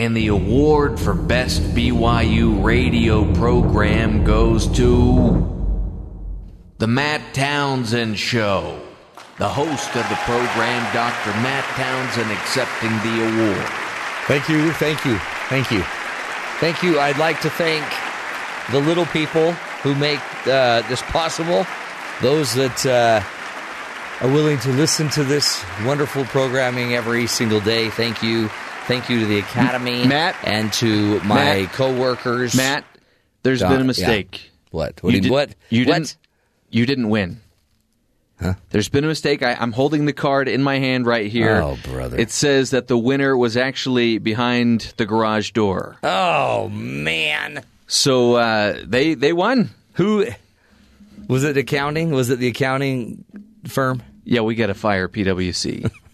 And the award for Best BYU Radio Program goes to. The Matt Townsend Show. The host of the program, Dr. Matt Townsend, accepting the award. Thank you, thank you, thank you. Thank you. I'd like to thank the little people who make uh, this possible, those that uh, are willing to listen to this wonderful programming every single day. Thank you. Thank you to the Academy, Matt? and to my Matt? coworkers. Matt, there's Don- been a yeah. mistake. What? What? you, did- what? You what? didn't. You didn't win. Huh? There's been a mistake. I, I'm holding the card in my hand right here. Oh, brother. It says that the winner was actually behind the garage door. Oh man. So uh, they they won. Who was it? Accounting? Was it the accounting firm? Yeah, we got to fire PwC.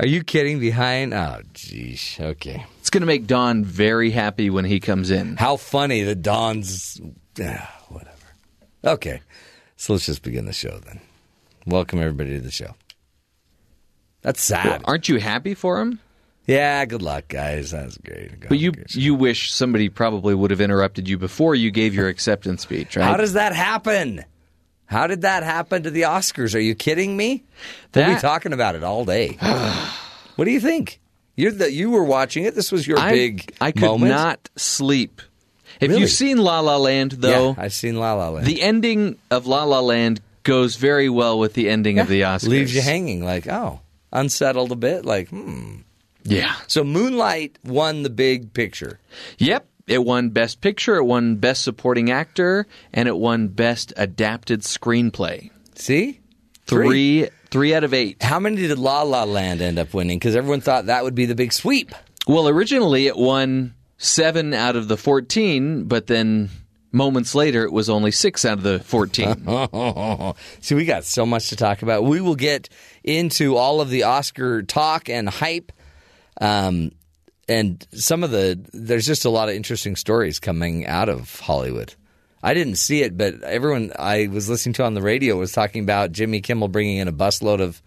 Are you kidding? Behind? Oh, geez. Okay. it's going to make Don very happy when he comes in. How funny that Don's. Ah, whatever. Okay. So let's just begin the show then. Welcome everybody to the show. That's sad. Aren't you happy for him? Yeah. Good luck, guys. That's great. But you you wish somebody probably would have interrupted you before you gave your acceptance speech, right? How does that happen? How did that happen to the Oscars? Are you kidding me? We'll be talking about it all day. what do you think? You're the, you were watching it. This was your I, big I could moment. not sleep. Have Really? you seen La La Land though? Yeah, I've seen La La Land. The ending of La La Land goes very well with the ending of the Oscars. leaves you hanging, like oh, unsettled a bit. Like hmm. Yeah. So Moonlight won the big picture. Yep. It won Best Picture, it won Best Supporting Actor, and it won Best Adapted Screenplay. See, Three three out of eight. How many did La La Land end up winning? Because everyone thought that would be the big sweep. Well, originally it won seven out of the fourteen, but then moments later it was only six out of the fourteen. See, we got so much to talk about. We will get into all of the Oscar talk and hype. Um, and some of the, there's just a lot of interesting stories coming out of Hollywood. I didn't see it, but everyone I was listening to on the radio was talking about Jimmy Kimmel bringing in a busload of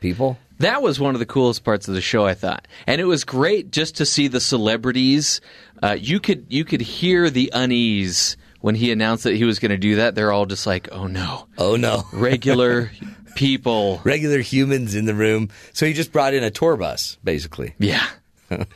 people. That was one of the coolest parts of the show, I thought, and it was great just to see the celebrities. Uh, you could you could hear the unease when he announced that he was going to do that. They're all just like, "Oh no, Oh, no. regular people." Regular humans in the room. So he just brought in a tour bus, basically. Yeah, we'll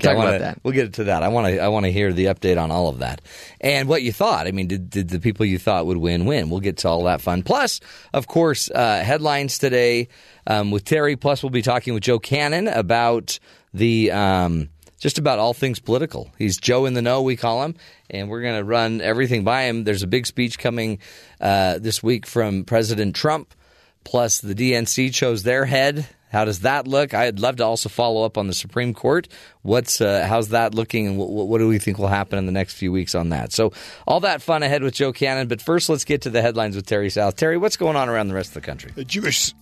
talk wanna- about that. We'll get to that. I want to. I want to hear the update on all of that and what you thought. I mean, did, did the people you thought would win win? We'll get to all that fun. Plus, of course, uh, headlines today um, with Terry. Plus, we'll be talking with Joe Cannon about the. Um, just about all things political. He's Joe in the know, we call him, and we're going to run everything by him. There's a big speech coming uh, this week from President Trump. Plus, the DNC chose their head. How does that look? I'd love to also follow up on the Supreme Court. What's uh, how's that looking, and what, what do we think will happen in the next few weeks on that? So, all that fun ahead with Joe Cannon. But first, let's get to the headlines with Terry South. Terry, what's going on around the rest of the country? A Jewish,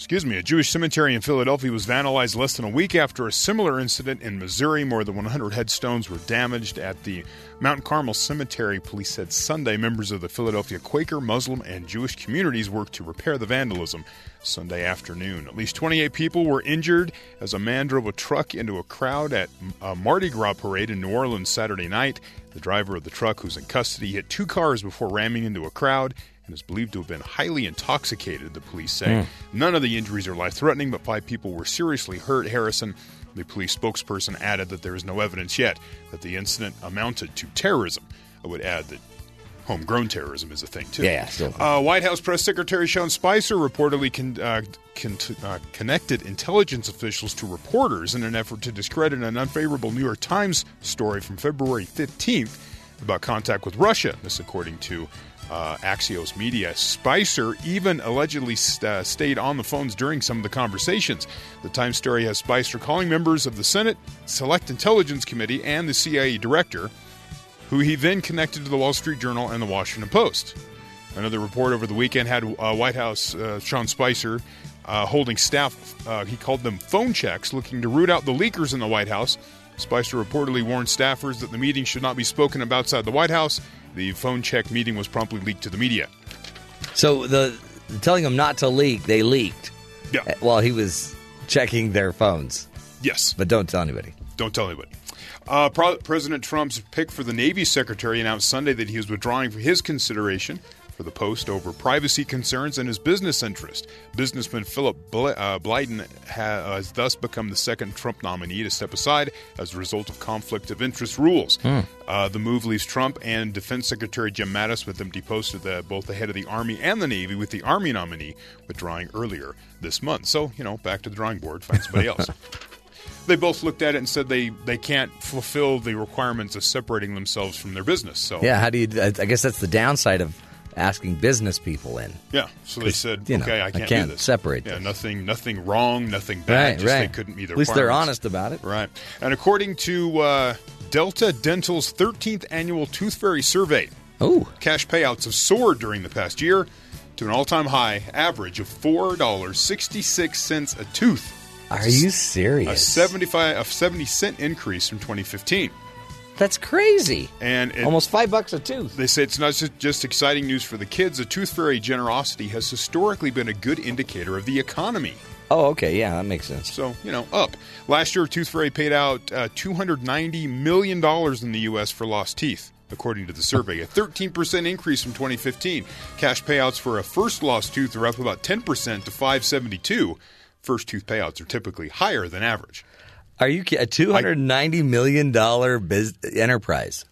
excuse me, a Jewish cemetery in Philadelphia was vandalized less than a week after a similar incident in Missouri. More than 100 headstones were damaged at the Mount Carmel Cemetery. Police said Sunday members of the Philadelphia Quaker, Muslim, and Jewish communities worked to repair the vandalism. Sunday afternoon, at least 28 people were injured as a man drove a truck into a crowd at a Mardi Gras parade in New Orleans Saturday night. The driver of the truck, who's in custody, hit two cars before ramming into a crowd and is believed to have been highly intoxicated, the police say. None of the injuries are life threatening, but five people were seriously hurt. Harrison, the police spokesperson, added that there is no evidence yet that the incident amounted to terrorism. I would add that homegrown terrorism is a thing, too. Yeah, yeah, still. Uh, White House Press Secretary Sean Spicer reportedly con- uh, con- uh, connected intelligence officials to reporters in an effort to discredit an unfavorable New York Times story from February 15th about contact with Russia. This, according to uh, Axios Media. Spicer even allegedly st- uh, stayed on the phones during some of the conversations. The Times story has Spicer calling members of the Senate Select Intelligence Committee and the CIA director who he then connected to the Wall Street Journal and the Washington Post. Another report over the weekend had uh, White House uh, Sean Spicer uh, holding staff, uh, he called them phone checks, looking to root out the leakers in the White House. Spicer reportedly warned staffers that the meeting should not be spoken of outside the White House. The phone check meeting was promptly leaked to the media. So the telling them not to leak, they leaked Yeah. uh, while he was checking their phones. Yes. but don't tell anybody. Don't tell anybody. Uh, President Trump's pick for the Navy Secretary announced Sunday that he is withdrawing for his consideration for the post over privacy concerns and his business interest. Businessman Philip uh, Bilden has thus become the second Trump nominee to step aside as a result of conflict of interest rules. Uh, the move leaves Trump and Defense Secretary Jim Mattis with them deposted the, both the head of the Army and the Navy, with the Army nominee withdrawing earlier this month. So, you know, back to the drawing board, find somebody else. they both looked at it and said they, they can't fulfill the requirements of separating themselves from their business. So Yeah, how do you? I guess that's the downside of asking business people in. yeah. So they said, you know, okay, I I can't, can't do this. separate Yeah, this. nothing nothing wrong, nothing bad. Right, just right. They couldn't meet their At least they're honest about it. Right. And according to uh, Delta Dental's 13th annual Tooth Fairy survey, Oh, cash payouts have soared during the past year to an all-time high average of four dollars sixty-six cents a tooth. are you serious? A seventy-five, a seventy cent increase from 2015, That's crazy. and it, Almost five bucks a tooth. They say it's not just, exciting news for the kids. The tooth fairy generosity has historically been a good indicator of the economy. Oh, okay, yeah, that makes sense. So, you know, up. Last year, Tooth Fairy paid out uh, $290 million in the U.S. for lost teeth, according to the survey, a 13% increase from 2015. Cash payouts for a first lost tooth are up about 10% to 572. First tooth payouts are typically higher than average. Are you a two hundred ninety million dollar biz- enterprise?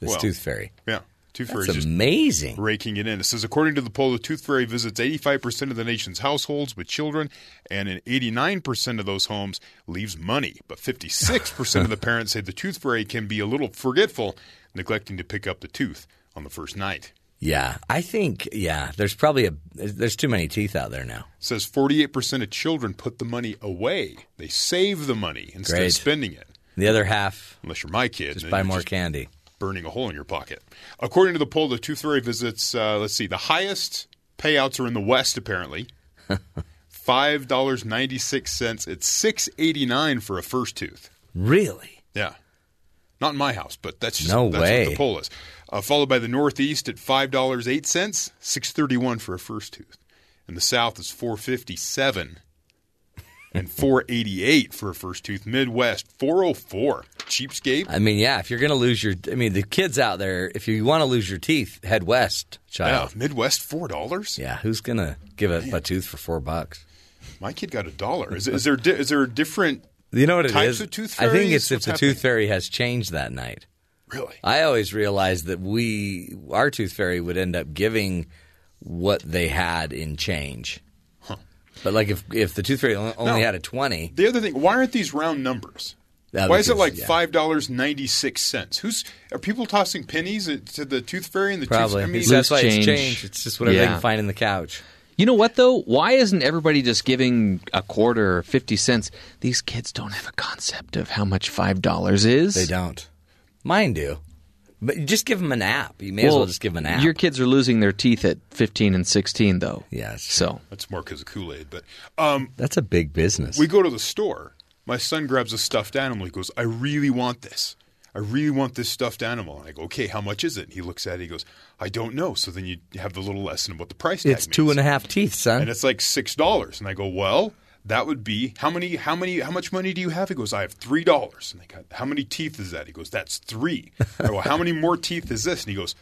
This Well, Tooth Fairy. Yeah. Tooth Fairy just amazing. raking it in. It says, according to the poll, the Tooth Fairy visits 85% of the nation's households with children, and in 89% of those homes leaves money. But 56% of the parents say the Tooth Fairy can be a little forgetful, neglecting to pick up the tooth on the first night. Yeah, I think yeah. There's probably a there's too many teeth out there now. It says 48% of children put the money away. They save the money instead Great. of spending it. The other half Unless you're my kid. just buy more just candy. burning a hole in your pocket. According to the poll, the Tooth Fairy visits, uh, let's see, the highest payouts are in the West, apparently. Five dollars ninety six cents. It's six eighty nine for a first tooth. Really? Yeah, not in my house, but that's just No that's way. what the poll is. Uh, followed by the Northeast at five dollars eight cents, six thirty one for a first tooth. and the South, it's four fifty seven. And 488 for a first tooth. Midwest 404. Cheapskate. I mean, yeah. If you're gonna lose your, I mean, the kids out there, if you want to lose your teeth, head west, Yeah, child. Midwest four dollars. Yeah, who's gonna give a, a tooth for four bucks? My kid got a dollar. Is, is there di- is there a different? You know what it is? Types of tooth I think it's if What's the happening? tooth fairy has changed that night. Really? I always realized that we, our tooth fairy, would end up giving what they had in change. But like if if the tooth fairy only only No. had a twenty, The other thing, why aren't these round numbers? Yeah, why is it like yeah. five dollars ninety six cents? Who's are people tossing pennies to the tooth fairy and the probably tooth? I mean, So that's why Loose it's change. changed. It's just whatever they can find in the couch. You know what though? Why isn't everybody just giving a quarter or fifty cents? These kids don't have a concept of how much five dollars is. They don't. Mine do. But you just give them an app. You may as well just give them an app. Your kids are losing their teeth at fifteen and sixteen, though. Yes. So that's more because of Kool Aid. But um, That's a big business. we go to the store. My son grabs a stuffed animal. He goes, "I really want this. I really want this stuffed animal." And I go, "Okay, how much is it?" And he looks at it. He goes, "I don't know." So then you have the little lesson of what the price tag it's means. two and a half teeth, son. and it's like six dollars. And I go, well, that would be how many? How many? How much money do you have? He goes, I have three dollars. And they go, how many teeth is that? He goes, that's three. I go, how many more teeth is this? And he goes,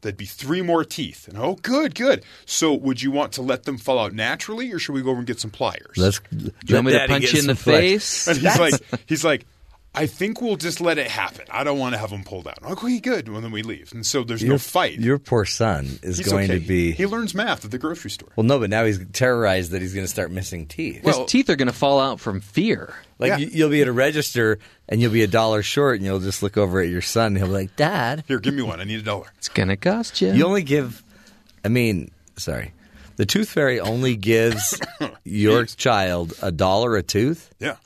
that'd be three more teeth. And oh, good, good. So would you want to let them fall out naturally, or should we go over and get some pliers? Let's. do you want me to punch you in the face? and he's like, he's like. I think we'll just let it happen. I don't want to have them pulled out. Okay, good. And then we leave, and so there's no fight. Your poor son is He's going okay. to be. He learns math at the grocery store. well, no, but now he's terrorized that he's going to start missing teeth. His Well- teeth are going to fall out from fear. Like Yeah. you, you'll be at a register and you'll be a dollar short, and you'll just look over at your son, and he'll be like, "Dad, Here, give me one. I need a dollar. It's going to cost you. you only give." I mean, sorry, the tooth fairy only gives your child a dollar a tooth. Yeah.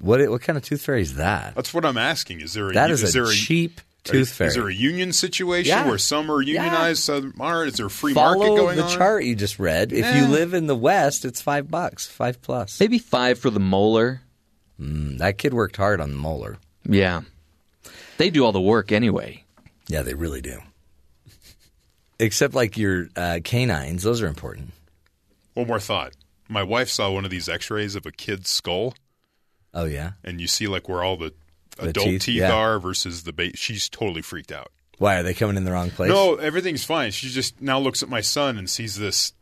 What what kind of tooth fairy is that? That's what I'm asking. Is there a, That is, is there a cheap are- tooth fairy. Is there a union situation Yeah. where some are Yeah. unionized, some aren't? Is there a free Follow market going the on? chart you just read. If you live in the West, it's five bucks, five plus. Maybe five for the molar. Mm, that kid worked hard on the molar. Yeah. They do all the work anyway. Yeah, they really do. Except like your uh, canines, those are important. One more thought. My wife saw one of these X-rays of a kid's skull, Oh yeah. and you see like where all the, The adult teeth, teeth, yeah. are versus the base. She's totally freaked out. Why are they coming in the wrong place? No, everything's fine. She just now looks at my son and sees this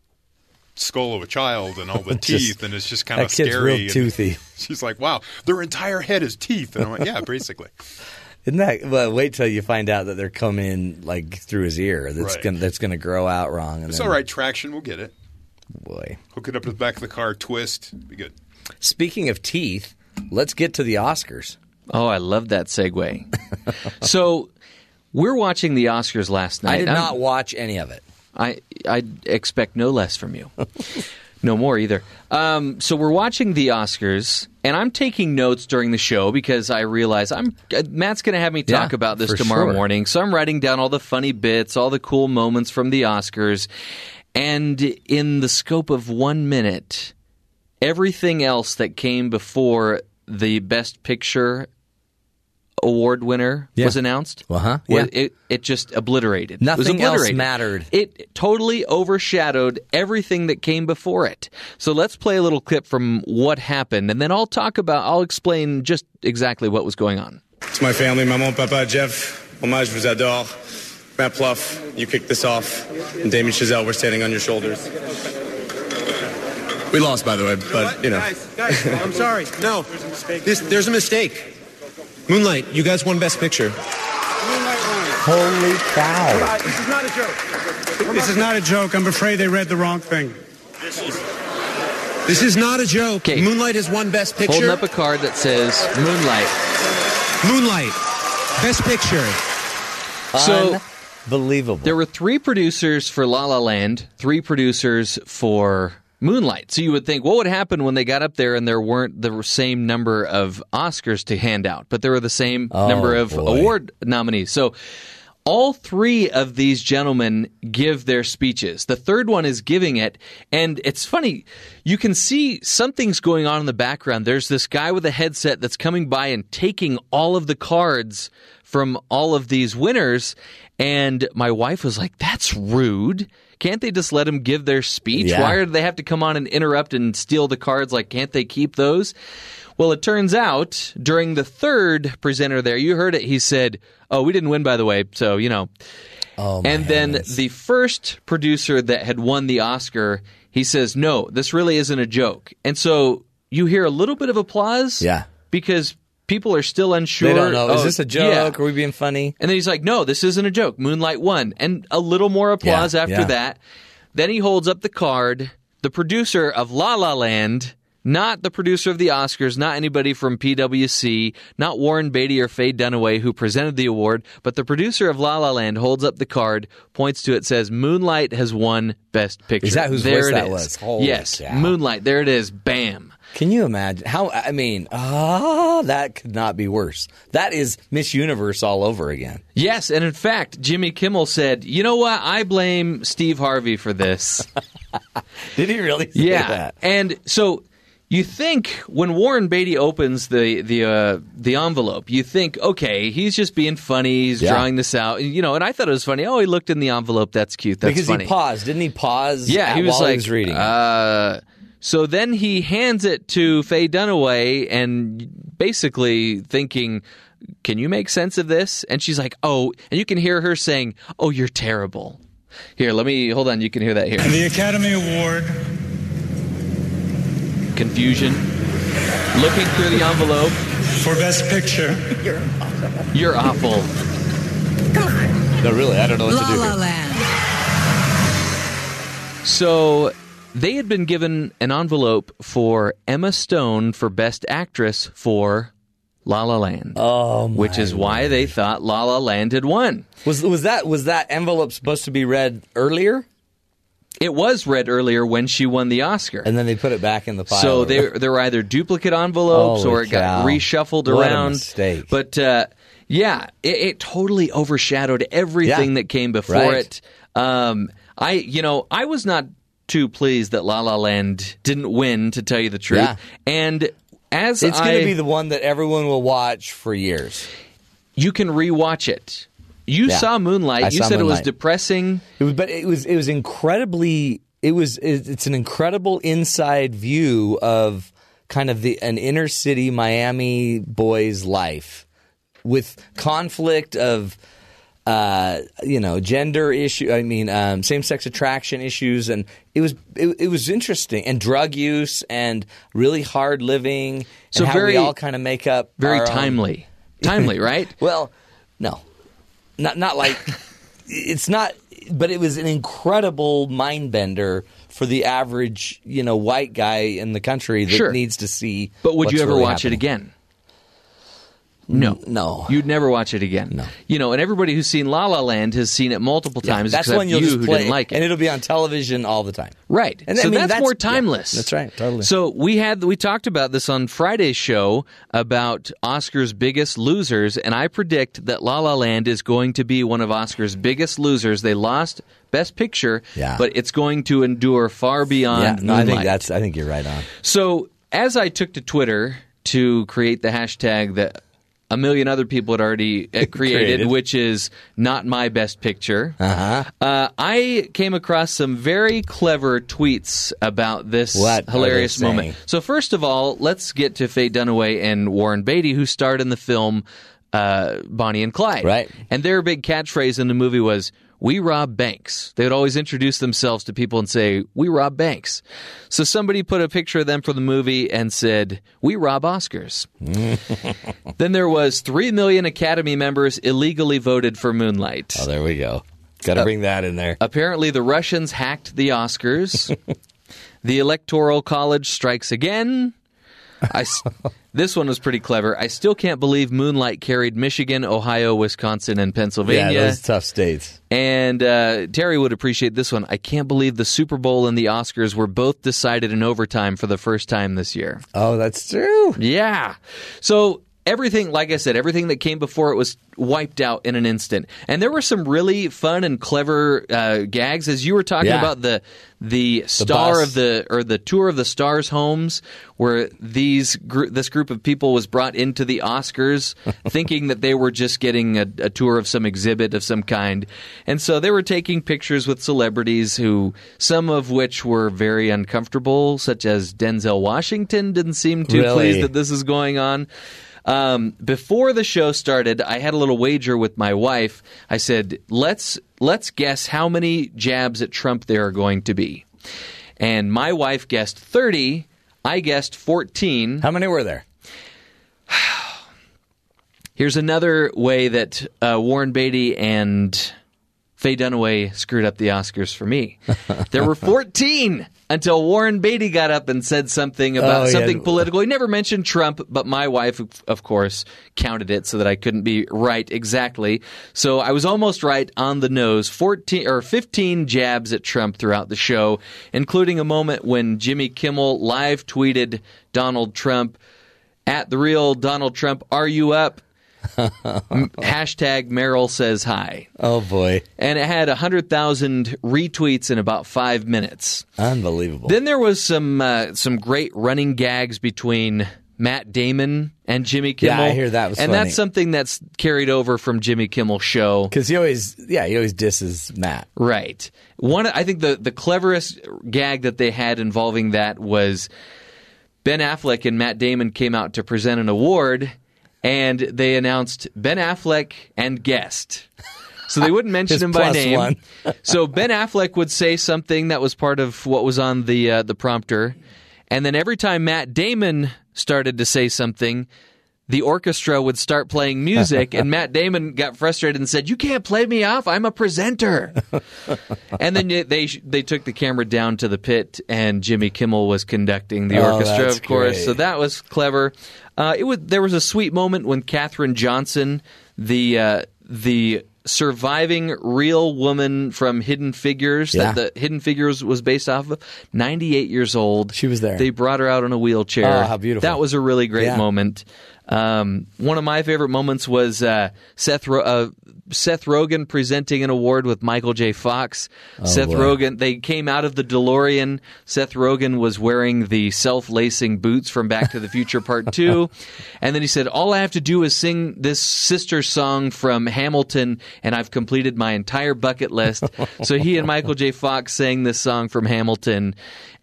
skull of a child and all the Just- teeth, and it's just kind of scary. real toothy. She's like, "Wow, their entire head is teeth," and I'm like, "Yeah, basically." Isn't that? Well, wait till you find out that they're coming like through his ear. That's Right. gonna that's gonna grow out wrong. And It's then, all right. Traction, we'll get it. boy. Hook it up to the back of the car, twist, be good. Speaking of teeth, let's get to the Oscars. Oh, I love that segue. so we're watching the Oscars last night. I did I'm- not watch any of it. I I expect no less from you. no more either. Um, so we're watching the Oscars, and I'm taking notes during the show because I realize I'm uh, Matt's going to have me talk Yeah, about this tomorrow sure. morning. So I'm writing down all the funny bits, all the cool moments from the Oscars, and in the scope of one minute, everything else that came before the Best Picture award winner Yeah. was announced. Uh-huh, yeah. It it just obliterated. It was Nothing else mattered. It totally overshadowed everything that came before it. So let's play a little clip from what happened, and then I'll talk about. I'll explain just exactly what was going on. To my family, maman, papa, Jeff, hommage, je vous adore. Marc Platt, you kicked this off. And Damien Chazelle, we're standing on your shoulders. We lost, by the way, but, you know. Guys, guys, I'm sorry. No, this, there's a mistake. Moonlight, you guys won Best Picture. Moonlight won. Holy cow! This is not a joke. This is not a joke. I'm afraid they read the wrong thing. This is not a joke. Okay. Moonlight has won Best Picture. Holding up a card that says Moonlight. Moonlight, Best Picture. So Unbelievable. there were three producers for La La Land, three producers for Moonlight. So you would think, what would happen when they got up there and there weren't the same number of Oscars to hand out, but there were the same Oh, number of boy. award nominees. So all three of these gentlemen give their speeches. The third one is giving it, and it's funny. You can see something's going on in the background. There's this guy with a headset that's coming by and taking all of the cards from all of these winners. And my wife was like, That's rude. Can't they just let them give their speech? Yeah. Why do they have to come on and interrupt and steal the cards? Like, can't they keep those? Well, it turns out during the third presenter there, you heard it. He said, "Oh, we didn't win, by the way." So you know. oh, and then heavens. the first producer that had won the Oscar, he says, "No, this really isn't a joke." And so you hear a little bit of applause, Yeah. because people are still unsure. they don't know. Is Oh, this a joke? yeah. Are we being funny? And then he's like, "No, this isn't a joke. Moonlight won." And a little more applause Yeah, after yeah. that. Then he holds up the card. The producer of La La Land, not the producer of the Oscars, not anybody from PwC, not Warren Beatty or Faye Dunaway who presented the award, but the producer of La La Land holds up the card, points to it, says, "Moonlight has won Best Picture." Is that whose there voice it that is. was? Holy yes, cow. Moonlight. There it is. Bam. Can you imagine how? I mean, ah, that could not be worse. That is Miss Universe all over again. Yes, and in fact, Jimmy Kimmel said, "You know what? I blame Steve Harvey for this." Did he really say yeah, that? and so you think when Warren Beatty opens the the uh, the envelope, you think, okay, he's just being funny, he's Yeah. drawing this out, you know. And I thought it was funny. Oh, he looked in the envelope. That's cute. That's because funny. he paused, didn't he? Pause. Yeah, he was while like he was reading. Uh, so then he hands it to Faye Dunaway and basically thinking, "Can you make sense of this?" And she's like, "Oh," and you can hear her saying, "Oh, you're terrible." Here, let me hold on. You can hear that here. The Academy Award Confusion. Looking through the envelope. for Best Picture You're awful. You're awful. Come on. No, really, I don't know what La to do. La here. Land. So they had been given an envelope for Emma Stone for Best Actress for La La Land. Oh, my which is why they thought La La Land had won. was was that was that envelope supposed to be read earlier, It was read earlier when she won the Oscar. and then they put it back in the pile? so they there were either duplicate envelopes Holy or it got reshuffled What a around. mistake. But uh, yeah, it, it totally overshadowed everything Yeah. that came before Right. it. Um, I you know I was not too pleased that La La Land didn't win, to tell you the truth. Yeah. And as it's going to be the one that everyone will watch for years. you can rewatch it. You Yeah. saw Moonlight. I you saw said it was depressing. It was, but it was it was incredibly it was it's an incredible inside view of kind of the an inner city Miami boy's life with conflict of uh, you know gender issue I mean um, same sex attraction issues and it was it, it was interesting and drug use and really hard living and So how very- we all kind of make up Very our own- timely. Timely, right? well, no, not not like it's not, but it was an incredible mind bender for the average, you know, white guy in the country that Sure. needs to see. But would you ever really watch it again? No. No. You'd never watch it again. No. You know, and everybody who's seen La La Land has seen it multiple Yeah, times that's except one you'll you just who play, didn't like it. and it'll be on television all the time. Right. And so I mean, that's, that's- more yeah, timeless. that's right, totally. So we had we talked about this on Friday's show about Oscar's biggest losers, and I predict that La La Land is going to be one of Oscar's biggest losers. They lost Best Picture, Yeah. but it's going to endure far beyond. yeah, no, I think that's. I think you're right on. So, as I took to Twitter to create the hashtag that a million other people had already uh, created, Created. which is not my best picture, Uh-huh. uh, I came across some very clever tweets about this What hilarious moment. So, first of all, let's get to Faye Dunaway and Warren Beatty, who starred in the film uh, Bonnie and Clyde. Right. And their big catchphrase in the movie was, we rob banks. They would always introduce themselves to people and say, we rob banks. So somebody put a picture of them for the movie and said, we rob Oscars. then there was 3 million Academy members illegally voted for Moonlight. Oh, there we go. Got Uh, to bring that in there. Apparently, the Russians hacked the Oscars. the Electoral College strikes again. I this one was pretty clever. I still can't believe Moonlight carried Michigan, Ohio, Wisconsin, and Pennsylvania. yeah, those tough states. And uh, Terry would appreciate this one. I can't believe the Super Bowl and the Oscars were both decided in overtime for the first time this year. Oh, that's true. Yeah. So everything, like I said, everything that came before it was wiped out in an instant. And there were some really fun and clever uh, gags as you were talking Yeah. about the the star bus. of the or the tour of the stars homes where these gr- this group of people was brought into the Oscars thinking that they were just getting a, a tour of some exhibit of some kind and so they were taking pictures with celebrities who some of which were very uncomfortable such as Denzel Washington didn't seem too Really? pleased that this is going on um, before the show started, I had a little wager with my wife. I said, "Let's let's guess how many jabs at Trump there are going to be." And my wife guessed thirty. I guessed fourteen. How many were there? Here's another way that uh, Warren Beatty and Faye Dunaway screwed up the Oscars for me. There were 14 until Warren Beatty got up and said something about Oh, yeah. something political. He never mentioned Trump, but my wife, of course, counted it so that I couldn't be right exactly. So I was almost right on the nose. 14 or 15 jabs at Trump throughout the show, including a moment when Jimmy Kimmel live tweeted Donald Trump at the real Donald Trump, are you up? Hashtag Meryl says hi. Oh boy, And it had 100,000 retweets in about five minutes. unbelievable. Then there was some uh, some great running gags between Matt Damon and Jimmy Yeah, Kimmel. I hear that was And funny. that's something that's carried over from Jimmy Kimmel's show. Because he always, yeah, he always disses Matt. Right. One, I think the the cleverest gag that they had involving that was Ben Affleck and Matt Damon came out to present an award, and they announced Ben Affleck and guest. So they wouldn't mention him by name. so Ben Affleck would say something that was part of what was on the uh, the prompter, and then every time Matt Damon started to say something, the orchestra would start playing music, and Matt Damon got frustrated and said, "You can't play me off. I'm a presenter." and then they they took the camera down to the pit, and Jimmy Kimmel was conducting the Oh, orchestra, of course. great. So that was clever. Uh, it was there was a sweet moment when Katherine Johnson, the uh, the surviving real woman from Hidden Figures Yeah. that the Hidden Figures was based off of, 98 years old. She was there. They brought her out on a wheelchair. Oh, how beautiful. That was a really great Yeah. moment. Um, one of my favorite moments was uh, Seth. Ro- uh, Seth Rogen presenting an award with Michael J. Fox. Seth boy. Rogen, they came out of the DeLorean. Seth Rogen was wearing the self lacing boots from Back to the Future Part 2. And then he said, All I have to do is sing this sister song from Hamilton, and I've completed my entire bucket list. so he and Michael J. Fox sang this song from Hamilton,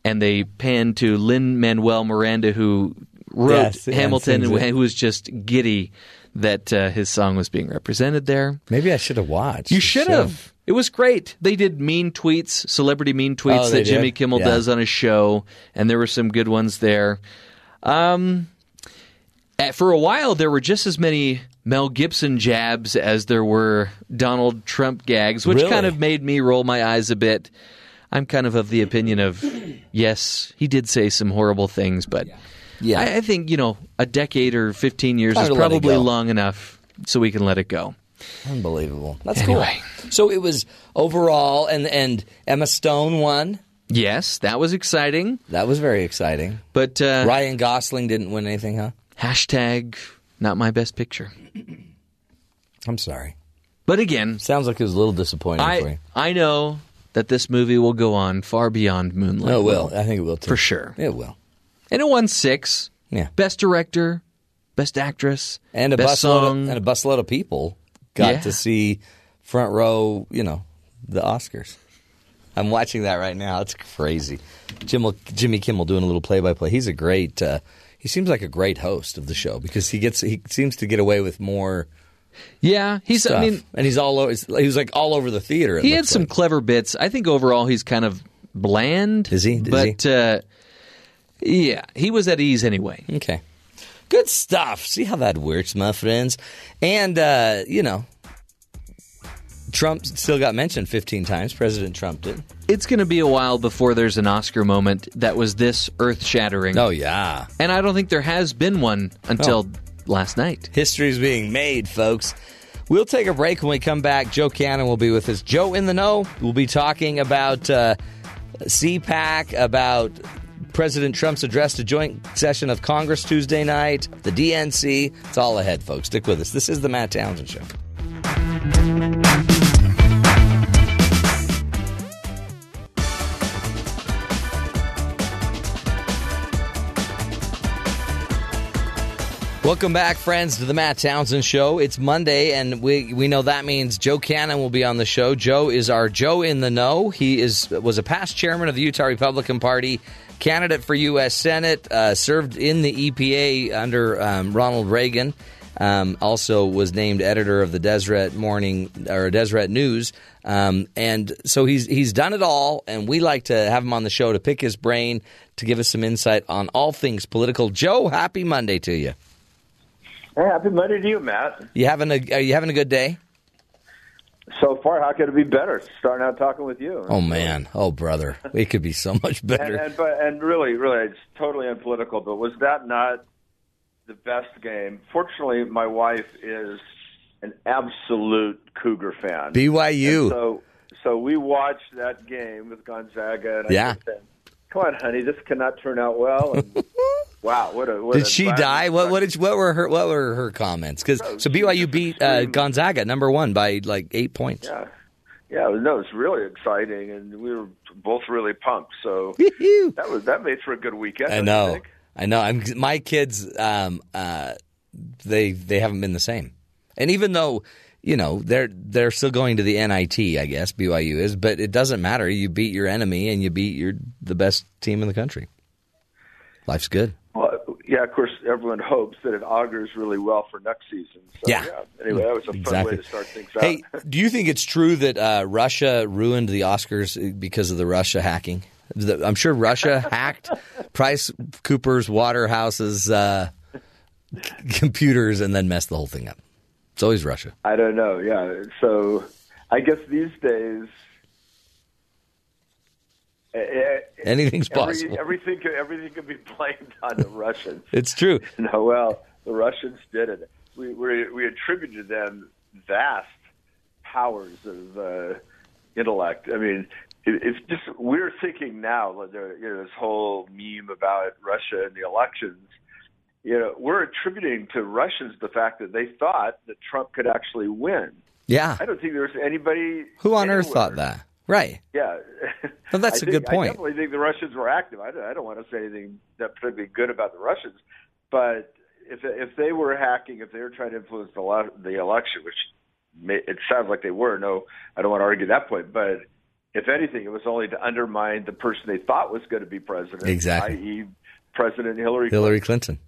and they panned to Lin Manuel Miranda, who wrote Yes, Hamilton, and who was just giddy that uh, his song was being represented there. Maybe I should have watched. You should have. It was great. They did mean tweets, celebrity mean tweets Oh, that Jimmy did? Kimmel Yeah. does on his show, and there were some good ones there. Um, eh, for a while, there were just as many Mel Gibson jabs as there were Donald Trump gags, which Really? kind of made me roll my eyes a bit. I'm kind of of the opinion of yes, he did say some horrible things, but Yeah. I, I think you know a decade or 15 years Time is to let it probably go. long enough so we can let it go. Unbelievable. That's Anyway. cool. So it was overall, and and Emma Stone won. Yes, that was exciting. That was very exciting. But uh, Ryan Gosling didn't win anything, huh? hashtag not my best picture. I'm sorry. But again, Sounds like it was a little disappointing for I you. I know that this movie will go on far beyond Moonlight. No, it will. I think it will too. for sure. It will. And it won six. Yeah. Best director, best actress, And a best song. of, and a busload of people got Yeah. to see front row. You know, the Oscars. I'm watching that right now. It's crazy. Jim, Jimmy Kimmel doing a little play by play. He's a great. Uh, he seems like a great host of the show because he gets he seems to get away with more yeah, he's. stuff. I mean, and he's all over. He was like all over the theater. he had some like. clever bits. I think overall he's kind of bland. Is he? Is but he? Uh, yeah, he was at ease anyway. Okay. Good stuff. See how that works, my friends. And, uh, you know, Trump still got mentioned 15 times. President Trump did. It's going to be a while before there's an Oscar moment that was this earth shattering. Oh, yeah. And I don't think there has been one until last night. History's being made, folks. We'll take a break when we come back. Joe Cannon will be with us. Joe in the Know. We'll be talking about uh, CPAC, about President Trump's address to joint session of Congress Tuesday night, the DNC. It's all ahead, folks. Stick with us. This is the Matt Townsend Show. Welcome back, friends, to the Matt Townsend Show. It's Monday, and we we know that means Joe Cannon will be on the show. Joe is our Joe in the know. He is was a past chairman of the Utah Republican Party, candidate for U.S. Senate, uh, served in the EPA under um, Ronald Reagan. Um, also was named editor of the Deseret Morning or Deseret News, um, and so he's he's done it all. And we like to have him on the show to pick his brain to give us some insight on all things political. Joe, happy Monday to you. Hey, happy Monday to you, Matt. You having a are you having a good day? So far, how could it be better? Starting out talking with you. Oh man, oh brother, it could be so much better. and but and really, really, it's totally unpolitical. But was that not the best game? Fortunately, my wife is an absolute Cougar fan. BYU. And so, so we watched that game with Gonzaga. And Yeah. said, Come on, honey, this cannot turn out well. And wow, what a what Did a she die? What what did what were her what were her comments? Because so BYU beat uh, Gonzaga number one by like eight points. Yeah, yeah, it was- no, it was really exciting, and we were both really pumped. So that was that made for a good weekend. I know, think? I know. I'm my kids. Um, uh, they they haven't been the same, and even though you know they're they're still going to the NIT, I guess BYU is, but it doesn't matter. You beat your enemy, and you beat your the best team in the country. Life's good. Well, yeah, of course, everyone hopes that it augurs really well for next season. So, Yeah. Anyway, that was a fun Exactly. way to start things out. Hey, do you think it's true that uh, Russia ruined the Oscars because of the Russia hacking? The- I'm sure Russia hacked Price Cooper's Waterhouse's uh, computers and then messed the whole thing up. It's always Russia. I don't know. Yeah, so I guess these days. eh, eh, Anything's every- possible. everything could, everything could be blamed on the Russians. It's true. No, well, the Russians did it. We we, we attributed them vast powers of uh, intellect. I mean, it, it's just we're thinking now. You know, this whole meme about Russia and the elections. You know, we're attributing to Russians the fact that they thought that Trump could actually win. Yeah. I don't think there's anybody. Who on earth thought that? Right. Yeah. Well, that's I a think- good point. I definitely think the Russians were active. I don't, I don't want to say anything that particularly good about the Russians, but if if they were hacking, if they were trying to influence the the election, which may, it sounds like they were. No, I don't want to argue that point, but if anything, it was only to undermine the person they thought was going to be president, Exactly. i.e., President Hillary. Hillary Clinton.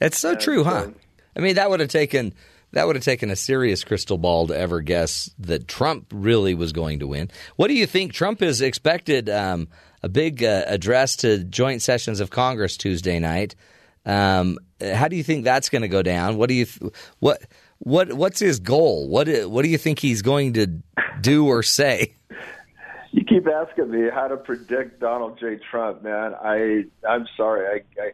It's so true, huh? I mean, that would have taken that would have taken a serious crystal ball to ever guess that Trump really was going to win. What do you think? Trump is expected um, a big uh, address to joint sessions of Congress Tuesday night. Um, how do you think that's going to go down? What do you th- what what what's his goal? What do- what do you think he's going to do or say? You keep asking me how to predict Donald J. Trump, man. I I'm sorry. I, I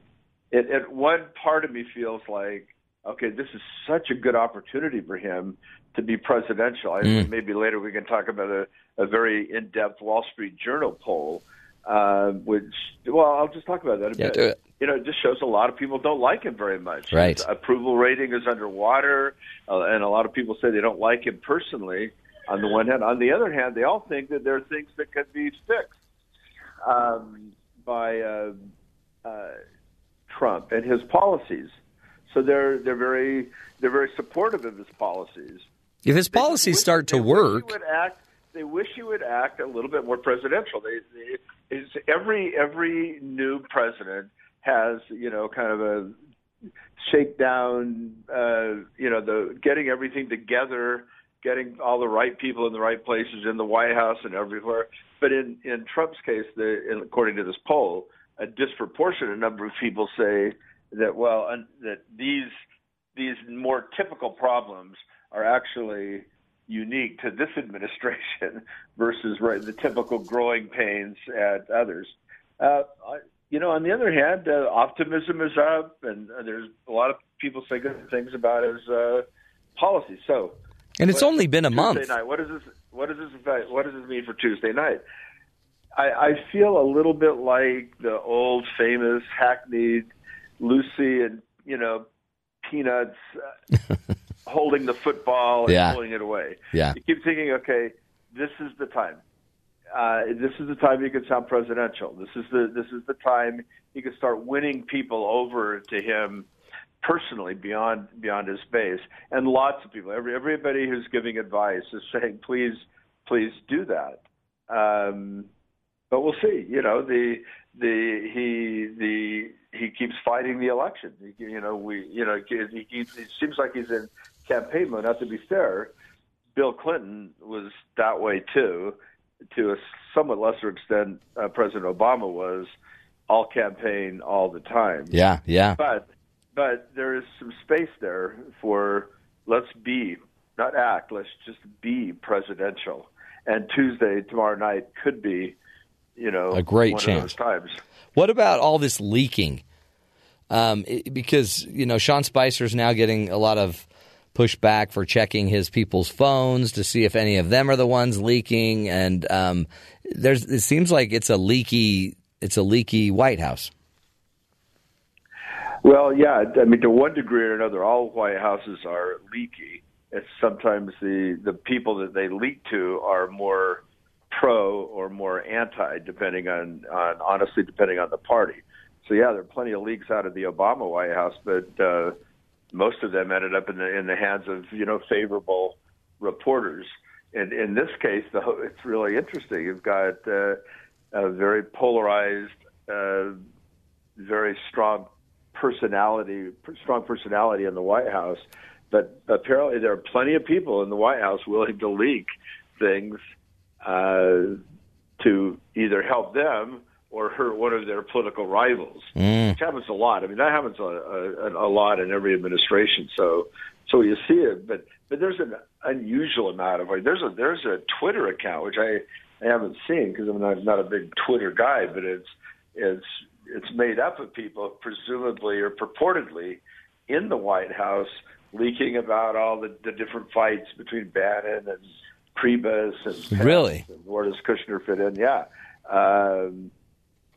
it, it one part of me feels like okay, this is such a good opportunity for him to be presidential. I Mm. maybe later we can talk about a, a very in-depth Wall Street Journal poll, uh, which well, I'll just talk about that a Yeah, bit. do it. You know, it just shows a lot of people don't like him very much. Right. His approval rating is underwater, uh, and a lot of people say they don't like him personally. On the one hand, on the other hand, they all think that there are things that could be fixed um, by uh, uh, Trump and his policies. So they're they're very they're very supportive of his policies. If his policies wish- start to work, act. They wish he would act a little bit more presidential. They, they it's, every every new president has you know kind of a shakedown. Uh, you know the getting everything together, getting all the right people in the right places in the White House and everywhere. But in in Trump's case, the, in, according to this poll, a disproportionate number of people say that well un, that these these more typical problems are actually unique to this administration versus right, the typical growing pains at others. Uh, you know, on the other hand, uh, optimism is up, and uh, there's a lot of people say good things about his uh, policy. So, and it's what- only been a Tuesday month. Night, what does this? What does this? What does this mean for Tuesday night? I, I feel a little bit like the old famous hackneyed Lucy and you know Peanuts uh, holding the football and Yeah. pulling it away. Yeah. You keep thinking, okay, this is the time. Uh, this is the time you can sound presidential. This is the this is the time he can start winning people over to him personally beyond beyond his base. And lots of people, every everybody who's giving advice is saying, please, please do that. Um, but we'll see. You know, the the he the he keeps fighting the election. You know, we you know he, he, it seems like he's in campaign mode. Not to be fair, Bill Clinton was that way too, to a somewhat lesser extent. Uh, President Obama was all campaign all the time. Yeah, yeah. But but there is some space there for let's be not act. Let's just be presidential. And Tuesday tomorrow night could be, you know, A great chance. Times. What about all this leaking? Um, it- because you know Sean Spicer's now getting a lot of pushback for checking his people's phones to see if any of them are the ones leaking, and um, there's it seems like it's a leaky it's a leaky White House. Well, yeah. I mean, to one degree or another, all White Houses are leaky. It's sometimes the the people that they leak to are more pro or more anti, depending on, on honestly, depending on the party. So yeah, there are plenty of leaks out of the Obama White House, but uh, most of them ended up in the in the hands of you know favorable reporters. And in this case, though, it's really interesting. You've got uh, a very polarized, uh, very strong personality, strong personality in the White House. But apparently, there are plenty of people in the White House willing to leak things uh, to either help them or hurt one of their political rivals. Mm. Which happens a lot. I mean, that happens a, a, a lot in every administration. So, so you see it, but but there's an unusual amount of like there's a there's a Twitter account which I I haven't seen because I'm not not a big Twitter guy, but it's it's it's made up of people presumably or purportedly in the White House leaking about all the, the different fights between Bannon and Priebus and Really? and where does Kushner fit in? Yeah. Um,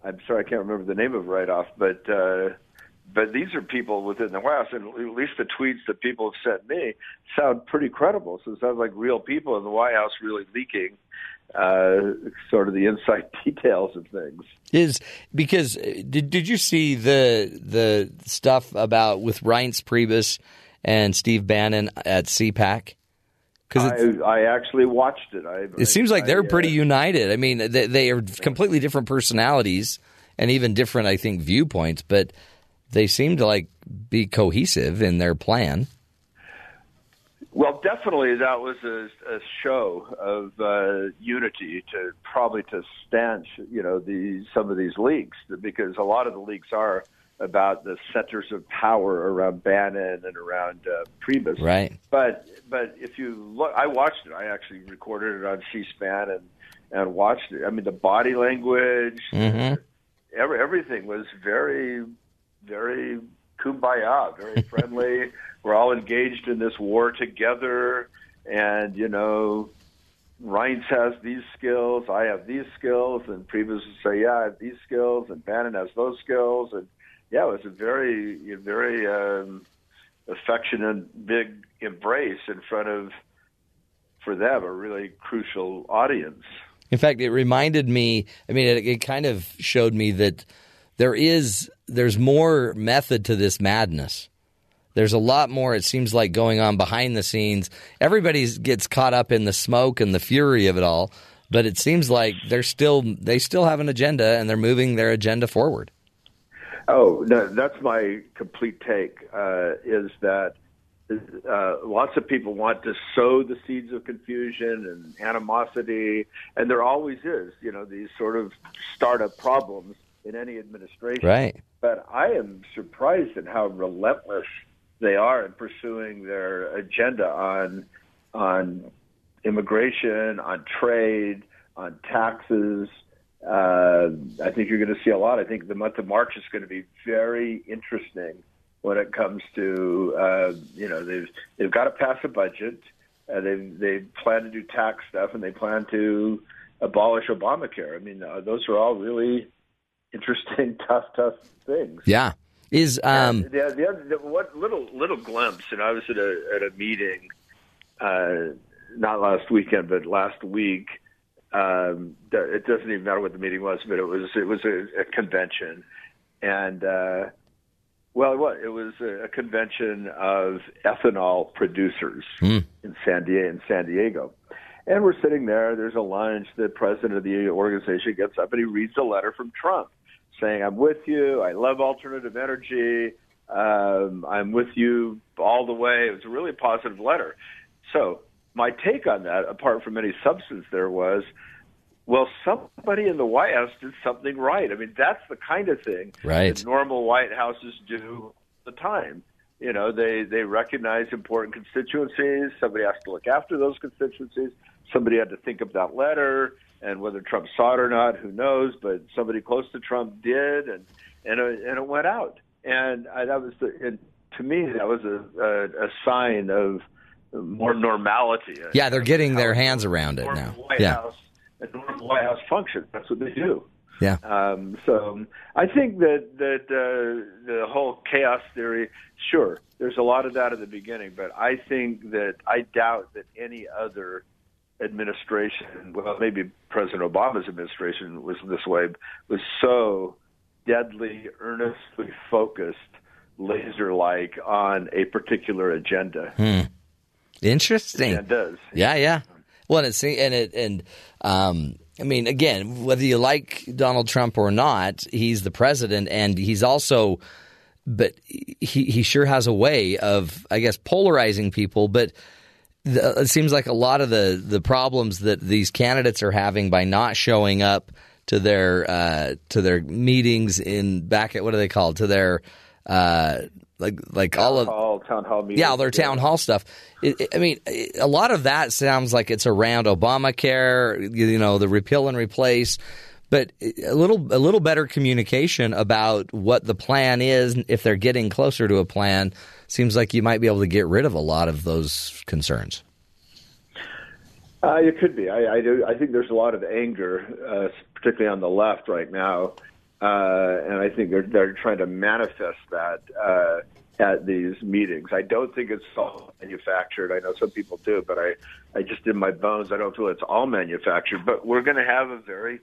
I'm sorry, I can't remember the name of right off, but uh, but these are people within the White House, and at least the tweets that people have sent me sound pretty credible. So it sounds like real people in the White House really leaking uh, sort of the inside details of things. Is because uh, did did you see the the stuff about with Reince Priebus and Steve Bannon at CPAC? I, I actually watched it. I, it seems like they're I, uh, pretty united. I mean, they, they are completely different personalities and even different, I think, viewpoints, but they seem to like be cohesive in their plan. Well, definitely that was a, a show of uh, unity to probably to stanch, you know, the some of these leaks because a lot of the leaks are about the centers of power around Bannon and around uh, Priebus. Right. But but if you look, I watched it. I actually recorded it on C-SPAN and and watched it. I mean, the body language, mm-hmm. every, everything was very very kumbaya, very friendly. We're all engaged in this war together, and you know, Reince has these skills, I have these skills, and Priebus would say, "Yeah, I have these skills," and Bannon has those skills, and yeah, it was a very, very um, affectionate, big embrace in front of, for them, a really crucial audience. In fact, it reminded me. I mean, it, it kind of showed me that there is there's more method to this madness. There's a lot more. It seems like going on behind the scenes. Everybody gets caught up in the smoke and the fury of it all, but it seems like they're still they still have an agenda and they're moving their agenda forward. Oh, no, that's my complete take. Uh, is that uh, lots of people want to sow the seeds of confusion and animosity, and there always is, you know, these sort of startup problems in any administration. Right. But I am surprised at how relentless they are in pursuing their agenda on on immigration, on trade, on taxes. Uh, I think you're going to see a lot. I think the month of March is going to be very interesting when it comes to uh, you know they've they've got to pass a budget. Uh, they they plan to do tax stuff and they plan to abolish Obamacare. I mean, uh, those are all really interesting, tough, tough things. Yeah. Is um the, the, other, the, what little little glimpse, and I was at a at a meeting, uh, not last weekend, but last week. Um, it doesn't even matter what the meeting was, but it was it was a, a convention, and uh, well, what it was a, a convention of ethanol producers mm. in San Diego. In San Diego, and we're sitting there. There's a lunch. The president of the organization gets up and he reads a letter from Trump saying, I'm with you. I love alternative energy. Um, I'm with you all the way. It was a really positive letter. So, my take on that, apart from any substance there, was well, somebody in the White House did something right. I mean, that's the kind of thing right. that normal White Houses do all the time. You know, they, they recognize important constituencies. Somebody has to look after those constituencies. Somebody had to think of that letter and whether Trump saw it or not, who knows? But somebody close to Trump did, and and it, and it went out. And I, that was the, it, to me that was a, a, a sign of more normality. Yeah, they're getting their hands around it now. White yeah. House, a normal White House function. That's what they do. Yeah. Um, so I think that that uh, the whole chaos theory, sure, there's a lot of that at the beginning, but I think that I doubt that any other administration, well, maybe President Obama's administration was this way, was so deadly, earnestly focused, laser like on a particular agenda. Hmm. Interesting. Agendas. Yeah, yeah. Well, it's and it and um, I mean, again, whether you like Donald Trump or not, he's the president, and he's also, but he he sure has a way of, I guess, polarizing people, but the, it seems like a lot of the the problems that these candidates are having by not showing up to their uh, to their meetings in back at what are they called to their uh, like like town all of hall, town hall meetings. yeah their town hall stuff. It, it, I mean, a lot of that sounds like it's around Obamacare, you know, the repeal and replace. But a little a little better communication about what the plan is, if they're getting closer to a plan, seems like you might be able to get rid of a lot of those concerns. Uh, it could be. I, I do. I think there's a lot of anger, uh, particularly on the left right now, uh, and I think they're they're trying to manifest that uh, at these meetings. I don't think it's all manufactured. I know some people do, but I I just in my bones I don't feel it's all manufactured. But we're going to have a very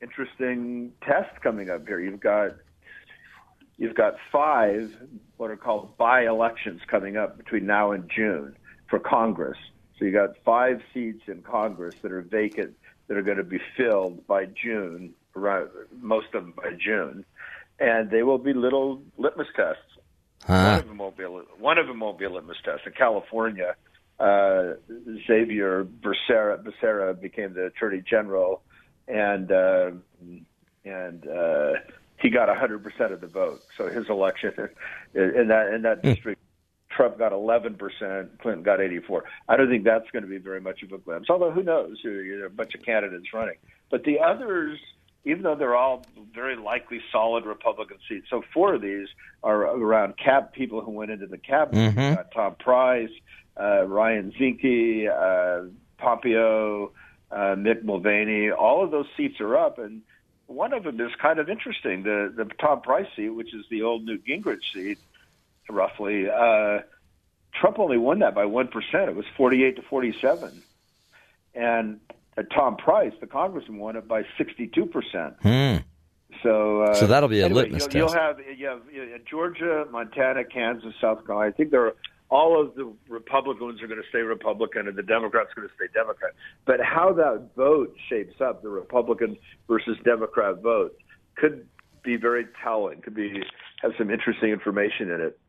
interesting test coming up here. You've got you've got five what are called by elections coming up between now and June for Congress. So you got five seats in Congress that are vacant that are going to be filled by June, most of them by June, and they will be little litmus tests. One of them won't be a, one of them won't be a litmus test. In California, uh, Xavier Becerra, Becerra became the attorney general, and uh, and uh, he got 100 percent of the vote. So his election in that in that district, Trump got 11 percent, Clinton got 84. I don't think that's going to be very much of a glimpse. Although who knows? There are a bunch of candidates running, but the others. Even though they're all very likely solid Republican seats, so four of these are around cab people who went into the cabinet. Mhm. You've got Tom Price, uh, Ryan Zinke, uh, Pompeo, uh, Mick Mulvaney. All of those seats are up, and one of them is kind of interesting. The the Tom Price seat, which is the old Newt Gingrich seat, roughly. Uh, Trump only won that by one percent. It was forty-eight to forty-seven, and uh, Tom Price, the congressman, won it by sixty-two percent. Hmm. So, uh, So that'll be a anyway, litmus you'll, test. You'll have you have you have Georgia, Montana, Kansas, South Carolina. I think there are all of the Republicans are going to stay Republican, and the Democrats are going to stay Democrat. But how that vote shapes up, the Republican versus Democrat vote, could be very telling. Could be have some interesting information in it.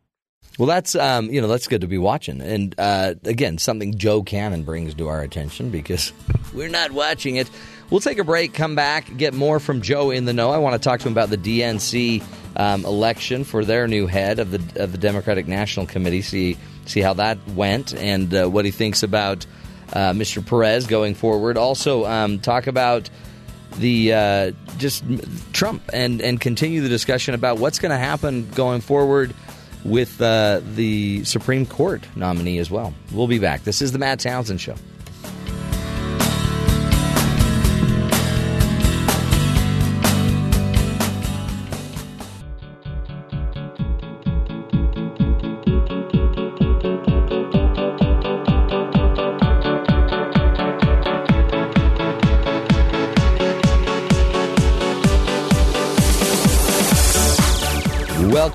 Well, that's um, you know that's good to be watching, and uh, again, something Joe Cannon brings to our attention because we're not watching it. We'll take a break, come back, get more from Joe in the know. I want to talk to him about the DNC um, election for their new head of the of the Democratic National Committee. See see how that went and uh, what he thinks about uh, Mr. Perez going forward. Also, um, talk about the uh, just Trump and and continue the discussion about what's going to happen going forward with uh, the Supreme Court nominee as well. We'll be back. This is the Matt Townsend Show.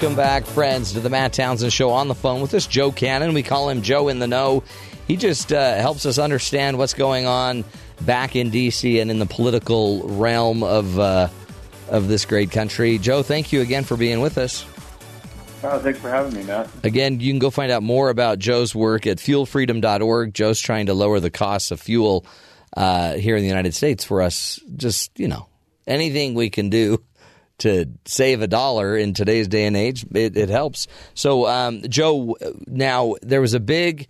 Welcome back, friends, to the Matt Townsend Show on the phone with us, Joe Cannon. We call him Joe in the Know. He just uh, helps us understand what's going on back in D.C. and in the political realm of uh, of this great country. Joe, thank you again for being with us. Oh, thanks for having me, Matt. Again, you can go find out more about Joe's work at fuelfreedom.org. Joe's trying to lower the costs of fuel uh, here in the United States for us. Just, you know, anything we can do to save a dollar in today's day and age, it, it helps. So, um, Joe, now there was a big,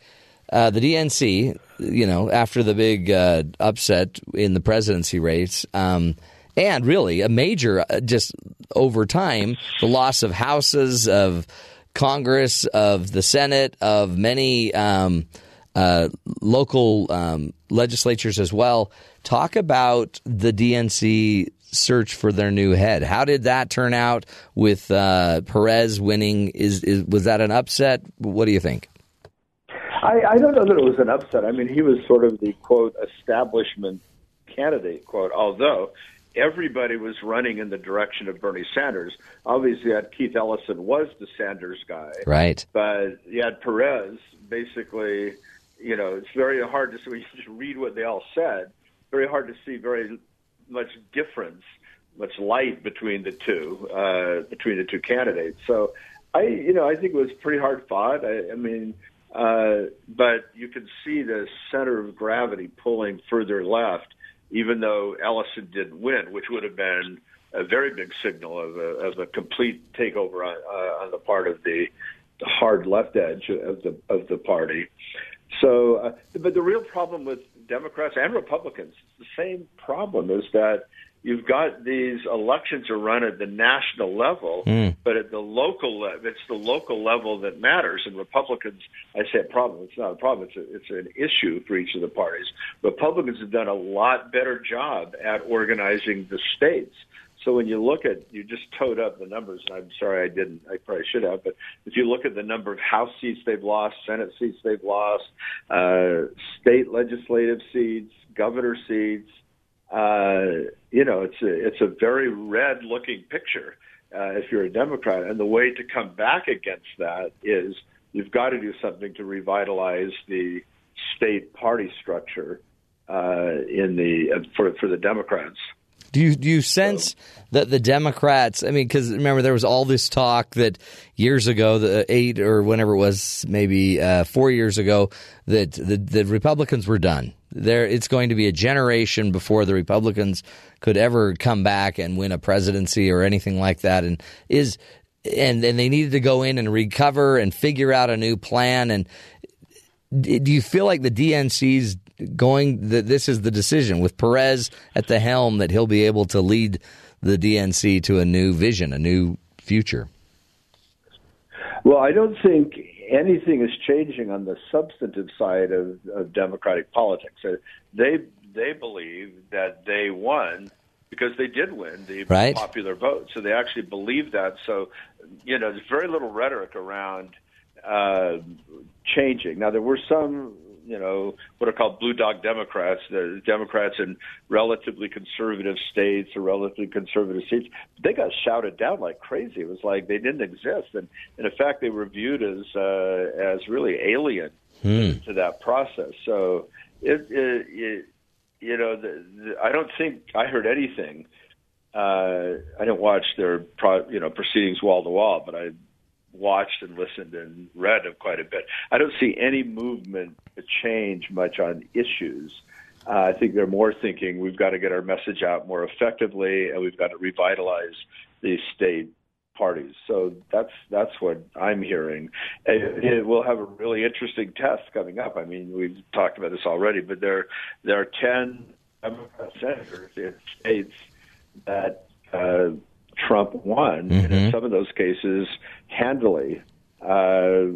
uh, the DNC, you know, after the big uh, upset in the presidency race, um, and really a major, uh, just over time, the loss of houses, of Congress, of the Senate, of many um, uh, local um, legislatures as well. Talk about the DNC search for their new head. How did that turn out with uh, Perez winning? Is, is was that an upset? What do you think? I, I don't know that it was an upset. I mean, he was sort of the quote establishment candidate quote. Although everybody was running in the direction of Bernie Sanders. Obviously, you had Keith Ellison was the Sanders guy, Right. but you had Perez. Basically, you know, it's very hard to see. When you just read what they all said, very hard to see very much difference, much light between the two, uh, between the two candidates. So, I, you know, I think it was pretty hard fought. I, I mean, uh, but you can see the center of gravity pulling further left, even though Ellison didn't win, which would have been a very big signal of a, of a complete takeover on, uh, on the part of the, the hard left edge of the of the party. So, uh, but the real problem with Democrats and Republicans, it's the same problem, is that you've got these elections are run at the national level, hmm. but at the local level, it's the local level that matters. And Republicans, I say a problem, it's not a problem, it's, a, it's an issue for each of the parties. Republicans have done a lot better job at organizing the states. So when you look at, you just towed up the numbers, and I'm sorry I didn't, I probably should have, but if you look at the number of House seats they've lost, Senate seats they've lost, uh, state legislative seats, governor seats, uh, you know, it's a, it's a very red looking picture uh, if you're a Democrat. And the way to come back against that is you've got to do something to revitalize the state party structure uh, in the uh, for for the Democrats. Do you do you sense that the Democrats? I mean, because remember there was all this talk that years ago, the eight or whenever it was, maybe uh, four years ago, that the, the Republicans were done. There, it's going to be a generation before the Republicans could ever come back and win a presidency or anything like that. And is and and they needed to go in and recover and figure out a new plan. And do you feel like the DNC's going that this is the decision with Perez at the helm that he'll be able to lead the DNC to a new vision, a new future? Well, I don't think anything is changing on the substantive side of, of democratic politics. Uh, They they believe that they won because they did win the Right. popular vote. So they actually believe that. So you know, there's very little rhetoric around uh, changing. Now there were some, you know, what are called blue dog Democrats, the Democrats in relatively conservative states or relatively conservative seats. They got shouted down like crazy. It was like they didn't exist, and, and in fact, they were viewed as uh, as really alien to that process. So it, it, it you know, the, the, I don't think I heard anything. Uh, I didn't watch their pro, you know proceedings wall to wall, but I watched and listened and read of quite a bit. I don't see any movement change much on issues. Uh, I think they're more thinking we've got to get our message out more effectively, and we've got to revitalize these state parties. So that's that's what I'm hearing. It, it will have a really interesting test coming up. I mean, we've talked about this already, but there there are ten Democrat senators in states that uh, Trump won, and in some of those cases handily. Uh,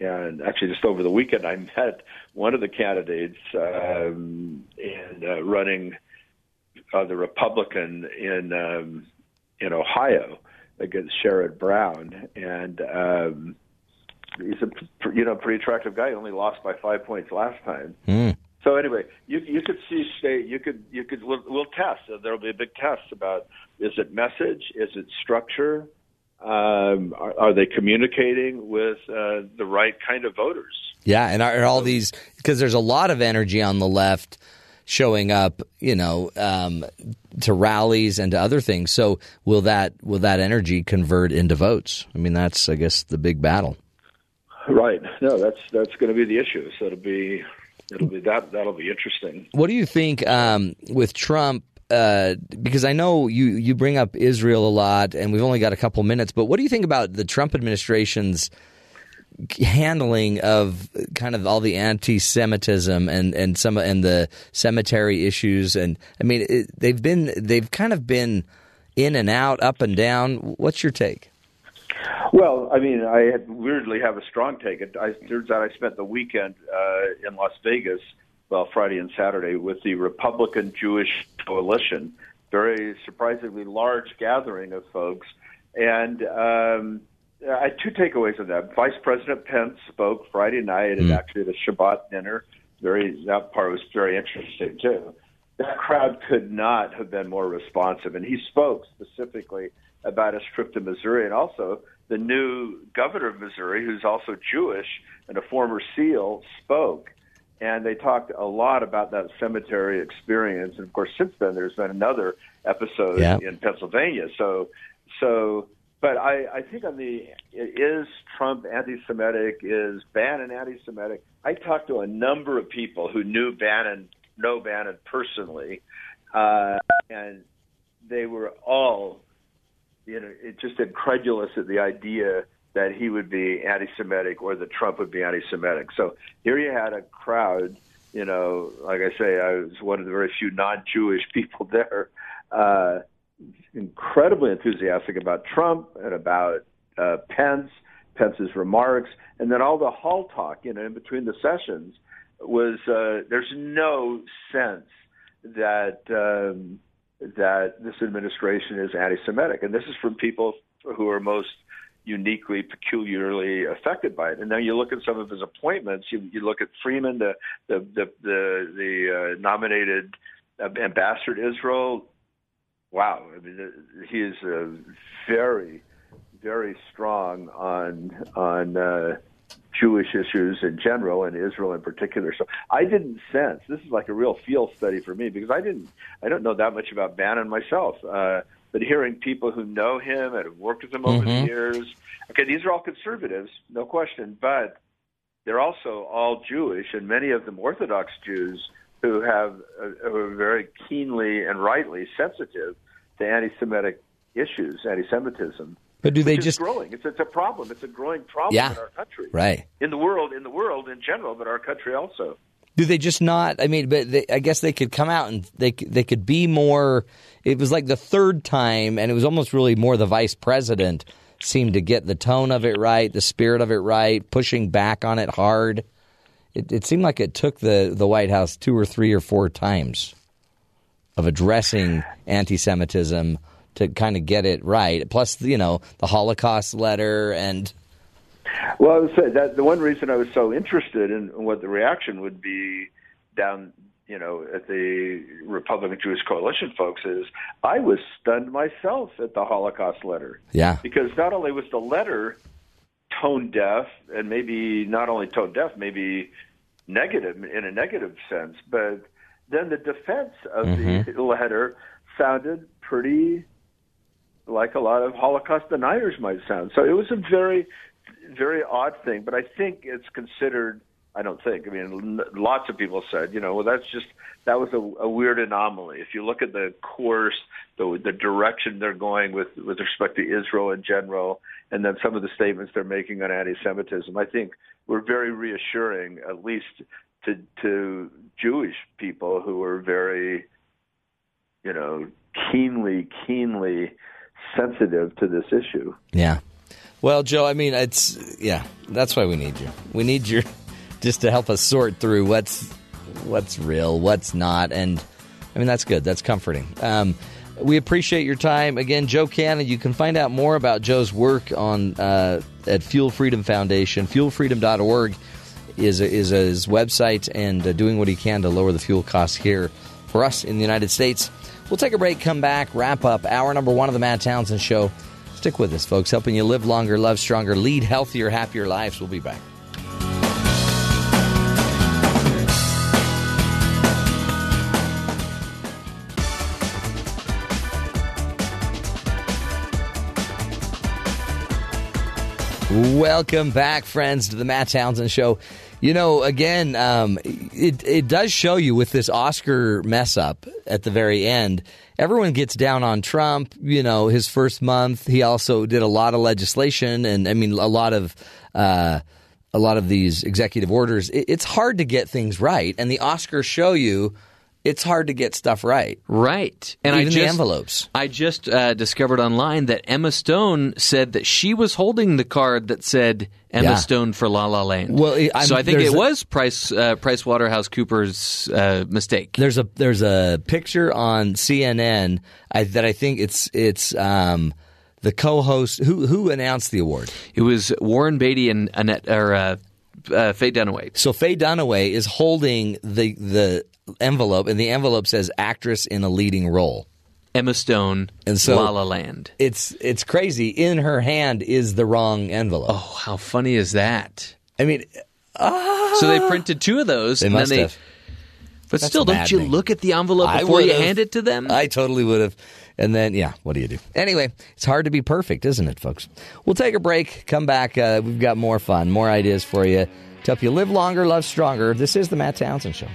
and actually, just over the weekend, I met one of the candidates um, in uh, running uh, the Republican in um, in Ohio against Sherrod Brown, and um, he's a you know pretty attractive guy. He only lost by five points last time. So anyway, you you could see state you could you could we'll, we'll test. There'll be a big test about is it message, is it structure, um, are, are they communicating with uh, the right kind of voters? Yeah, and are, are all these because there's a lot of energy on the left showing up, you know, um, to rallies and to other things. So will that will that energy convert into votes? I mean, that's I guess the big battle. Right. No, that's that's going to be the issue. So it'll be it'll be that that'll be interesting. What do you think um, with Trump? Uh, because I know you, you bring up Israel a lot, and we've only got a couple minutes. But what do you think about the Trump administration's handling of kind of all the anti-Semitism and and some and the cemetery issues? And I mean, it, they've been they've kind of been in and out, up and down. What's your take? Well, I mean, I had weirdly have a strong take. It I, turns out I spent the weekend uh, in Las Vegas, well, Friday and Saturday, with the Republican Jewish Coalition. Very surprisingly large gathering of folks, and um, I had two takeaways of that. Vice President Pence spoke Friday night, and actually the Shabbat dinner. Very that part was very interesting too. That crowd could not have been more responsive, and he spoke specifically about his trip to Missouri, and also the new governor of Missouri, who's also Jewish and a former SEAL, spoke. And they talked a lot about that cemetery experience. And of course, since then, there's been another episode Yeah. in Pennsylvania. So, so, but I, I think on the is Trump anti-Semitic? Is Bannon anti-Semitic? I talked to a number of people who knew Bannon, know Bannon personally, uh, and they were all you know, it just incredulous at the idea that he would be anti-Semitic or that Trump would be anti-Semitic. So here you had a crowd, you know, like I say, I was one of the very few non-Jewish people there, uh, incredibly enthusiastic about Trump and about uh, Pence, Pence's remarks, and then all the hall talk, you know, in between the sessions was uh, there's no sense that um, that this administration is anti-Semitic, and this is from people who are most uniquely, peculiarly affected by it. And then you look at some of his appointments. You, you look at Friedman, the the the the, the uh, nominated ambassador to Israel. Wow, I mean, he is uh, very, very strong on on. Uh, Jewish issues in general and Israel in particular. So I didn't sense this is like a real field study for me because I didn't I don't know that much about Bannon myself. Uh, but hearing people who know him and have worked with him over Mm-hmm. the years, okay, these are all conservatives, no question, but they're also all Jewish and many of them Orthodox Jews who have uh, who are very keenly and rightly sensitive to anti-Semitic issues, anti-Semitism. But do they just growing? It's it's a problem. It's a growing problem Yeah. in our country right? in the world, in the world in general, but our country also. Do they just not? I mean, but they, I guess they could come out and they they could be more. It was like the third time, and it was almost really more the vice president seemed to get the tone of it right, the spirit of it right, pushing back on it hard. It, it seemed like it took the the White House two or three or four times of addressing anti-Semitism to kind of get it right. Plus, you know, the Holocaust letter and Well, I would say that the one reason I was so interested in what the reaction would be down, you know, at the Republican Jewish Coalition folks is I was stunned myself at the Holocaust letter yeah, because not only was the letter tone deaf and maybe not only tone deaf, maybe negative in a negative sense, but then the defense of the mm-hmm. letter sounded pretty like a lot of Holocaust deniers might sound. So it was a very, very odd thing. But I think it's considered. I don't think. I mean, lots of people said, you know, well, that's just that was a, a weird anomaly. If you look at the course, the the direction they're going with with respect to Israel in general, and then some of the statements they're making on anti-Semitism, I think were very reassuring, at least to to Jewish people who were very, you know, keenly, keenly sensitive to this issue. Yeah. Well, Joe, I mean, it's yeah. That's why we need you. We need you just to help us sort through what's what's real, what's not, and I mean that's good. That's comforting. Um, we appreciate your time again, Joe Cannon. You can find out more about Joe's work on uh, at Fuel Freedom Foundation. FuelFreedom.org is is his website, and uh, doing what he can to lower the fuel costs here for us in the United States. We'll take a break, come back, wrap up hour number one of the Matt Townsend Show. Stick with us, folks, helping you live longer, love stronger, lead healthier, happier lives. We'll be back. Welcome back, friends, to the Matt Townsend Show. You know, again, um, it it does show you with this Oscar mess up at the very end. Everyone gets down on Trump. You know, his first month, he also did a lot of legislation, and I mean, a lot of uh, a lot of these executive orders. It, it's hard to get things right, and the Oscars show you it's hard to get stuff right. Right. And Even I the just, envelopes. I just uh, discovered online that Emma Stone said that she was holding the card that said Emma Yeah. Stone for La La Land. Well, I- I'm- so I think it a- was Price uh, Price Waterhouse Cooper's uh, mistake. There's a there's a picture on CNN I, that I think it's it's um, the co-host who who announced the award. It was Warren Beatty and Annette or uh, uh, Faye Dunaway. So Faye Dunaway is holding the the envelope, and the envelope says "actress in a leading role." Emma Stone And so- La La Land. It's it's crazy. In her hand is the wrong envelope. Oh, how funny is that? I mean, So they printed two of those. they and then they, have. But That's still, don't you look at the envelope before you hand it to them? I totally would have. And then, yeah, what do you do? Anyway, it's hard to be perfect, isn't it, folks? We'll take a break, come back. Uh, we've got more fun, more ideas for you to help you live longer, love stronger. This is the Matt Townsend Show.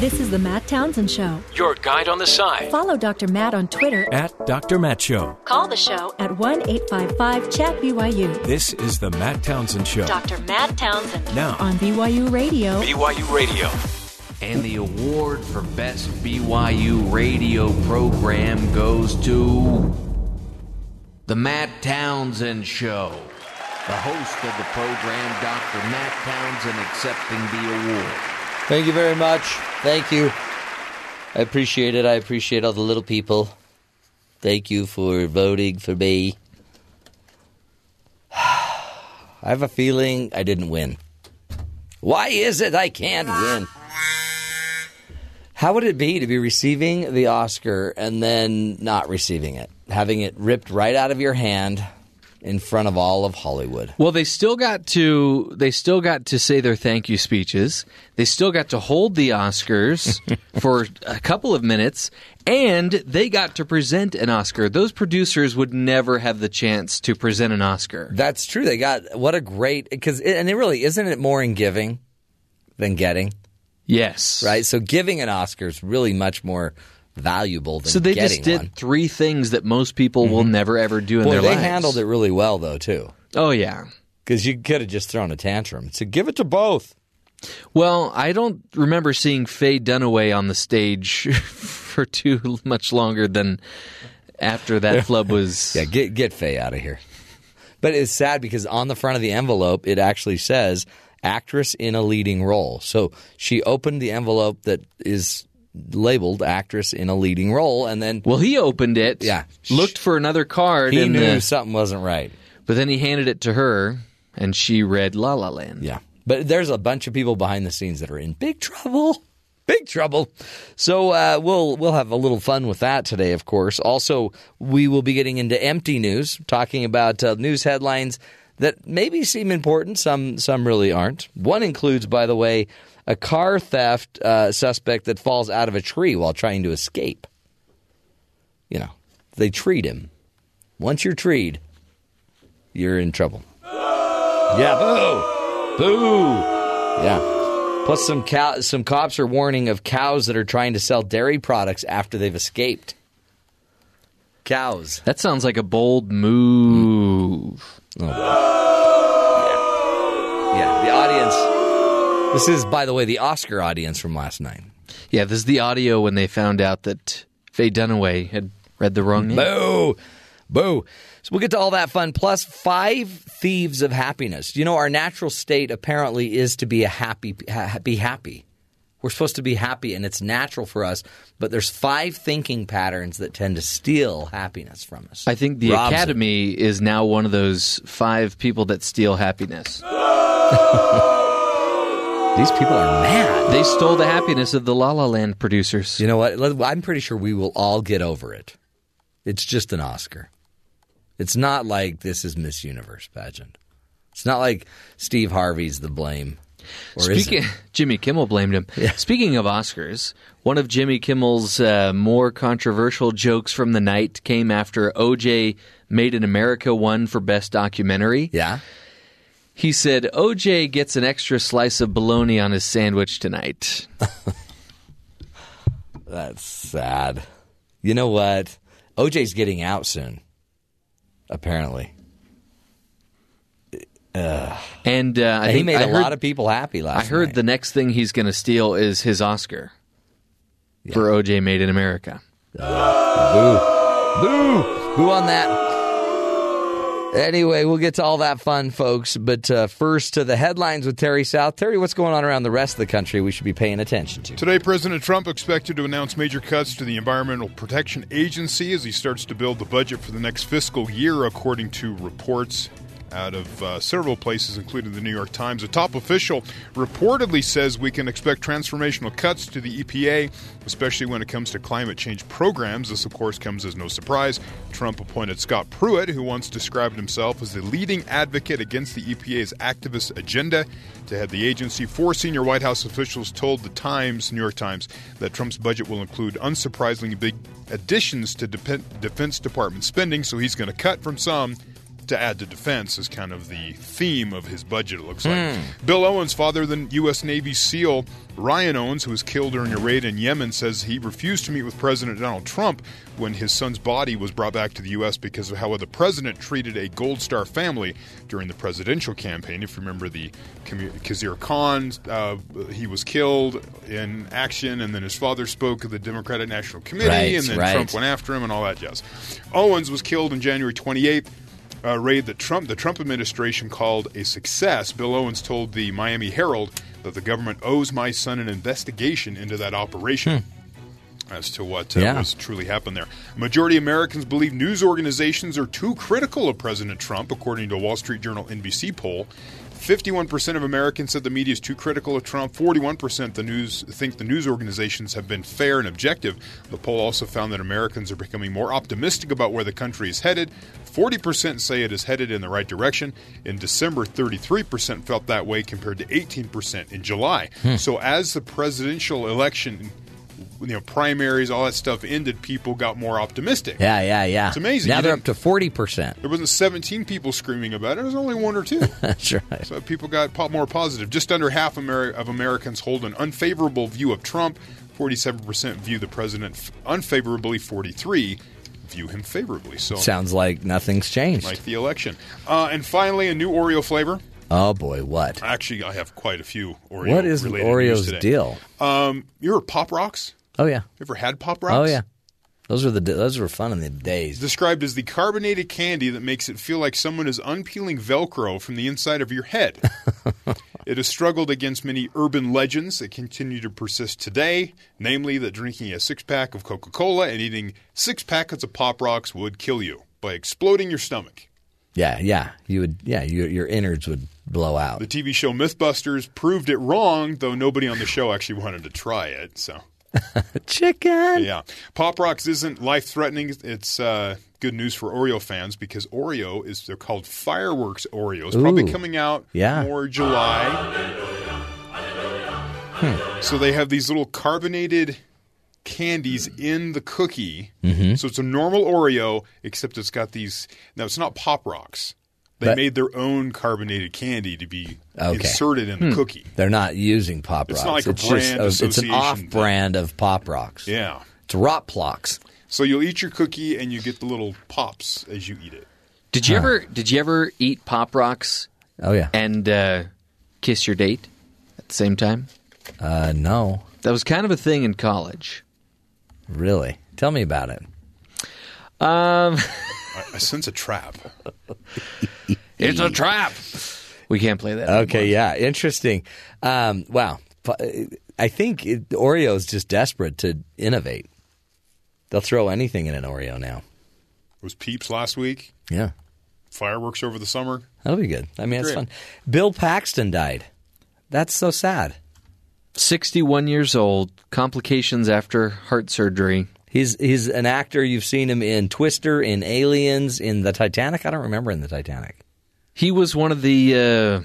This is the Matt Townsend Show. Your guide on the side Follow Dr. Matt on Twitter. at Dr. Matt Show. Call the show at 1 855 Chat BYU. This is the Matt Townsend Show. Dr. Matt Townsend Now, on BYU Radio. BYU Radio. And the award for Best BYU Radio Program goes to The Matt Townsend Show, the host of the program, Dr. Matt Townsend, accepting the award. Thank you very much. Thank you. I appreciate it. I appreciate all the little people. Thank you for voting for me. I have a feeling I didn't win. Why is it I can't win? How would it be to be receiving the Oscar and then not receiving it? Having it ripped right out of your hand in front of all of Hollywood. Well, they still got to they still got to say their thank you speeches. They still got to hold the Oscars for a couple of minutes and they got to present an Oscar. Those producers would never have the chance to present an Oscar. That's true. They got what a great because and it really isn't it more in giving than getting, Yes. right? So giving an Oscar is really much more valuable than So they just did one. Mm-hmm. three things that most people will never ever do in Boy, their they lives. They handled it really well though too, Oh yeah. because you could have just thrown a tantrum. So give it to both. Well, I don't remember seeing Faye Dunaway on the stage for too much longer than after that flub was. Yeah, get get Faye out of here. But it's sad because on the front of the envelope it actually says actress in a leading role. So she opened the envelope that is labeled actress in a leading role and then Well, he opened it. Yeah. Looked for another card. he and knew the- something wasn't right. but then he handed it to her, and she read La La Land. Yeah. But there's a bunch of people behind the scenes that are in big trouble. Big trouble. So uh, we'll we'll have a little fun with that today, of course. Also, we will be getting into empty news, talking about uh, news headlines that maybe seem important. Some some really aren't. One includes, by the way, a car theft uh, suspect that falls out of a tree while trying to escape. You know, they treat him. Once you're treed, you're in trouble. Yeah, boo, boo. Yeah. Plus, some cow- some cops are warning of cows that are trying to sell dairy products after they've escaped. Cows. That sounds like a bold move. Yeah, the audience. This is, by the way, the Oscar audience from last night. Yeah, this is the audio when they found out that Faye Dunaway had read the wrong name. Boo, boo. So we'll get to all that fun. Plus, five thieves of happiness. You know, our natural state apparently is to be a happy, ha- be happy. We're supposed to be happy, and it's natural for us. But there's five thinking patterns that tend to steal happiness from us. I think the Robs. Academy is now one of those five people that steal happiness. These people are mad. They stole the happiness of the La La Land producers. You know what? I'm pretty sure we will all get over it. It's just an Oscar. It's not like this is Miss Universe pageant. It's not like Steve Harvey's the blame. Or Speaking? Jimmy Kimmel blamed him. Speaking of Oscars, one of Jimmy Kimmel's uh, more controversial jokes from the night came after OJ Made in America won for Best Documentary. Yeah. He said, OJ gets an extra slice of bologna on his sandwich tonight. That's sad. You know what? OJ's getting out soon. Apparently. And uh, I he think made I a heard- lot of people happy last I heard night. the next thing he's going to steal is his Oscar for OJ Made in America. Boo. Boo. Boo on that. Anyway, we'll get to all that fun, folks. But uh, first, to the headlines with Terry South. Terry, what's going on around the rest of the country we should be paying attention to? Today, President Trump expected to announce major cuts to the Environmental Protection Agency as he starts to build the budget for the next fiscal year, according to reports out of uh, several places, including the New York Times. A top official reportedly says we can expect transformational cuts to the EPA, especially when it comes to climate change programs. This, of course, comes as no surprise. Trump appointed Scott Pruitt, who once described himself as the leading advocate against the EPA's activist agenda, to head the agency. Four senior White House officials told the Times, New York Times, that Trump's budget will include unsurprisingly big additions to Dep- Defense Department spending, so he's going to cut from some to add to defense is kind of the theme of his budget, it looks like. Bill Owens, father of the U.S. Navy SEAL Ryan Owens, who was killed during a raid in Yemen, says he refused to meet with President Donald Trump when his son's body was brought back to the U.S. because of how the president treated a Gold Star family during the presidential campaign. If you remember the Khizr Khan, uh, he was killed in action, and then his father spoke of the Democratic National Committee, Right, and then right. Trump went after him and all that jazz. Owens was killed on January 28th uh, raid that Trump, the Trump administration called a success. Bill Owens told the Miami Herald that the government owes my son an investigation into that operation. As to what uh, Yeah. was truly happened there. Majority Americans believe news organizations are too critical of President Trump, according to a Wall Street Journal NBC poll. 51% of Americans said the media is too critical of Trump. 41% the news think the news organizations have been fair and objective. The poll also found that Americans are becoming more optimistic about where the country is headed. 40% say it is headed in the right direction. In December, 33% felt that way compared to 18% in July. Hmm. So as the presidential election you know primaries all that stuff ended people got more optimistic Yeah, yeah, yeah. It's amazing. Now You they're up to forty percent. there wasn't 17 people screaming about it. It was only one or two. That's right. so people got more positive. Just under half of Americans hold an unfavorable view of Trump. 47% view the president f- unfavorably. 43 view him favorably. So Sounds like nothing's changed. like the election. Uh, and finally, a new Oreo flavor. Oh boy, what? Actually, I have quite a few Oreo. What is Oreo's deal? Um, you ever Pop Rocks? Oh yeah. You ever had Pop Rocks? Oh yeah. Those were the those were fun in the days. described as the carbonated candy that makes it feel like someone is unpeeling Velcro from the inside of your head. it has struggled against many urban legends that continue to persist today, namely that drinking a six pack of Coca Cola and eating six packets of Pop Rocks would kill you by exploding your stomach. Yeah, yeah. You would yeah, your your innards would blow out. The TV show Mythbusters proved it wrong, though nobody on the show actually wanted to try it. So. Chicken. Yeah. Pop Rocks isn't life threatening. It's uh, good news for Oreo fans because Oreo is, they're called fireworks Oreos. Probably coming out Yeah. more July. So they have these little carbonated candies in the cookie. Mm-hmm. So it's a normal Oreo, except it's got these. Now, it's not Pop Rocks. They But- made their own carbonated candy to be Okay. inserted in the cookie. They're not using Pop Rocks. It's Rocks. not like a it's brand a- it's an association off thing. brand of Pop Rocks. Yeah. It's Rot Plocks. So you'll eat your cookie and you get the little pops as you eat it. Did you ever did you ever eat Pop Rocks Oh yeah. and uh, kiss your date at the same time? Uh no. That was kind of a thing in college. Really. Tell me about it. Um, I, I sense a trap. it's a trap. We can't play that. Okay, yeah, interesting. Um, wow, I think it, is just desperate to innovate. They'll throw anything in an Oreo now. It was Peeps last week. Yeah, Fireworks over the summer. that'll be good. I mean, it's fun. Bill Paxton died. That's so sad. 61 years old, complications after heart surgery. He's he's an actor. You've seen him in Twister, in Aliens, in the Titanic. I don't remember in the Titanic. He was one of the uh,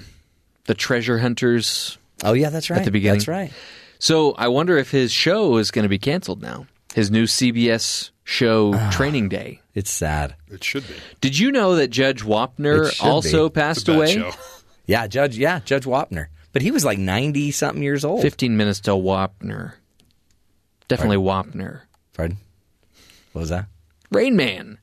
the treasure hunters. Oh yeah, that's right. At the beginning. That's right. So I wonder if his show is going to be canceled now. His new CBS show, Ah. Training Day. It's sad. It should be. Did you know that Judge Wapner also be. passed It's a bad away? show. Yeah, Judge. Yeah, Judge Wapner. But he was like ninety something years old. 15 minutes till Wapner. Definitely Wapner. Pardon? What was that? Rain Man.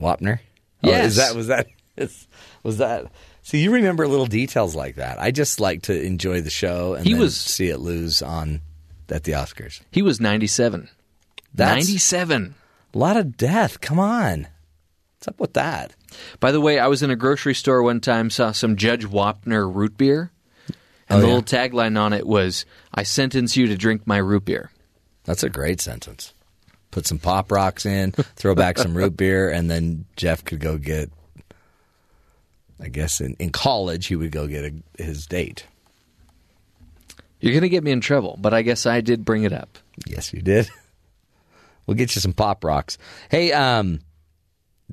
Wapner? Yes. Oh, is that was that is, was that? See, you remember little details like that. I just like to enjoy the show and He was- see it lose on at the Oscars. He was 97. That's 97. a lot of death. Come on, what's up with that? By the way, I was in a grocery store one time, saw some Judge Wapner root beer, and Oh, the yeah? little tagline on it was, I sentence you to drink my root beer. That's a great sentence. Put some pop rocks in, throw back some root beer, and then Jeff could go get. I guess in, in college he would go get a, his date. You're going to get me in trouble, but I guess I did bring it up. Yes, you did. We'll get you some pop rocks. Hey, um,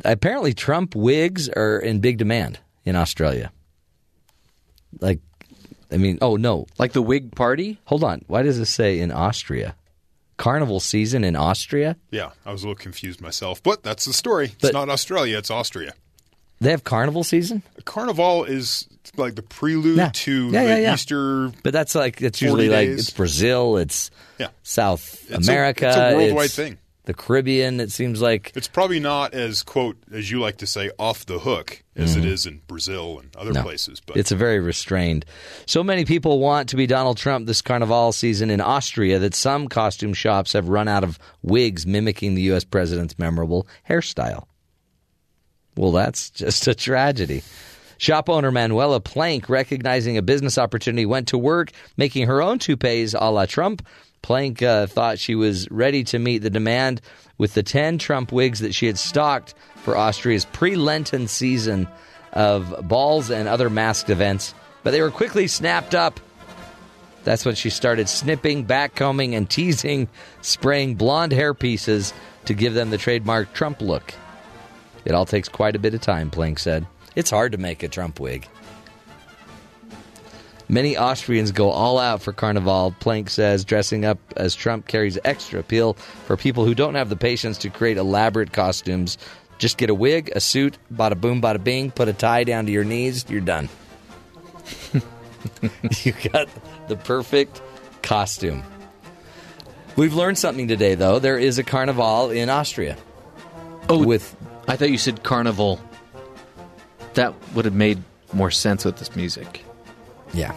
apparently Trump wigs are in big demand in Australia. Like, I mean, oh no, Like the Whig Party? hold on. Why does this say in Austria? Carnival season in Austria? Yeah, I was a little confused myself, but that's the story. It's But- not Australia; it's Austria. They have carnival season, Carnival is like the prelude Yeah. to Yeah, yeah, yeah. Easter. but that's like it's 40 usually like it's Brazil, it's Yeah, South It's a- America, it's a worldwide it's thing. The Caribbean, it seems like it's probably not as quote as you like to say off the hook as it mm-hmm. is in Brazil and other No. places. But It's a very restrained. So many people want to be Donald Trump this carnival season in Austria that some costume shops have run out of wigs mimicking the U.S. president's memorable hairstyle. Well, that's just a tragedy. Shop owner Manuela Plank, recognizing a business opportunity, went to work making her own toupees a la Trump. Plank uh, thought she was ready to meet the demand with the 10 Trump wigs that she had stocked for Austria's pre Lenten season of balls and other masked events, but they were quickly snapped up. That's when she started snipping, backcombing, and teasing, spraying blonde hair pieces to give them the trademark Trump look. It all takes quite a bit of time, Plank said. It's hard to make a Trump wig. Many Austrians go all out for Carnival, Plank says. Dressing up as Trump carries extra appeal for people who don't have the patience to create elaborate costumes. Just get a wig, a suit, bada boom, bada bing, put a tie down to your knees, you're done. you got the perfect costume. We've learned something today, though. There is a Carnival in Austria. Oh, with I thought you said carnival. That would have made more sense with this music. Yeah.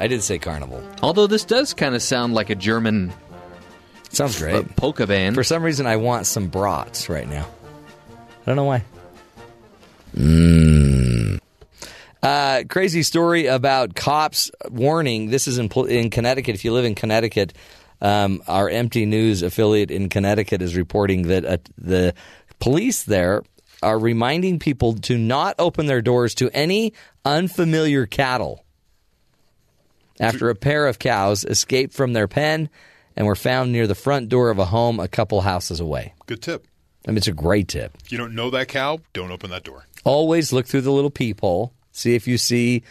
I did say carnival. Although this does kind of sound like a German Sounds great. uh, polka band. For some reason, I want some brats right now. I don't know why. Mm. Uh, crazy story about cops warning. This is in in Connecticut. If you live in Connecticut, um, our Empty News affiliate in Connecticut is reporting that uh, the police there are reminding people to not open their doors to any unfamiliar cattle after a pair of cows escaped from their pen and were found near the front door of a home a couple houses away. Good tip. I mean, it's a great tip. If you don't know that cow, don't open that door. Always look through the little peephole, see if you see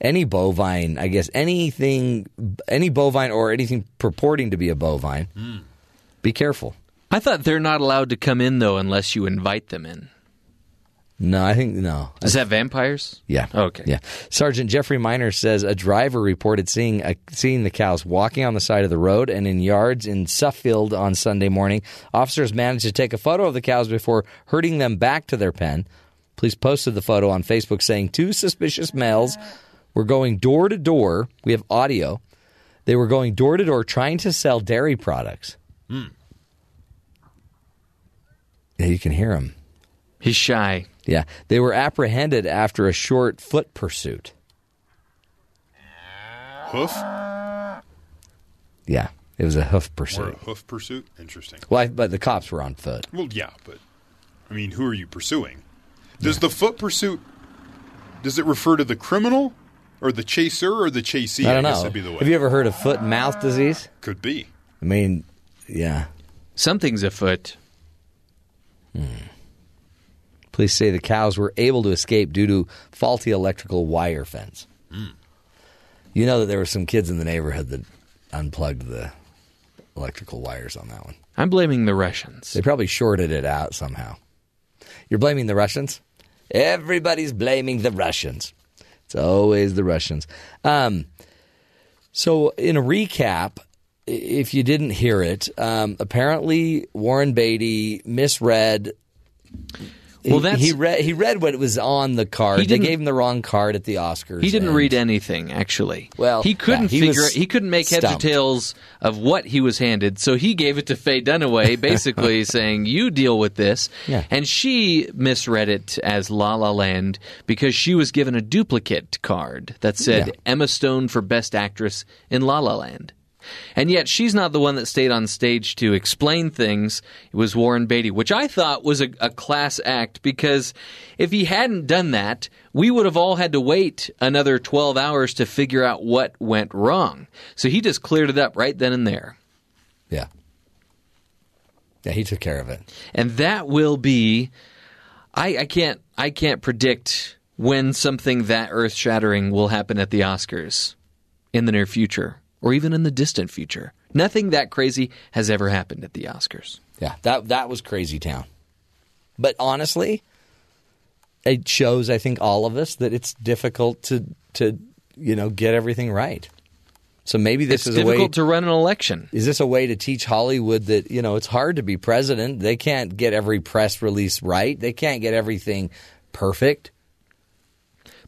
any bovine, I guess anything, any bovine or anything purporting to be a bovine. Hmm. Be careful. I thought they're not allowed to come in though unless you invite them in. No, I think no. Is that vampires? Yeah. Oh, okay. Yeah. Sergeant Jeffrey Miner says a driver reported seeing a, seeing the cows walking on the side of the road and in yards in Suffield on Sunday morning. Officers managed to take a photo of the cows before herding them back to their pen. Police posted the photo on Facebook saying two suspicious males were going door to door. We have audio. They were going door to door trying to sell dairy products. Hmm. Yeah, you can hear them. He's shy. Yeah, they were apprehended after a short foot pursuit. Hoof Yeah, it was a hoof or pursuit. a hoof pursuit? Interesting. Well, I, but the cops were on foot. Well, yeah, but I mean, who are you pursuing? Does the foot pursuit does it refer to the criminal or the chaser or the chasee? I don't guess know. that'd be the way. Have you ever heard of foot and mouth disease? Could be. I mean, yeah. Something's afoot. Hmm. Police say the cows were able to escape due to faulty electrical wire fence. You know that there were some kids in the neighborhood that unplugged the electrical wires on that one. I'm blaming the Russians. They probably shorted it out somehow. You're blaming the Russians? Everybody's blaming the Russians. It's always the Russians. Um, so, in a recap, if you didn't hear it, um, apparently Warren Beatty misread. Well, he- that's- he read. He read what was on the card. They gave him the wrong card at the Oscars. He didn't and- read anything, actually. Well, he couldn't yeah, he figure. he couldn't make heads or tails of what he was handed, so he gave it to Faye Dunaway, basically saying, "You deal with this." Yeah. And she misread it as La La Land because she was given a duplicate card that said Yeah. Emma Stone for Best Actress in La La Land. And yet she's not the one that stayed on stage to explain things. It was Warren Beatty, which I thought was a, a class act because if he hadn't done that, we would have all had to wait another 12 hours to figure out what went wrong. So he just cleared it up right then and there. Yeah. Yeah, he took care of it. and that will be I, I can't I can't predict when something that earth shattering will happen at the Oscars in the near future or even in the distant future. Nothing that crazy has ever happened at the Oscars. Yeah, that that was crazy town. But honestly, it shows I think all of us that it's difficult to to you know get everything right. So maybe this it's is a difficult way. to run an election. is this a way to teach Hollywood that you know it's hard to be president? They can't get every press release right. They can't get everything perfect.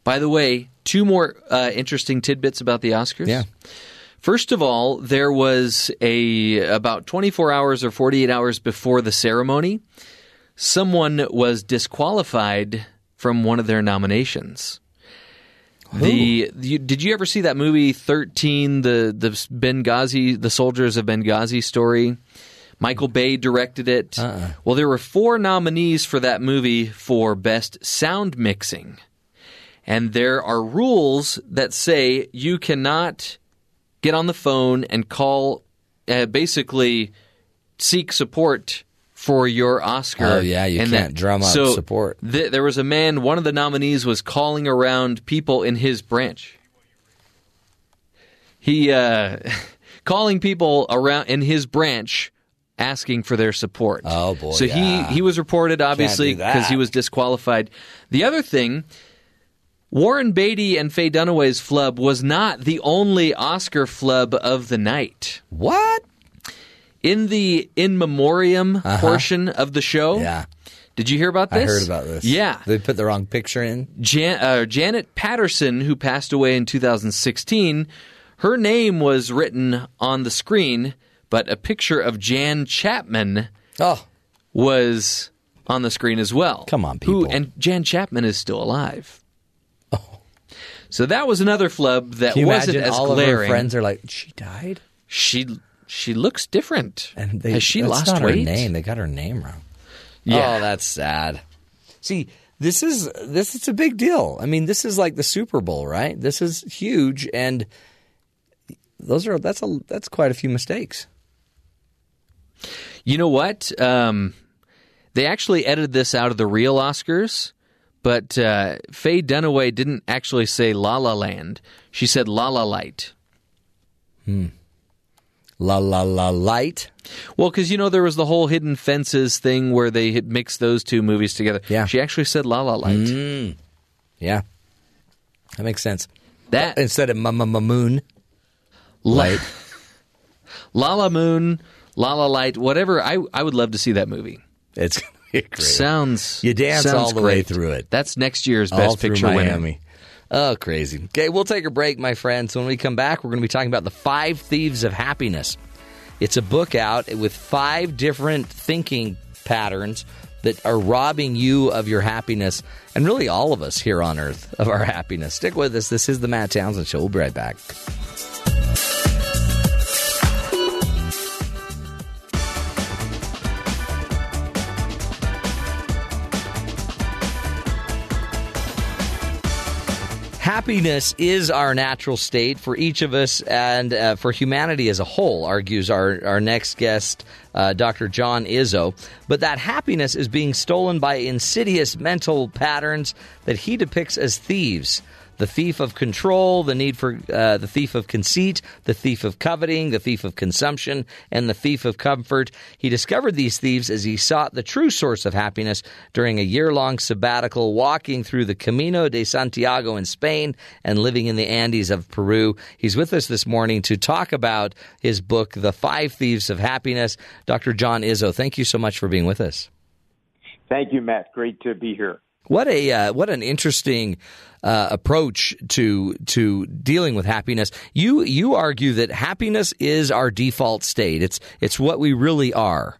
By the way, two more uh, interesting tidbits about the Oscars. Yeah. First of all, there was a about 24 hours or 48 hours before the ceremony, someone was disqualified from one of their nominations. The you, did you ever see that movie Thirteen? The the Benghazi, the soldiers of Benghazi story. Michael Bay directed it. Uh-uh. Well, there were four nominees for that movie for best sound mixing, and there are rules that say you cannot get on the phone and call, uh, basically seek support for your Oscar. Oh, yeah, you and can't drum up so support. th- there was a man. One of the nominees was calling around people in his branch. He uh, calling people around in his branch, asking for their support. Oh, boy, So yeah. he he was reported obviously because he was disqualified. The other thing. Warren Beatty and Faye Dunaway's flub was not the only Oscar flub of the night. What? In the in memoriam portion of the show, Uh-huh. Yeah. did you hear about this? I heard about this. Yeah, They put the wrong picture in. Jan- uh, Janet Patterson, who passed away in 2016, her name was written on the screen, but a picture of Jan Chapman Oh, was on the screen as well. Come on, Who, people. and Jan Chapman is still alive. So that was another flub that can you wasn't imagine as all of her friends are like, she died? She she looks different. And they, Has she that's lost not weight? her name. They got her name wrong. Yeah. Oh, that's sad. See, this is this is a big deal. I mean, this is like the Super Bowl, right? This is huge, and those are that's a that's quite a few mistakes. You know what? Um, they actually edited this out of the real Oscars, but uh, Faye Dunaway didn't actually say La La Land. She said La La Light. La la la light. Well, because you know there was the whole Hidden Fences thing where they had mixed those two movies together. Yeah. she actually said La La Light. Yeah, that makes sense. That Instead of mama moon light. La La Moon, La La Light, whatever. I I would love to see that movie. It's great. Sounds You dance sounds all the way great. through it. That's next year's all Best Picture winner. Miami. Oh, crazy. Okay, we'll take a break, my friends. When we come back, we're going to be talking about the Five Thieves of Happiness. It's a book out with five different thinking patterns that are robbing you of your happiness, and really all of us here on Earth of our happiness. Stick with us. This is the Matt Townsend Show. We'll be right back. Happiness is our natural state for each of us and uh, for humanity as a whole, argues our, our next guest, uh, Dr. John Izzo. But that happiness is being stolen by insidious mental patterns that he depicts as thieves. The thief of control, the need for uh, the thief of conceit, the thief of coveting, the thief of consumption, and the thief of comfort. He discovered these thieves as he sought the true source of happiness during a year long sabbatical, walking through the Camino de Santiago in Spain and living in the Andes of Peru. He's with us this morning to talk about his book, The Five Thieves of Happiness. Dr. John Izzo, thank you so much for being with us. Thank you, Matt. Great to be here. What a uh, what an interesting uh, approach to to dealing with happiness. You you argue that happiness is our default state. It's it's what we really are,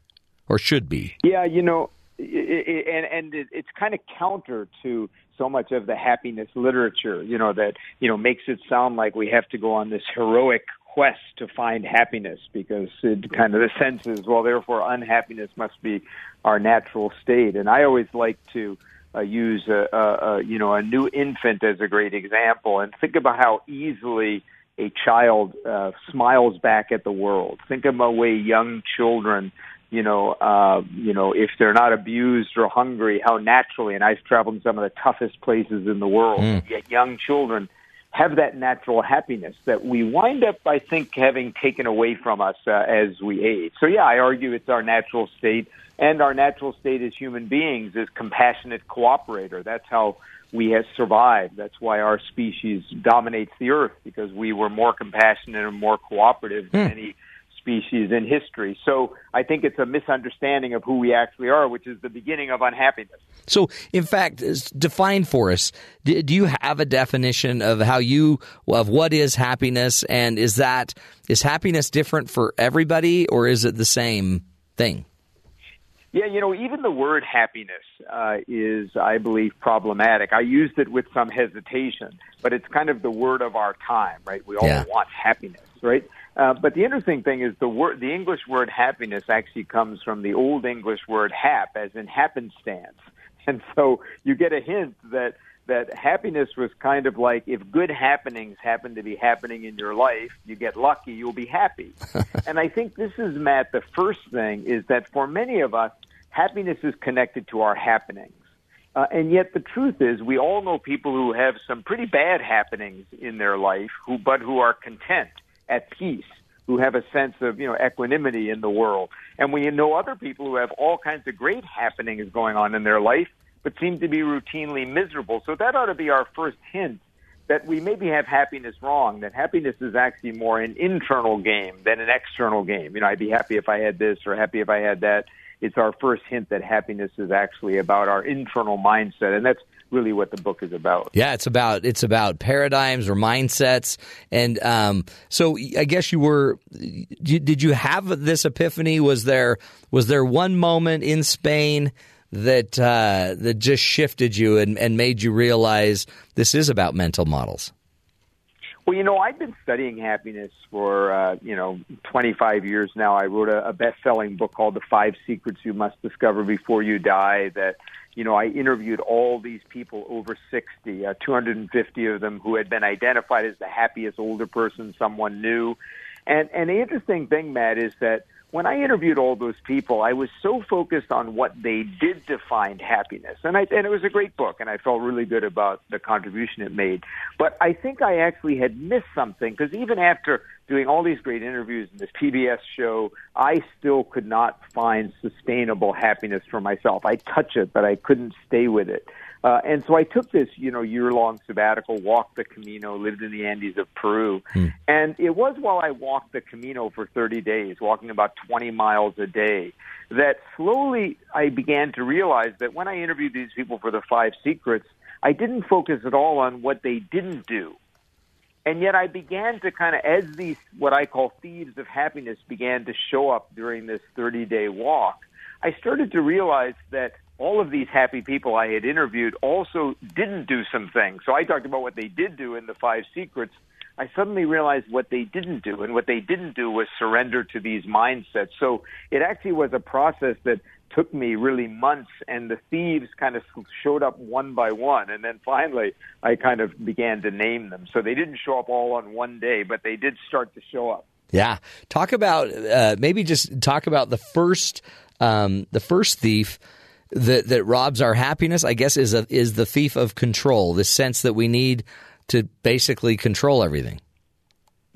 or should be. Yeah, you know, i i and and it, it's kind of counter to so much of the happiness literature. You know that you know makes it sound like we have to go on this heroic quest to find happiness because it kind of the sense is well, therefore unhappiness must be our natural state. And I always like to uh, use a, a, a you know a new infant as a great example and think about how easily a child uh, smiles back at the world. Think of the way young children, you know, uh, you know, if they're not abused or hungry, how naturally. And I've traveled in some of the toughest places in the world. Yet young children have that natural happiness that we wind up, I think, having taken away from us uh, as we age. So yeah, I argue it's our natural state, and our natural state as human beings is compassionate cooperator. That's how we have survived. That's why our species dominates the earth because we were more compassionate and more cooperative than any species in history. So I think it's a misunderstanding of who we actually are, which is the beginning of unhappiness. So, in fact, is- define for us. Do, do you have a definition of how you of what is happiness, and is that is happiness different for everybody, or is it the same thing? Yeah, you know, even the word happiness uh, is, I believe, problematic. I used it with some hesitation, but it's kind of the word of our time, right? We all Yeah. want happiness, right? Uh, but the interesting thing is the word, the English word happiness actually comes from the Old English word hap, as in happenstance, and so you get a hint that that happiness was kind of like if good happenings happen to be happening in your life, you get lucky, you'll be happy. and I think this is Matt. The first thing is that for many of us, happiness is connected to our happenings. Uh, and yet the truth is we all know people who have some pretty bad happenings in their life who but who are content at peace who have a sense of you know equanimity in the world. And we know other people who have all kinds of great happenings going on in their life but seem to be routinely miserable. So that ought to be our first hint that we maybe have happiness wrong that happiness is actually more an internal game than an external game. You know i'd be happy if i had this or happy if i had that. It's our first hint that happiness is actually about our internal mindset. And that's really what the book is about Yeah, it's about it's about paradigms or mindsets, and um, so I guess you were. Did you have this epiphany? Was there was there one moment in Spain that uh, that just shifted you and, and made you realize this is about mental models? Well, you know, I've been studying happiness for uh, you know 25 years now. I wrote a, a best-selling book called "The Five Secrets You Must Discover Before You Die." That you know, I interviewed all these people over 60, uh, 250 of them who had been identified as the happiest older person someone knew. And and the interesting thing, Matt, is that when I interviewed all those people, I was so focused on what they did to find happiness, and I and it was a great book, and I felt really good about the contribution it made. But I think I actually had missed something because even after doing all these great interviews in this PBS show, I still could not find sustainable happiness for myself. I touch it, but I couldn't stay with it. Uh, and so I took this, you know, year-long sabbatical, walked the Camino, lived in the Andes of Peru, and it was while I walked the Camino for 30 days, walking about 20 miles a day, that slowly I began to realize that when I interviewed these people for the Five Secrets, I didn't focus at all on what they didn't do. And yet I began to kind of, as these, what I call thieves of happiness began to show up during this 30 day walk, I started to realize that all of these happy people I had interviewed also didn't do some things. So I talked about what they did do in the five secrets. I suddenly realized what they didn't do, and what they didn't do was surrender to these mindsets. So it actually was a process that took me really months, and the thieves kind of showed up one by one, and then finally I kind of began to name them. So they didn't show up all on one day, but they did start to show up. Yeah, talk about uh, maybe just talk about the first um, the first thief that that robs our happiness. I guess is a, is the thief of control. The sense that we need to basically control everything.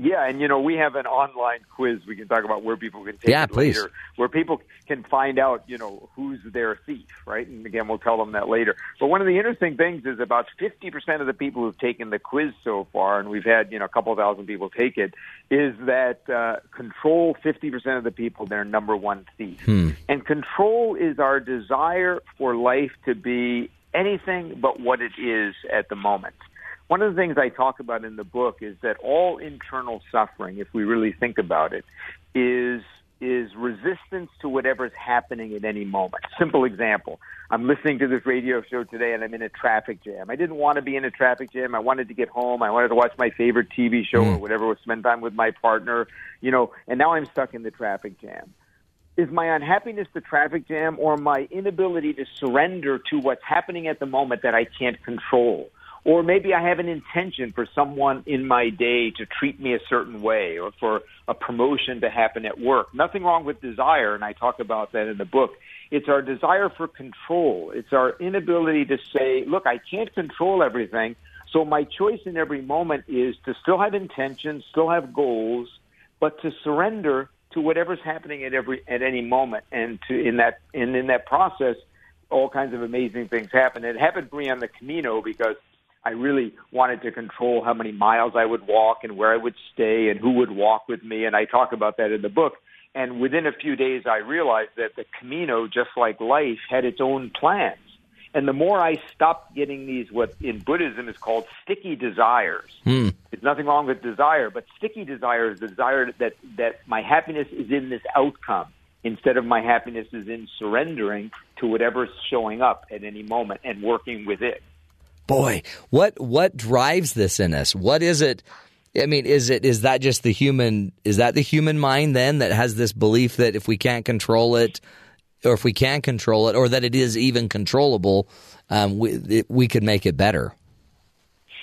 Yeah, and you know we have an online quiz. We can talk about where people can take Yeah, it please. later, where people can find out, you know, who's their thief, right? And again, we'll tell them that later. But one of the interesting things is about fifty percent of the people who've taken the quiz so far, and we've had you know a couple thousand people take it, is that uh, control fifty percent of the people their number one thief, and control is our desire for life to be anything but what it is at the moment. One of the things I talk about in the book is that all internal suffering, if we really think about it, is is resistance to whatever's happening at any moment. Simple example. I'm listening to this radio show today and I'm in a traffic jam. I didn't want to be in a traffic jam. I wanted to get home. I wanted to watch my favorite TV show hmm. or whatever, or spend time with my partner, you know, and now I'm stuck in the traffic jam is my unhappiness the traffic jam or my inability to surrender to what's happening at the moment that I can't control? Or maybe I have an intention for someone in my day to treat me a certain way or for a promotion to happen at work. Nothing wrong with desire, and I talk about that in the book. It's our desire for control. It's our inability to say, look, I can't control everything. So my choice in every moment is to still have intentions, still have goals, but to surrender to whatever's happening at every at any moment, and to in that and in that process, all kinds of amazing things happen. It happened for me on the Camino because I really wanted to control how many miles I would walk and where I would stay and who would walk with me, and I talk about that in the book. And within a few days, I realized that the Camino, just like life, had its own plans. And the more I stopped getting these, what in Buddhism is called sticky desires, Hmm. there's nothing wrong with desire, but sticky desire is the desire that that my happiness is in this outcome. instead of my happiness is in surrendering to whatever's showing up at any moment and working with it. Boy, what what drives this in us? What is it? I mean, is it is that just the human? Is that the human mind then that has this belief that if we can't control it, or if we can control it, or that it is even controllable, um, we it, we could make it better.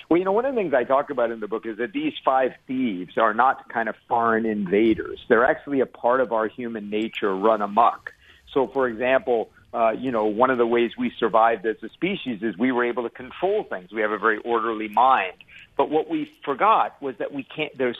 Well, you know, one of the things I talk about in the book is that these five thieves are not kind of foreign invaders. They're actually a part of our human nature run amok. So, for example, uh, you know, one of the ways we survived as a species is we were able to control things. We have a very orderly mind. But what we forgot was that we can't, there's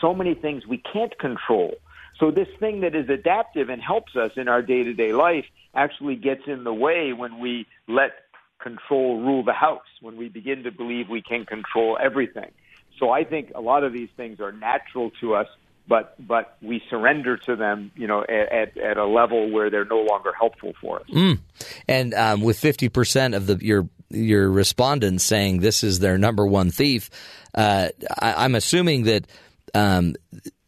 so many things we can't control. So this thing that is adaptive and helps us in our day to day life actually gets in the way when we let control rule the house, when we begin to believe we can control everything. So I think a lot of these things are natural to us, but but we surrender to them, you know, at, at a level where they're no longer helpful for us. Mm. And um, with fifty percent of the your your respondents saying this is their number one thief, uh, I, am assuming that um,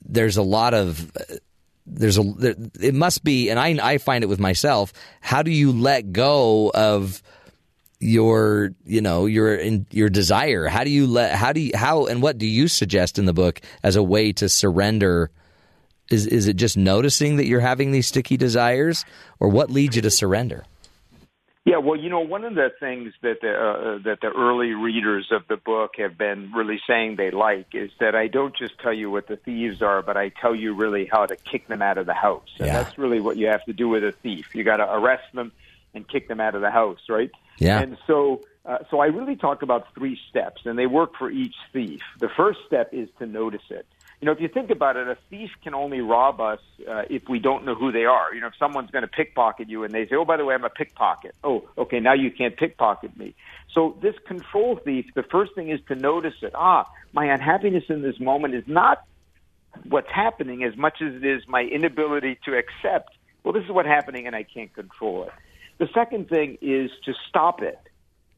there's a lot of there's a there, it must be, and I I find it with myself. How do you let go of your you know your in, your desire. How do you let how do you how and what do you suggest in the book as a way to surrender? Is is it just noticing that you're having these sticky desires or what leads you to surrender? Yeah well you know one of the things that the uh, that the early readers of the book have been really saying they like is that I don't just tell you what the thieves are but I tell you really how to kick them out of the house. And Yeah. that's really what you have to do with a thief. You got to arrest them and kick them out of the house right Yeah. and so, uh, so I really talk about three steps, and they work for each thief. The first step is to notice it. You know, if you think about it, a thief can only rob us uh, if we don't know who they are. You know, if someone's going to pickpocket you and they say, "Oh, by the way, I'm a pickpocket." Oh, okay, now you can't pickpocket me. So this control thief, the first thing is to notice it. Ah, my unhappiness in this moment is not what's happening as much as it is my inability to accept. Well, this is what's happening, and I can't control it. The second thing is to stop it.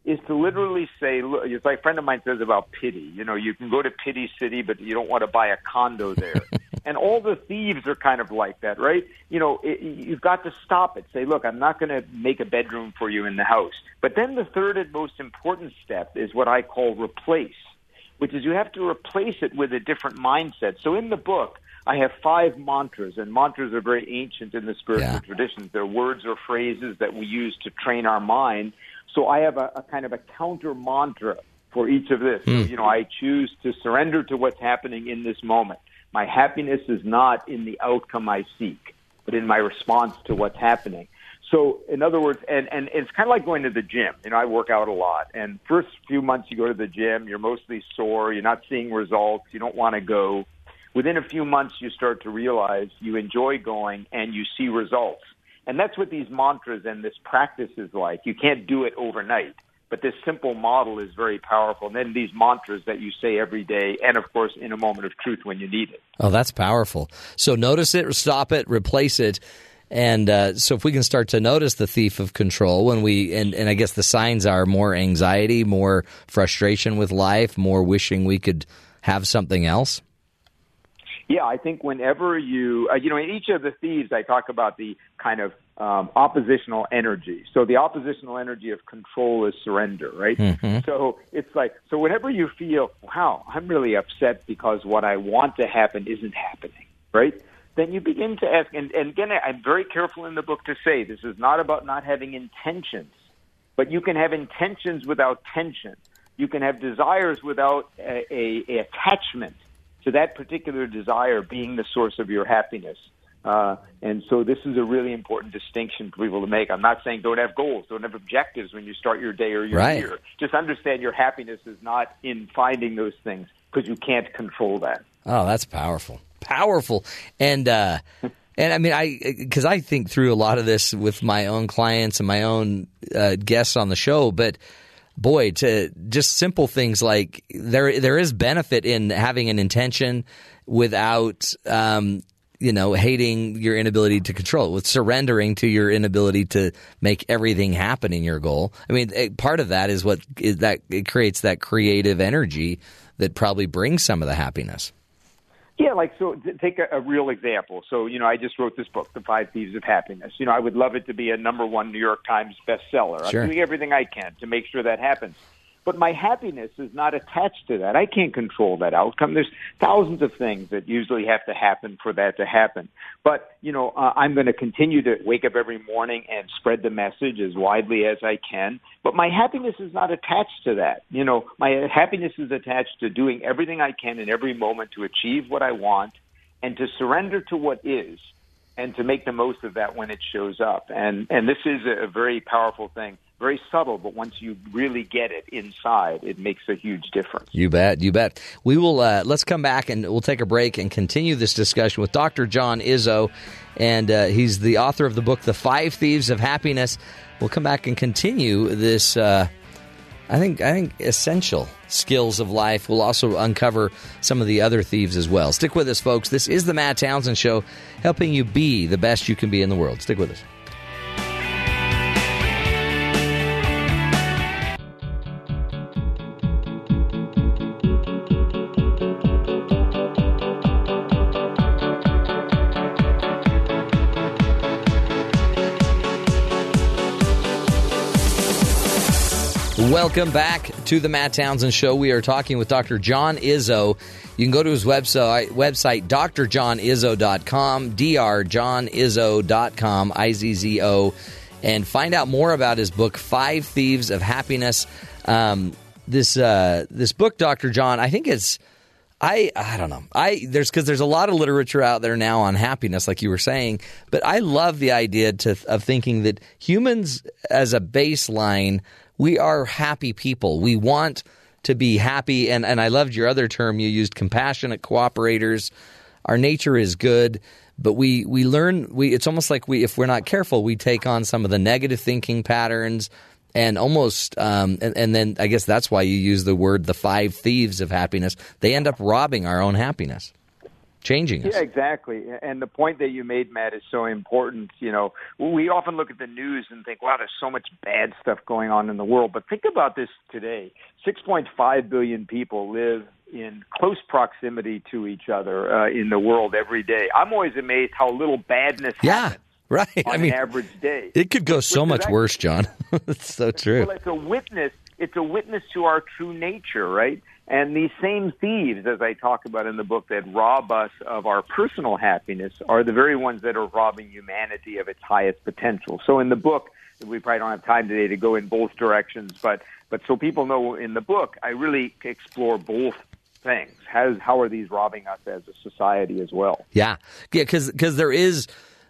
Is to literally say, look, it's like a friend of mine says about pity. You know, you can go to Pity City, but you don't want to buy a condo there. and all the thieves are kind of like that, right? You know, it, you've got to stop it. Say, look, I'm not going to make a bedroom for you in the house. But then the third and most important step is what I call replace, which is you have to replace it with a different mindset. So in the book, I have five mantras, and mantras are very ancient in the spiritual traditions. They're words or phrases that we use to train our mind. So I have a, a kind of a counter mantra for each of this. So, you know, I choose to surrender to what's happening in this moment. My happiness is not in the outcome I seek, but in my response to what's happening. So, in other words, and, and it's kind of like going to the gym. You know, I work out a lot, and first few months you go to the gym, you're mostly sore, you're not seeing results, you don't want to go. Within a few months, you start to realize you enjoy going and you see results. And that's what these mantras and this practice is like. You can't do it overnight, but this simple model is very powerful. And then these mantras that you say every day, and of course, in a moment of truth when you need it. oh that's powerful so notice it stop it replace it and uh, so if we can start to notice the thief of control when we and, and i guess the signs are more anxiety more frustration with life more wishing we could have something else Yeah, I think whenever you, uh, you know, in each of the thieves, I talk about the kind of um, oppositional energy. So the oppositional energy of control is surrender, right? So it's like, so whenever you feel, wow, I'm really upset because what I want to happen isn't happening, right? Then you begin to ask, and, and again, I'm very careful in the book to say this is not about not having intentions, but you can have intentions without tension. You can have desires without a, a, a attachment to that particular desire being the source of your happiness. Uh, and so this is a really important distinction for people to make. I'm not saying don't have goals, don't have objectives when you start your day or your Right. year. Just understand your happiness is not in finding those things because you can't control that. Oh, that's powerful, powerful, and uh, and I mean, I because I think through a lot of this with my own clients and my own uh, guests on the show, but boy, to just simple things like there there is benefit in having an intention without. Um, you know, hating your inability to control it, with surrendering to your inability to make everything happen in your goal. I mean, eh, part of that is what is that it creates that creative energy that probably brings some of the happiness. Yeah, like so. t- Take a, a real example. So you know, I just wrote this book, The Five Thieves of Happiness. You know, I would love it to be a number one New York Times bestseller. Sure. I'm doing everything I can to make sure that happens. But my happiness is not attached to that. I can't control that outcome. There's thousands of things that usually have to happen for that to happen. But, you know, uh, I'm going to continue to wake up every morning and spread the message as widely as I can. But my happiness is not attached to that. You know, my happiness is attached to doing everything I can in every moment to achieve what I want and to surrender to what is and to make the most of that when it shows up. And and this is a, very powerful thing, very subtle, but once you really get it inside, it makes a huge difference. You bet, you bet. We will. Uh, let's come back and we'll take a break and continue this discussion with Dr. John Izzo, and uh, he's the author of the book "The Five Thieves of Happiness." We'll come back and continue this. Uh, I think I think essential skills of life. We'll also uncover some of the other thieves as well. Stick with us, folks. This is the Matt Townsend Show, helping you be the best you can be in the world. Stick with us. Welcome back to the Matt Townsend Show. We are talking with Dr. John Izzo. You can go to his website, website drjohnizzo.com, drjohnizzo.com, I-Z-Z-O, and find out more about his book, Five Thieves of Happiness. Um, this uh, this book, Dr. John, I think it's I I don't know. I there's because there's a lot of literature out there now on happiness, like you were saying. But I love the idea to, of thinking that humans, as a baseline, we are happy people. We want to be happy, and and I loved your other term you used, compassionate cooperators. Our nature is good, but we we learn. We it's almost like we if we're not careful, we take on some of the negative thinking patterns and almost um, and, and then I guess that's why you use the word the five thieves of happiness. They end up robbing our own happiness, changing us. Yeah, exactly. And the point that you made, Matt, is so important. You know, we often look at the news and think, wow, there's so much bad stuff going on in the world. But think about this today 6.5 billion people live in close proximity to each other uh, in the world every day. I'm always amazed how little badness Yeah, happens right. on I mean, an average day. it could go so much worse, John. it's so true. Well, it's a witness. It's a witness to our true nature, right? And these same thieves, as I talk about in the book, that rob us of our personal happiness, are the very ones that are robbing humanity of its highest potential. So, in the book, we probably don't have time today to go in both directions, but but so people know in the book, I really explore both things. How how are these robbing us as a society as well? Yeah, yeah, because cause there is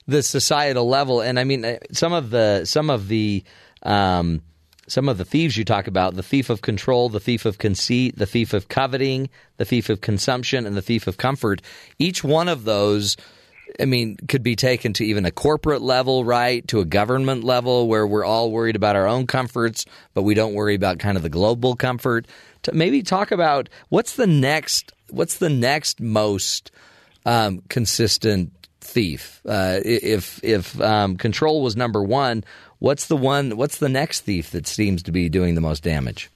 the societal level, and I mean uh, some of the some of the um, some of the thieves you talk about: the thief of control, the thief of conceit, the thief of coveting, the thief of consumption, and the thief of comfort. Each one of those. I mean, could be taken to even a corporate level, right? To a government level where we're all worried about our own comforts, but we don't worry about kind of the global comfort. To maybe talk about what's the next, what's the next most um, consistent thief. Uh, if if um, control was number one, what's the one? What's the next thief that seems to be doing the most damage?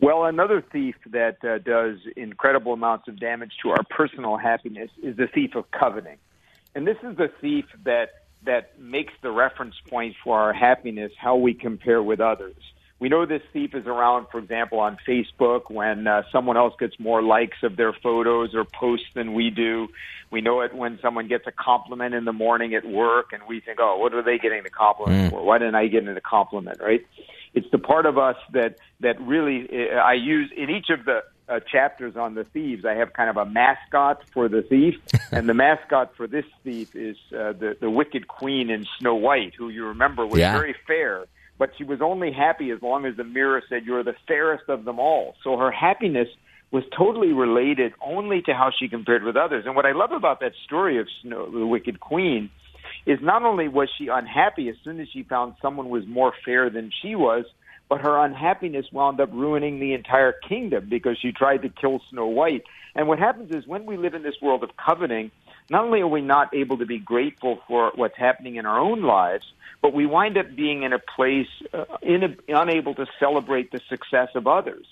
Well, another thief that uh, does incredible amounts of damage to our personal happiness is the thief of coveting. And this is the thief that that makes the reference point for our happiness how we compare with others. We know this thief is around, for example, on Facebook when uh, someone else gets more likes of their photos or posts than we do. We know it when someone gets a compliment in the morning at work and we think, oh, what are they getting the compliment for? Why didn't I get a compliment, right? It's the part of us that, that really uh, I use in each of the uh, chapters on the thieves. I have kind of a mascot for the thief, and the mascot for this thief is uh, the, the wicked queen in Snow White, who you remember was Yeah. very fair but she was only happy as long as the mirror said you're the fairest of them all. So her happiness was totally related only to how she compared with others. And what I love about that story of Snow, the Wicked Queen is not only was she unhappy as soon as she found someone was more fair than she was, but her unhappiness wound up ruining the entire kingdom because she tried to kill Snow White. And what happens is when we live in this world of coveting, not only are we not able to be grateful for what's happening in our own lives, but we wind up being in a place uh, in unable to celebrate the success of others.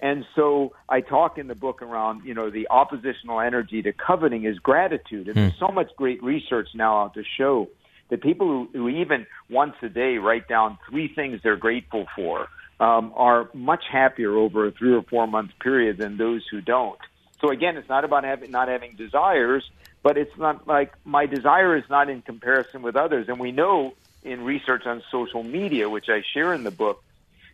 And so I talk in the book around, you know, the oppositional energy to coveting is gratitude. And there's so much great research now out to show that people who, who even once a day write down three things they're grateful for um, are much happier over a three or four month period than those who don't. So again, it's not about having, not having desires, but it's not like my desire is not in comparison with others. And we know in research on social media, which I share in the book,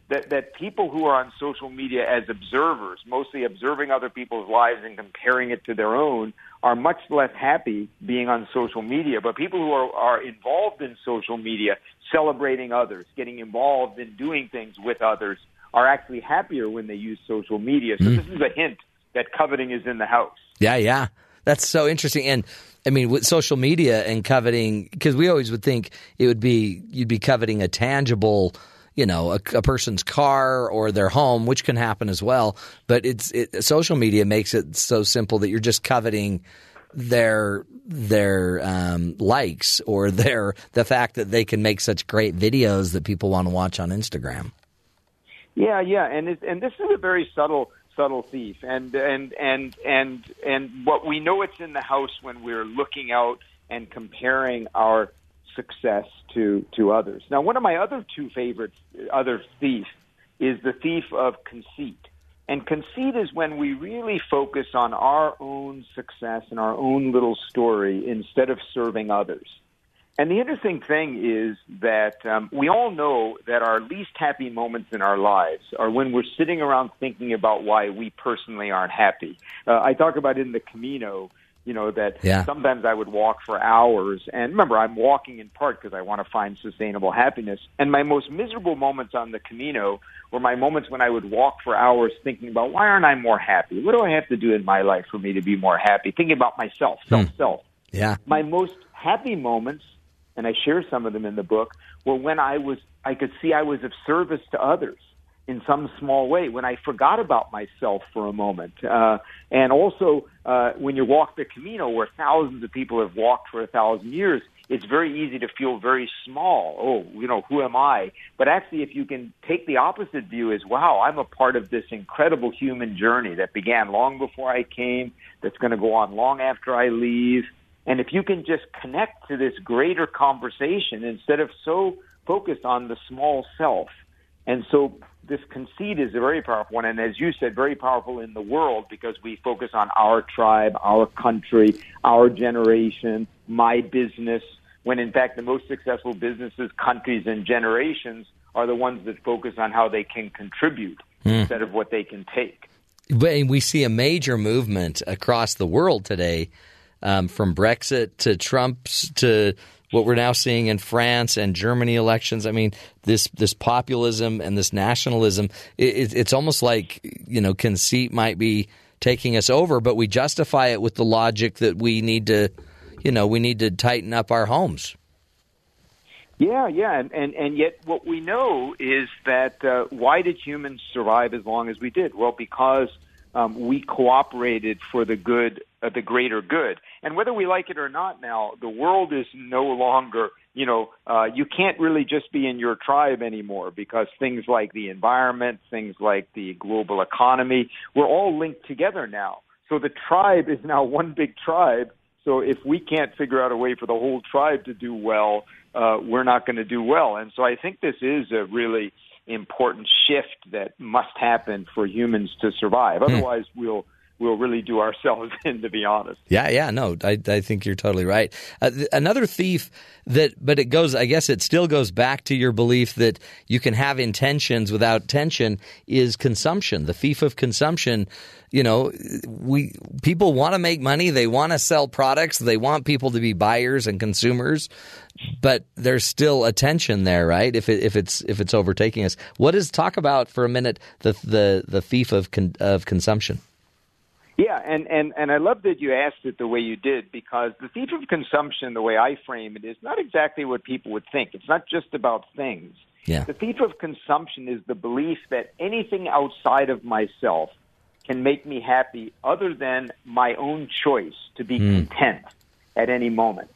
that, that people who are on social media as observers, mostly observing other people's lives and comparing it to their own, are much less happy being on social media. But people who are, are involved in social media, celebrating others, getting involved in doing things with others, are actually happier when they use social media. So hmm. this is a hint that coveting is in the house. Yeah, yeah. That's so interesting. And I mean, with social media and coveting, because we always would think it would be, you'd be coveting a tangible, you know, a, a person's car or their home, which can happen as well. But it's, it, social media makes it so simple that you're just coveting their, their, um, likes or their, the fact that they can make such great videos that people want to watch on Instagram. Yeah, yeah, and it, and this is a very subtle subtle thief, and and and and and what we know it's in the house when we're looking out and comparing our success to to others. Now, one of my other two favorite other thieves is the thief of conceit. And conceit is when we really focus on our own success and our own little story instead of serving others. And the interesting thing is that um, we all know that our least happy moments in our lives are when we're sitting around thinking about why we personally aren't happy. Uh, I talk about in the Camino, you know, that Yeah. sometimes I would walk for hours. And remember, I'm walking in part because I want to find sustainable happiness. And my most miserable moments on the Camino were my moments when I would walk for hours thinking about why aren't I more happy? What do I have to do in my life for me to be more happy? Thinking about myself, self, self Yeah. my most happy moments, and I share some of them in the book, were when I was I could see I was of service to others in some small way. When I forgot about myself for a moment, uh, and also uh, when you walk the Camino, where thousands of people have walked for a thousand years. It's very easy to feel very small. Oh, you know, who am I? But actually, if you can take the opposite view, as wow, I'm a part of this incredible human journey that began long before I came, that's going to go on long after I leave. And if you can just connect to this greater conversation instead of so focused on the small self. And so this conceit is a very powerful one. And as you said, very powerful in the world because we focus on our tribe, our country, our generation, my business, when in fact the most successful businesses, countries, and generations are the ones that focus on how they can contribute hmm. instead of what they can take. But we see a major movement across the world today, um, from Brexit to Trump's to what we're now seeing in France and Germany elections. I mean, this this populism and this nationalism. It, it, it's almost like you know conceit might be taking us over, but we justify it with the logic that we need to, you know, we need to tighten up our homes. Yeah, yeah, and and, and yet what we know is that uh, why did humans survive as long as we did? Well, because um, we cooperated for the good, uh, the greater good. And whether we like it or not, now the world is no longer. You know, uh, you can't really just be in your tribe anymore because things like the environment, things like the global economy, we're all linked together now. So the tribe is now one big tribe. So if we can't figure out a way for the whole tribe to do well, uh, we're not going to do well. And so I think this is a really important shift that must happen for humans to survive. Otherwise, we'll we'll really do ourselves in, to be honest. Yeah, yeah, no, I, I think you're totally right. Uh, th- another thief that, but it goes, I guess it still goes back to your belief that you can have intentions without tension is consumption. The thief of consumption. You know, we people want to make money. They want to sell products. They want people to be buyers and consumers, but there's still a tension there, right? If it, if it's if it's overtaking us, what is talk about for a minute the the the thief of con, of consumption? Yeah, and, and, and I love that you asked it the way you did because the thief of consumption, the way I frame it, is not exactly what people would think. It's not just about things. Yeah. The thief of consumption is the belief that anything outside of myself can make me happy other than my own choice to be hmm. content at any moment.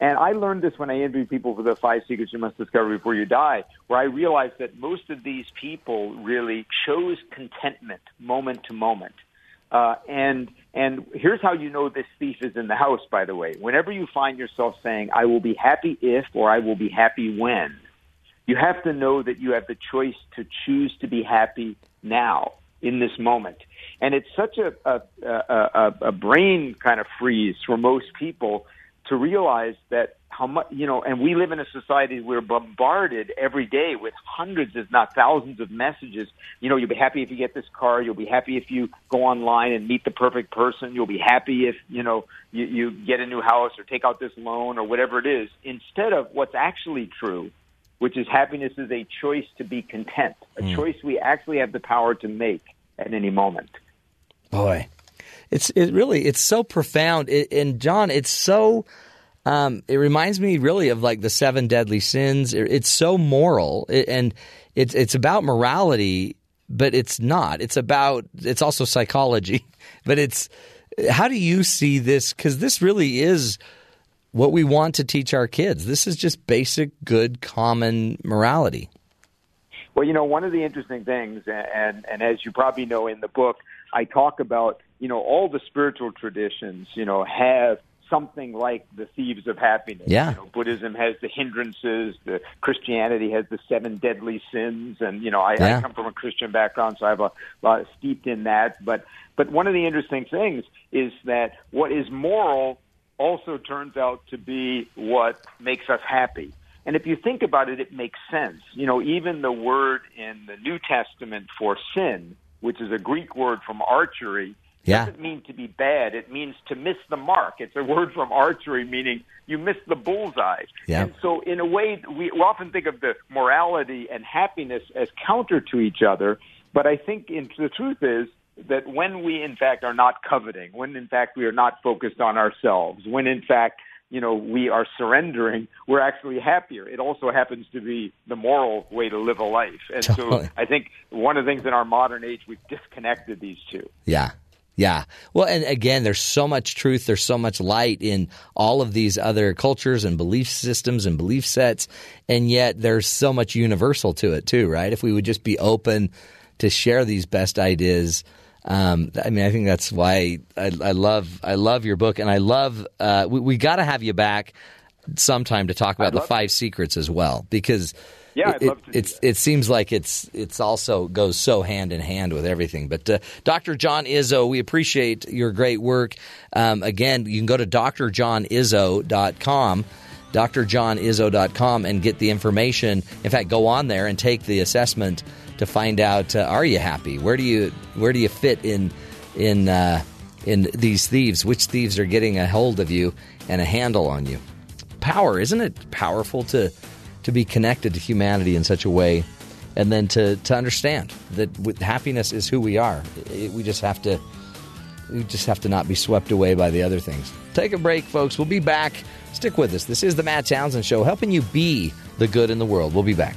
And I learned this when I interviewed people for the five secrets you must discover before you die, where I realized that most of these people really chose contentment moment to moment. Uh, and and here's how you know this thief is in the house. By the way, whenever you find yourself saying "I will be happy if" or "I will be happy when," you have to know that you have the choice to choose to be happy now in this moment. And it's such a a, a, a, a brain kind of freeze for most people to realize that how much you know and we live in a society where we're bombarded every day with hundreds if not thousands of messages you know you'll be happy if you get this car you'll be happy if you go online and meet the perfect person you'll be happy if you know you, you get a new house or take out this loan or whatever it is instead of what's actually true which is happiness is a choice to be content a Mm. choice we actually have the power to make at any moment Boy, it's it really it's so profound. It, and John, it's so. Um, it reminds me really of like the seven deadly sins. It's so moral, and it's it's about morality, but it's not. It's about it's also psychology, but it's how do you see this? Because this really is what we want to teach our kids. This is just basic, good, common morality. Well, you know, one of the interesting things, and and as you probably know in the book, I talk about you know all the spiritual traditions, you know, have something like the thieves of happiness. Yeah. You know, Buddhism has the hindrances. The Christianity has the seven deadly sins, and you know, I, Yeah. I come from a Christian background, so I have a lot steeped in that. But but one of the interesting things is that what is moral also turns out to be what makes us happy. And if you think about it, it makes sense. You know, even the word in the New Testament for sin, which is a Greek word from archery, Yeah. doesn't mean to be bad. It means to miss the mark. It's a word from archery meaning you miss the bullseye. Yeah. And so, in a way, we often think of the morality and happiness as counter to each other. But I think in, the truth is that when we, in fact, are not coveting, when in fact we are not focused on ourselves, when in fact you know we are surrendering, we're actually happier. It also happens to be the moral way to live a life. And Totally. so, I think one of the things in our modern age we've disconnected these two. Yeah. Yeah. Well, and again, there's so much truth, there's so much light in all of these other cultures and belief systems and belief sets, and yet there's so much universal to it too, right? If we would just be open to share these best ideas, um, I mean, I think that's why I, I love I love your book, and I love uh, we, we got to have you back sometime to talk about the five secrets as well, because Yeah, it, I'd love to do it's it seems like it's it's also goes so hand in hand with everything. But uh, Dr. John Izzo, we appreciate your great work. Um, again, you can go to drjohnizzo.com, drjohnizzo.com, and get the information. In fact, go on there and take the assessment to find out uh, are you happy? Where do you where do you fit in in uh, in these thieves? Which thieves are getting a hold of you and a handle on you? Power, isn't it powerful to to be connected to humanity in such a way, and then to to understand that happiness is who we are. It- we just have to we just have to not be swept away by the other things. Take a break, folks. We'll be back. Stick with us. This is the Matt Townsend Show, helping you be the good in the world. We'll be back.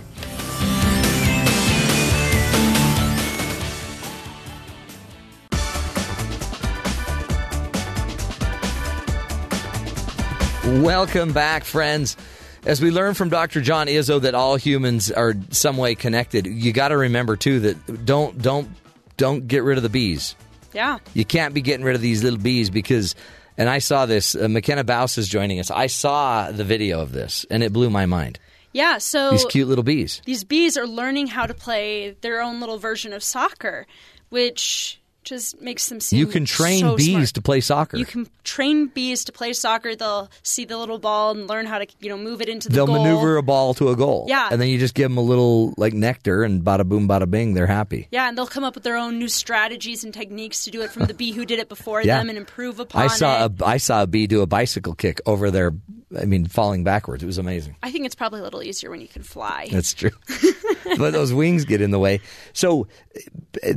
Welcome back, friends. As we learn from Dr. John Izzo that all humans are some way connected, you got to remember too that don't don't don't get rid of the bees. Yeah. You can't be getting rid of these little bees because, and I saw this. Uh, Makena Bauss is joining us. I saw the video of this, and it blew my mind. Yeah, so These cute little bees. these bees are learning how to play their own little version of soccer, which just makes them seem You can train so bees smart. to play soccer. You can train bees to play soccer. They'll see the little ball and learn how to, you know, move it into the They'll goal. maneuver a ball to a goal. Yeah. and then you just give them a little like nectar, and bada boom, bada bing, they're happy. Yeah, and they'll come up with their own new strategies and techniques to do it from the bee who did it before Yeah. them and improve upon I saw it. a I saw a bee do a bicycle kick over their. I mean, falling backwards. It was amazing. I think it's probably a little easier when you can fly. That's true. but those wings get in the way. So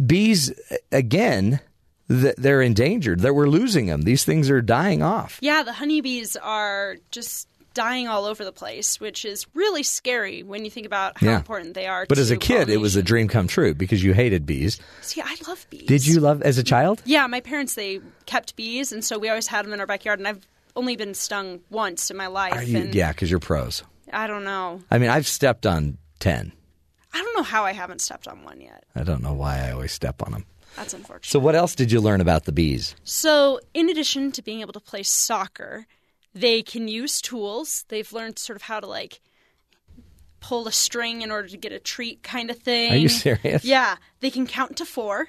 bees again, they're endangered. That we're losing them. These things are dying off. Yeah, the honeybees are just dying all over the place, which is really scary when you think about how Yeah. important they are. But to as a kid, it was a dream come true because you hated bees. See, I love bees. Did you love as a child? Yeah, my parents they kept bees, and so we always had them in our backyard, and I've only been stung once in my life. Are you, and yeah, because you're pros. I don't know. I mean, I've stepped on 10. I don't know how I haven't stepped on one yet. I don't know why I always step on them. That's unfortunate. So, what else did you learn about the bees? So, in addition to being able to play soccer, they can use tools. They've learned sort of how to like pull a string in order to get a treat kind of thing. Are you serious? Yeah. They can count to four.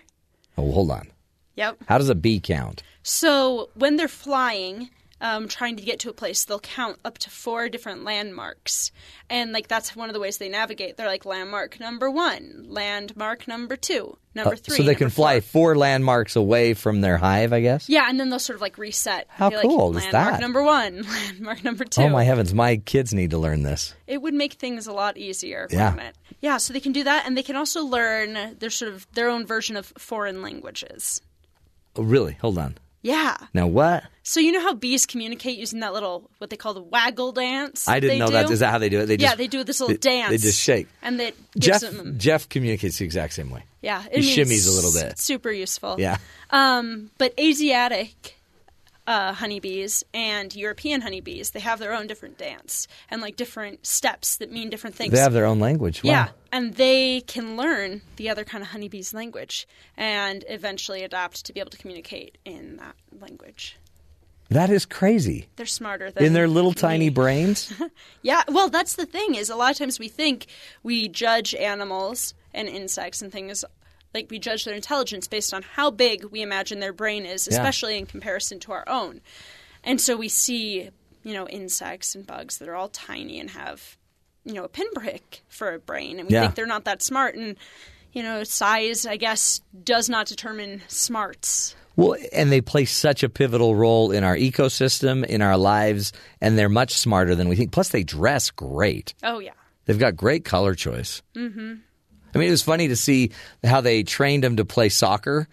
Oh, hold on. Yep. How does a bee count? So when they're flying, um, trying to get to a place, they'll count up to four different landmarks, and like that's one of the ways they navigate. They're like landmark number one, landmark number two, number Uh, three. so they can fly four. four landmarks away from their hive, I guess? Yeah, and then they'll sort of like reset. How like, cool is landmark that? Number one, landmark number two. Oh, my heavens. My kids need to learn this. It would make things a lot easier. Yeah. it? Yeah. So they can do that, and they can also learn their sort of their own version of foreign languages. Oh, really? Hold on. Yeah. Now, what? So you know how bees communicate using that little what they call the waggle dance? I didn't know do? that. Is that how they do it? They yeah, just, they do this little they- dance. They just shake. and that Jeff, them. Jeff communicates the exact same way. Yeah, he it means shimmies a little bit. Super useful. Yeah. Um, but Asiatic uh, honeybees and European honeybees, they have their own different dance and like different steps that mean different things. They have their own language. Wow. Yeah, and they can learn the other kind of honeybee's language and eventually adapt to be able to communicate in that language. That is crazy. They're smarter than In their little tiny brains? Yeah, well, that's the thing is a lot of times we think we judge animals and insects and things like we judge their intelligence based on how big we imagine their brain is, Yeah. especially in comparison to our own. And so we see, you know, insects and bugs that are all tiny and have, you know, a pinprick for a brain and we Yeah. think they're not that smart and you know, size I guess does not determine smarts. Well, and they play such a pivotal role in our ecosystem, in our lives, and they're much smarter than we think. Plus, they dress great. Oh yeah. They've got great color choice. Mhm. I mean, it was funny to see how they trained them to play soccer.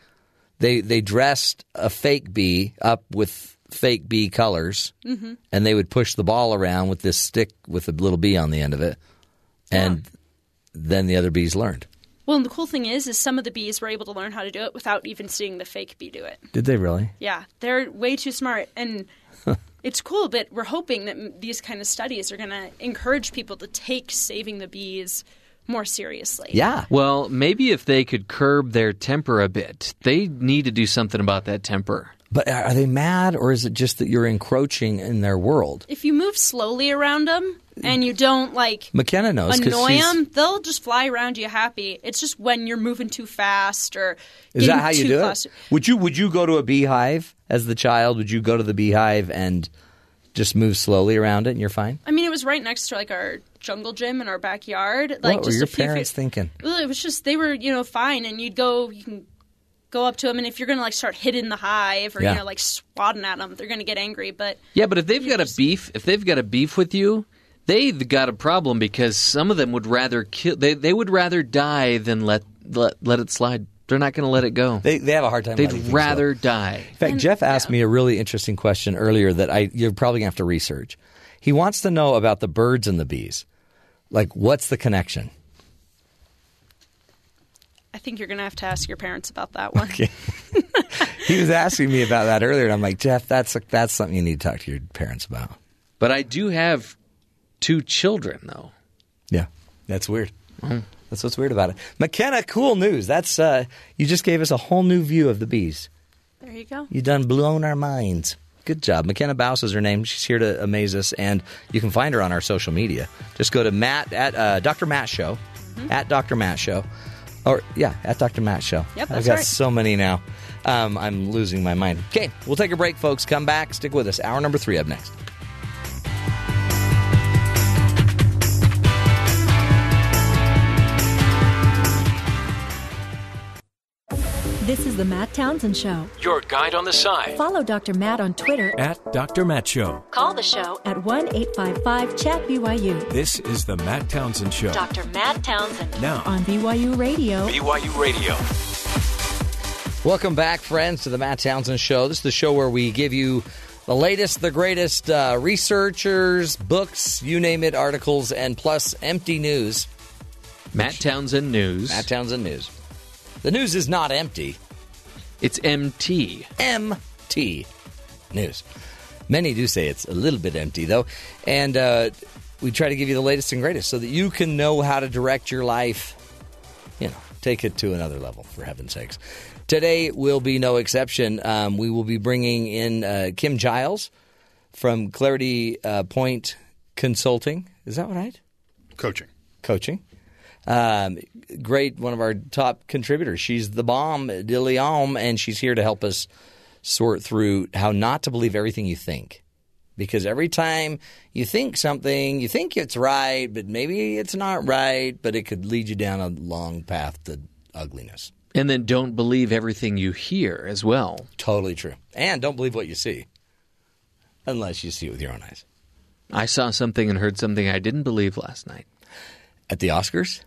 They they dressed a fake bee up with fake bee colors, Mhm. and they would push the ball around with this stick with a little bee on the end of it, and then the other bees learned. Well, and the cool thing is, is some of the bees were able to learn how to do it without even seeing the fake bee do it. Did they really? Yeah, they're way too smart, and it's cool. But we're hoping that these kind of studies are going to encourage people to take saving the bees more seriously. Yeah. Well, maybe if they could curb their temper a bit, they need to do something about that temper. But are they mad, or is it just that you're encroaching in their world? If you move slowly around them and you don't like Makena knows 'cause annoy them, they'll just fly around you happy. It's just when you're moving too fast or Is that how you too do close. it? Would you would you go to a beehive as the child? Would you go to the beehive and just move slowly around it, and you're fine? I mean, it was right next to like our jungle gym in our backyard. Like what were just your a few parents feet- thinking? Well, it was just they were you know fine, and you'd go you can go up to them, and if you're gonna like start hitting the hive or Yeah. you know like swatting at them, they're gonna get angry. But Yeah, but if they've got a beef, if they've got a beef with you, they've got a problem because some of them would rather kill. They they would rather die than let let, let it slide. They're not going to let it go. They they have a hard time. They'd rather go. die. In fact, Jeff asked me a really interesting question earlier that I you're probably gonna have to research. He wants to know about the birds and the bees. Like, what's the connection? I think you're gonna have to ask your parents about that one. He was asking me about that earlier, and I'm like, Jeff, that's that's something you need to talk to your parents about. But I do have two children, though. Yeah, that's weird. That's what's weird about it. Makena, cool news. That's uh, you just gave us a whole new view of the bees. There you go. You done blown our minds. Good job. Makena Bauss is her name. She's here to amaze us, and you can find her on our social media. Just go to Matt at uh, Dr. Matt Show, at Dr. Matt Show, or yeah, at Dr. Matt Show. Yep, I've got right. so many now. Um, I'm losing my mind. Okay, we'll take a break, folks. Come back. Stick with us. Hour number three up next. This is the Matt Townsend Show. Your guide on the side Follow Dr. Matt on Twitter. at Dr. Matt Show. Call the show at 1 855 Chat BYU. This is the Matt Townsend Show. Dr. Matt Townsend. Now. On BYU Radio. BYU Radio. Welcome back, friends, to the Matt Townsend Show. This is the show where we give you the latest, the greatest uh, researchers, books, you name it, articles, and plus empty news. Matt Townsend News. Matt Townsend News. The news is not empty. It's MT. MT News. Many do say it's a little bit empty, though. And uh, we try to give you the latest and greatest so that you can know how to direct your life. You know, take it to another level, for heaven's sakes. Today will be no exception. Um, we will be bringing in uh, Kim Giles from Clarity uh, Point Consulting. Is that right? Coaching. Coaching. Um, great, one of our top contributors. She's the bomb, de Leon, and she's here to help us sort through how not to believe everything you think. Because every time you think something, you think it's right, but maybe it's not right, but it could lead you down a long path to ugliness. And then don't believe everything you hear as well. Totally true. And don't believe what you see, unless you see it with your own eyes. I saw something and heard something I didn't believe last night. At the Oscars?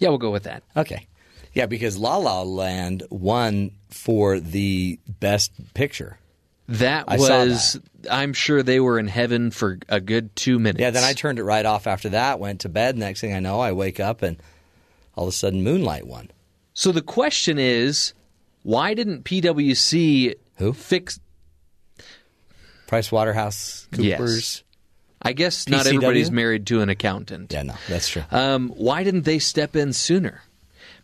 Yeah, we'll go with that. Okay. Yeah, because La La Land won for the best picture. That I was, I'm sure they were in heaven for a good two minutes. Yeah, then I turned it right off after that, went to bed. Next thing I know, I wake up and all of a sudden Moonlight won. So the question is, why didn't PwC Who? fix? Price Waterhouse Coopers. Yes. I guess not PCW? everybody's married to an accountant. Yeah, no, that's true. Um, why didn't they step in sooner?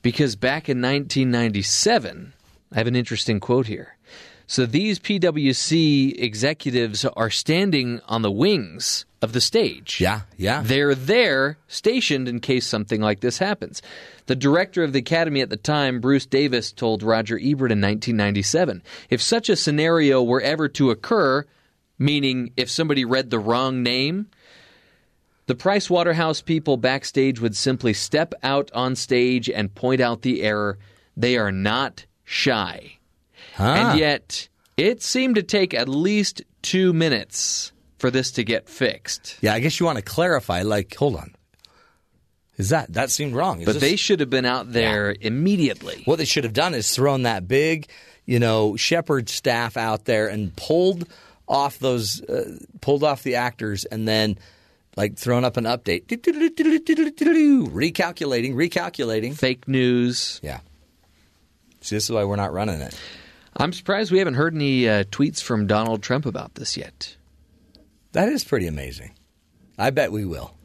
Because back in 1997, I have an interesting quote here. So these PwC executives are standing on the wings of the stage. Yeah, yeah. They're there, stationed in case something like this happens. The director of the Academy at the time, Bruce Davis, told Roger Ebert in 1997 if such a scenario were ever to occur, meaning if somebody read the wrong name, the Price Waterhouse people backstage would simply step out on stage and point out the error. They are not shy. And ah. yet, it seemed to take at least two minutes for this to get fixed. Yeah, I guess you want to clarify. Like, hold on, is that that seemed wrong? Is But this- they should have been out there immediately. what they should have done is thrown that big, you know, shepherd staff out there and pulled off those, uh, pulled off the actors, and then like thrown up an update, recalculating, recalculating. Fake news. Yeah. See, this is why we're not running it. I'm surprised we haven't heard any uh, tweets from Donald Trump about this yet. That is pretty amazing. I bet we will.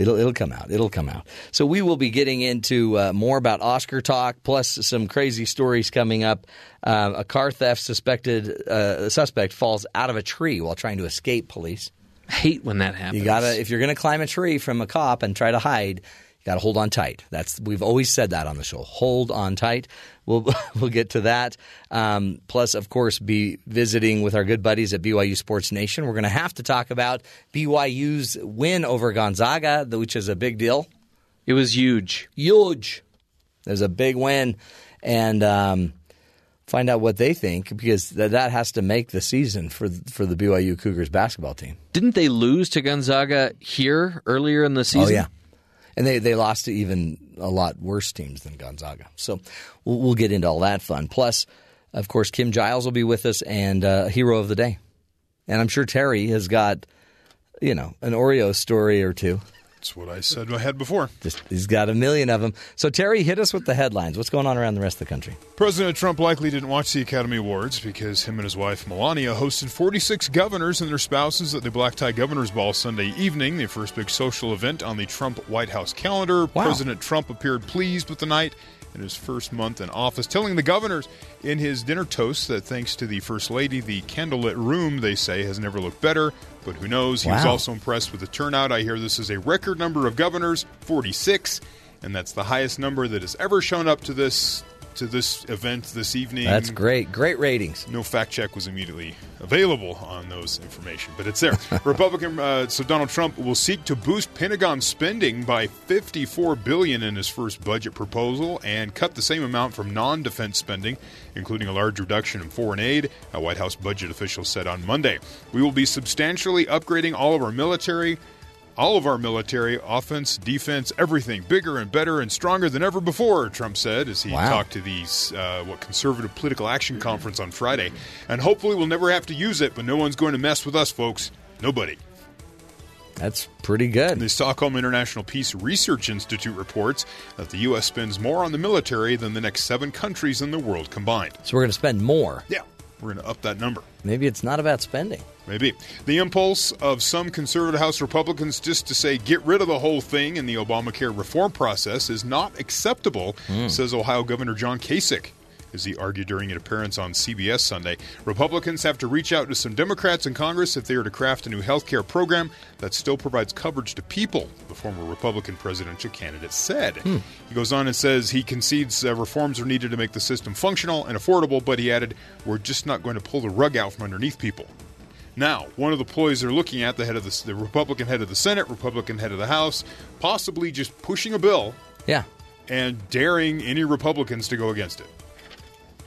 It'll it'll come out. It'll come out. So we will be getting into uh, more about Oscar talk, plus some crazy stories coming up. Uh, a car theft suspected uh, suspect falls out of a tree while trying to escape police. I hate when that happens. You gotta if you're gonna climb a tree from a cop and try to hide, you gotta hold on tight. That's we've always said that on the show. Hold on tight. We'll we'll get to that. Um, plus, of course, be visiting with our good buddies at BYU Sports Nation. We're gonna have to talk about BYU's win over Gonzaga, which is a big deal. It was huge. Huge. There's a big win, and um, find out what they think because th- that has to make the season for for the BYU Cougars basketball team. Didn't they lose to Gonzaga here earlier in the season? Oh yeah, and they they lost to even a lot worse teams than Gonzaga. So we'll, we'll get into all that fun. Plus, of course, Kim Giles will be with us and uh, hero of the day, and I'm sure Terry has got you know an Oreo story or two. That's what I said I had before. Just he's got a million of them. So Terry, hit us with the headlines. What's going on around the rest of the country? President Trump likely didn't watch the Academy Awards because him and his wife Melania hosted 46 governors and their spouses at the Black Tie Governors Ball Sunday evening, the first big social event on the Trump White House calendar. Wow. President Trump appeared pleased with the night in his first month in office, telling the governors in his dinner toast that thanks to the First Lady, the candlelit room, they say, has never looked better. But who knows? He was also impressed with the turnout. I hear this is a record number of governors, 46, and that's the highest number that has ever shown up to this to this event this evening. That's great. Great ratings. No fact check was immediately available on those information, but it's there. Republican, uh, so Donald Trump will seek to boost Pentagon spending by 54 billion in his first budget proposal and cut the same amount from non-defense spending, including a large reduction in foreign aid. A White House budget official said on Monday, "We will be substantially upgrading all of our military." All of our military, offense, defense, everything bigger and better and stronger than ever before, Trump said as he Wow. talked to the uh, what conservative political action conference on Friday. And hopefully we'll never have to use it, but no one's going to mess with us, folks. Nobody. That's pretty good. The Stockholm International Peace Research Institute reports that the U.S. spends more on the military than the next seven countries in the world combined. So we're going to spend more. Yeah. We're going to up that number. Maybe it's not about spending. Maybe. The impulse of some conservative House Republicans just to say get rid of the whole thing in the Obamacare reform process is not acceptable, hmm. says Ohio Governor John Kasich. As he argued during an appearance on CBS Sunday, Republicans have to reach out to some Democrats in Congress if they are to craft a new health care program that still provides coverage to people, the former Republican presidential candidate said. He goes on and says he concedes uh, reforms are needed to make the system functional and affordable, but he added, We're just not going to pull the rug out from underneath people. Now, one of the ploys they're looking at, the head of the, the Republican head of the Senate, Republican head of the House, possibly just pushing a bill Yeah. and daring any Republicans to go against it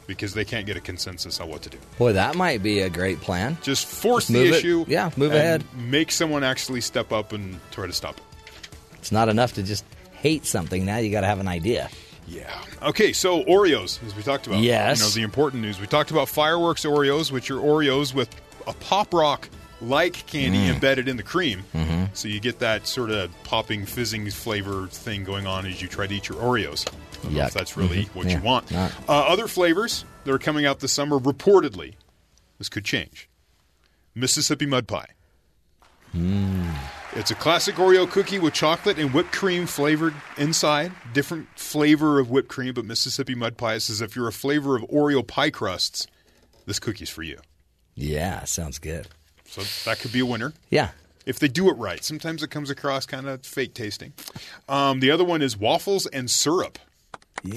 because they can't get a consensus on what to do. Boy, that might be a great plan. Just force Just the it- issue. yeah, move ahead. Make someone actually step up and try to stop it. It's not enough to just hate something. Now you got to have an idea. Yeah. Okay, so Oreos, as we talked about. Yes. You know, the important news. We talked about fireworks Oreos, which are Oreos with a pop rock like candy Mm. embedded in the cream. Mhm. So you get that sort of popping, fizzing flavor thing going on as you try to eat your Oreos. I don't know if that's really Mhm. what Yeah, you want. not. Uh, other flavors that are coming out this summer, reportedly, this could change. Mississippi Mud Pie. It's a classic Oreo cookie with chocolate and whipped cream flavored inside. Different flavor of whipped cream, but Mississippi Mud Pie says if you're a flavor of Oreo pie crusts, this cookie's for you. Yeah, sounds good. So that could be a winner. Yeah. If they do it right. Sometimes it comes across kind of fake tasting. Um, the other one is waffles and syrup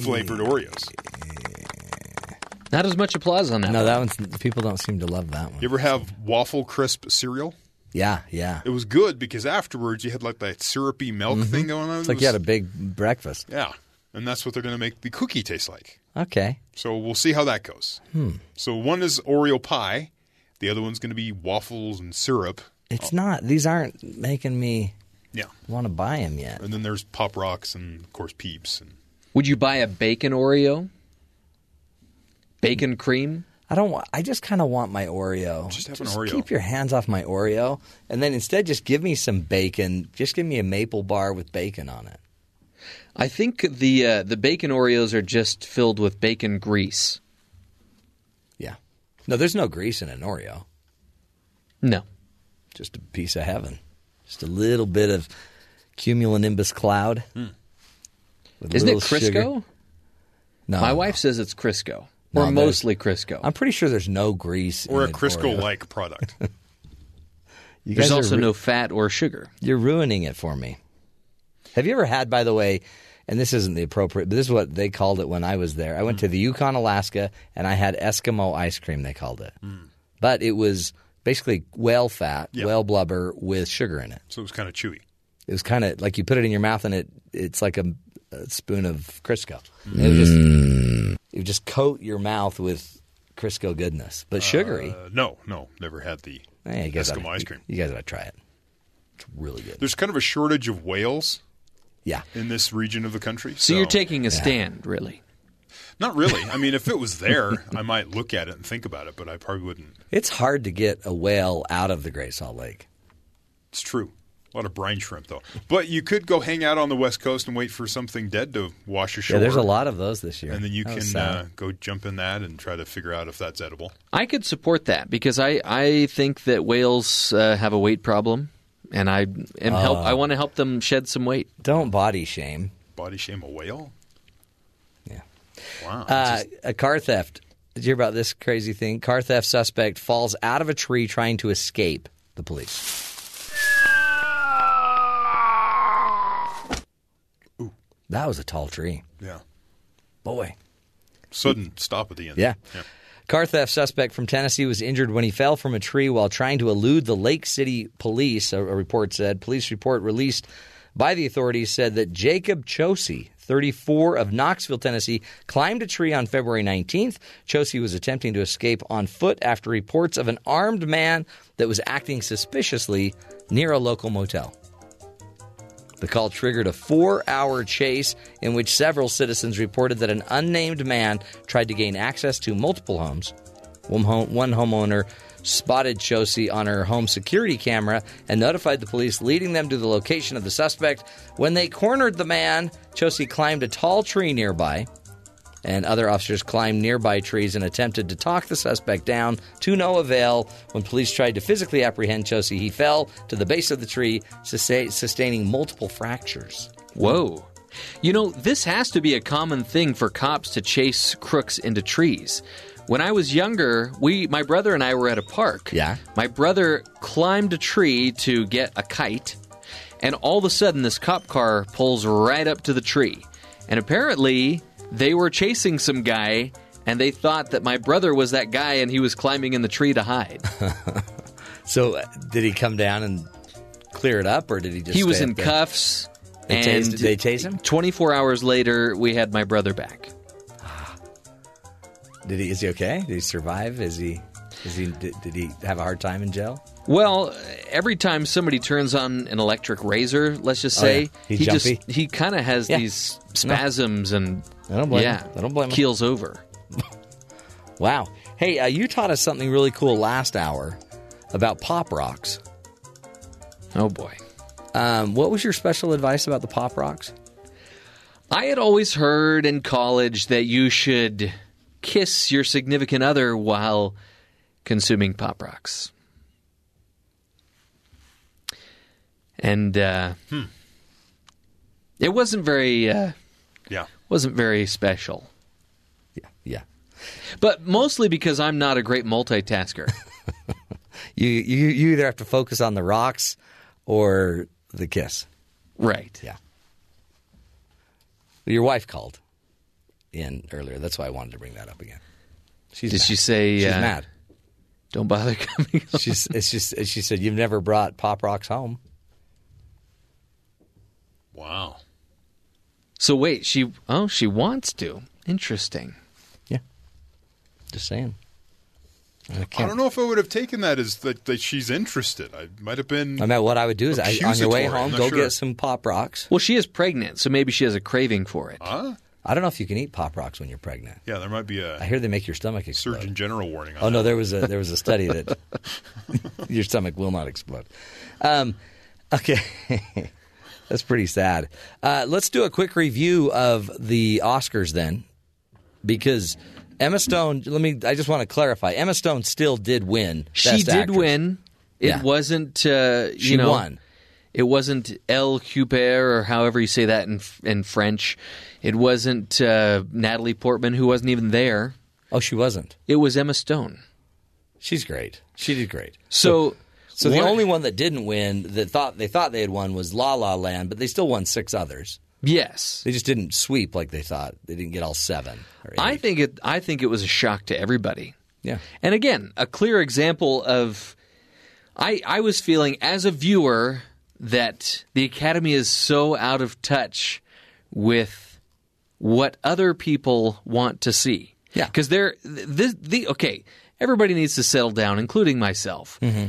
flavored Oreos. Not as much applause on that. No, one. that one's people don't seem to love that one. You ever have waffle crisp cereal? Yeah, yeah. It was good because afterwards you had like that syrupy milk thing going on. Mm-hmm. It's It like you had a big breakfast. Yeah. And that's what they're going to make the cookie taste like. Okay. So we'll see how that goes. Hmm. So one is Oreo pie, the other one's going to be waffles and syrup. It's not. These aren't making me Yeah. want to buy them yet. And then there's Pop Rocks and of course Peeps. And Would you buy a bacon Oreo? Bacon cream? I don't. Want, I just kind of want my Oreo. Just have an Oreo. Keep your hands off my Oreo, and then instead just give me some bacon. Just give me a maple bar with bacon on it. I think the uh, the bacon Oreos are just filled with bacon grease. Yeah. No, there's no grease in an Oreo. No. Just a piece of heaven. Just a little bit of cumulonimbus cloud. with a Isn't it Crisco? sugar. No, My no. wife says it's Crisco. No, or mostly Crisco. I'm pretty sure there's no grease or in a Crisco like product. You There's also ru- no fat or sugar. You're ruining it for me. Have you ever had, by the way, and this isn't the appropriate, but this is what they called it when I was there. I went to the mm. Yukon, Alaska, and I had Eskimo ice cream, they called it. Mm. But it was basically whale fat, Yeah. whale blubber with sugar in it. so it was kind of chewy. It was kind of like you put it in your mouth and it it's like a, a spoon of Crisco. It just it would just coat your mouth with Crisco goodness, but sugary. Uh, no, no, never had the Eh, you guys Eskimo oughta- ice cream. You guys got to try it. It's really good. There's kind of a shortage of whales Yeah. in this region of the country. So, you're taking a stand, really. Not really. I mean, if it was there, I might look at it and think about it, but I probably wouldn't. It's hard to get a whale out of the Great Salt Lake. It's true. A lot of brine shrimp, though. But you could go hang out on the West Coast and wait for something dead to wash ashore. Yeah, there's a lot of those this year. And then you That can uh, go jump in that and try to figure out if that's edible. I could support that because I, I think that whales uh, have a weight problem, and I am help. Uh. I want to help them shed some weight. Don't body shame. Body shame a whale? Yeah. Wow. Uh, a car theft. Did you hear about this crazy thing? Car theft suspect falls out of a tree trying to escape the police. That was a tall tree. yeah. Boy. Sudden stop at the end. Yeah. Car theft suspect from Tennessee was injured when he fell from a tree while trying to elude the Lake City police, a, a report said. Police report released by the authorities said that Jacob Chosey, 34 of Knoxville, Tennessee, climbed a tree on February 19th. Chosey was attempting to escape on foot after reports of an armed man that was acting suspiciously near a local motel. The call triggered a four hour chase in which several citizens reported that an unnamed man tried to gain access to multiple homes. One, home, one homeowner spotted Chosey on her home security camera and notified the police, leading them to the location of the suspect. When they cornered the man, Chosey climbed a tall tree nearby. And other officers climbed nearby trees and attempted to talk the suspect down to no avail. When police tried to physically apprehend Chosey, he fell to the base of the tree, sustaining multiple fractures. Whoa. You know, this has to be a common thing for cops to chase crooks into trees. When I was younger, we my brother and I were at a park. Yeah. My brother climbed a tree to get a kite, and all of a sudden this cop car pulls right up to the tree. And apparently they were chasing some guy and they thought that my brother was that guy and he was climbing in the tree to hide. So, uh, did he come down and clear it up, or did he just? he was in cuffs. They and did they tase him? 24 hours later, we had my brother back. Did he? Is he okay? Did he survive? Is he? Is he? Did, did he have a hard time in jail? Well, every time somebody turns on an electric razor, let's just Oh, say, yeah. He's he just he kind of has Yeah. these spasms and I don't blame yeah, him. I don't blame him. keels over. Wow. Hey, uh, you taught us something really cool last hour about pop rocks. Oh boy. Um, what was your special advice about the pop rocks? I had always heard in college that you should kiss your significant other while consuming pop rocks. And uh, Hmm. it wasn't very uh, Yeah. Wasn't very special. Yeah, yeah. But mostly because I'm not a great multitasker. You you you either have to focus on the rocks or the kiss. right. Yeah. Your wife called in earlier. That's why I wanted to bring that up again. She's Did mad. she say she's uh, mad? Don't bother coming. home"? She's it's just she said you've never brought pop rocks home. Wow. So wait, she oh she wants to. Interesting. Yeah. Just saying. I, I don't know if I would have taken that as that, that she's interested. I might have been. I mean, what I would do is I, on your way home, go sure. get some pop rocks. Well, she is pregnant, so maybe she has a craving for it. Huh? I don't know if you can eat pop rocks when you're pregnant. Yeah, there might be a. I hear they make your stomach explode. Surgeon General warning. On Oh no, there was a there was a study that your stomach will not explode. Um, okay, that's pretty sad. Uh, let's do a quick review of the Oscars then, because Emma Stone. Let me. I just want to clarify. Emma Stone still did win. She did Actress. win. It Yeah. wasn't. Uh, you She know, won. It wasn't El Huper or however you say that in in French. It wasn't uh, Natalie Portman who wasn't even there. Oh, she wasn't. It was Emma Stone. She's great. She did great. So, So the only one that didn't win that thought they thought they had won was La La Land, but they still won six others. yes, They just didn't sweep like they thought. They didn't get all seven. I think it. I think it was a shock to everybody. yeah. And again, a clear example of I I was feeling as a viewer that the Academy is so out of touch with what other people want to see. Yeah. Because they're this the okay, everybody needs to settle down, including myself. Mm-hmm.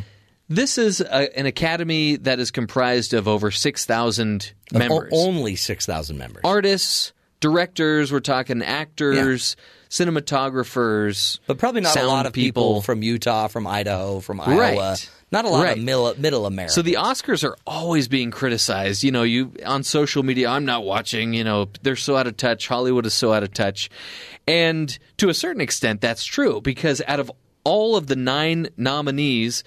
This is a, an academy that is comprised of over six thousand O- members only six thousand members. artists, directors, we're talking actors, cinematographers, but probably not a lot of people, from Utah, from Idaho, from Iowa. Right. Not a lot Right. of middle, middle America. So the Oscars are always being criticized. You know, you on social media, I'm not watching, you know, they're so out of touch. Hollywood is so out of touch. And to a certain extent that's true because out of all of the 9 nominees,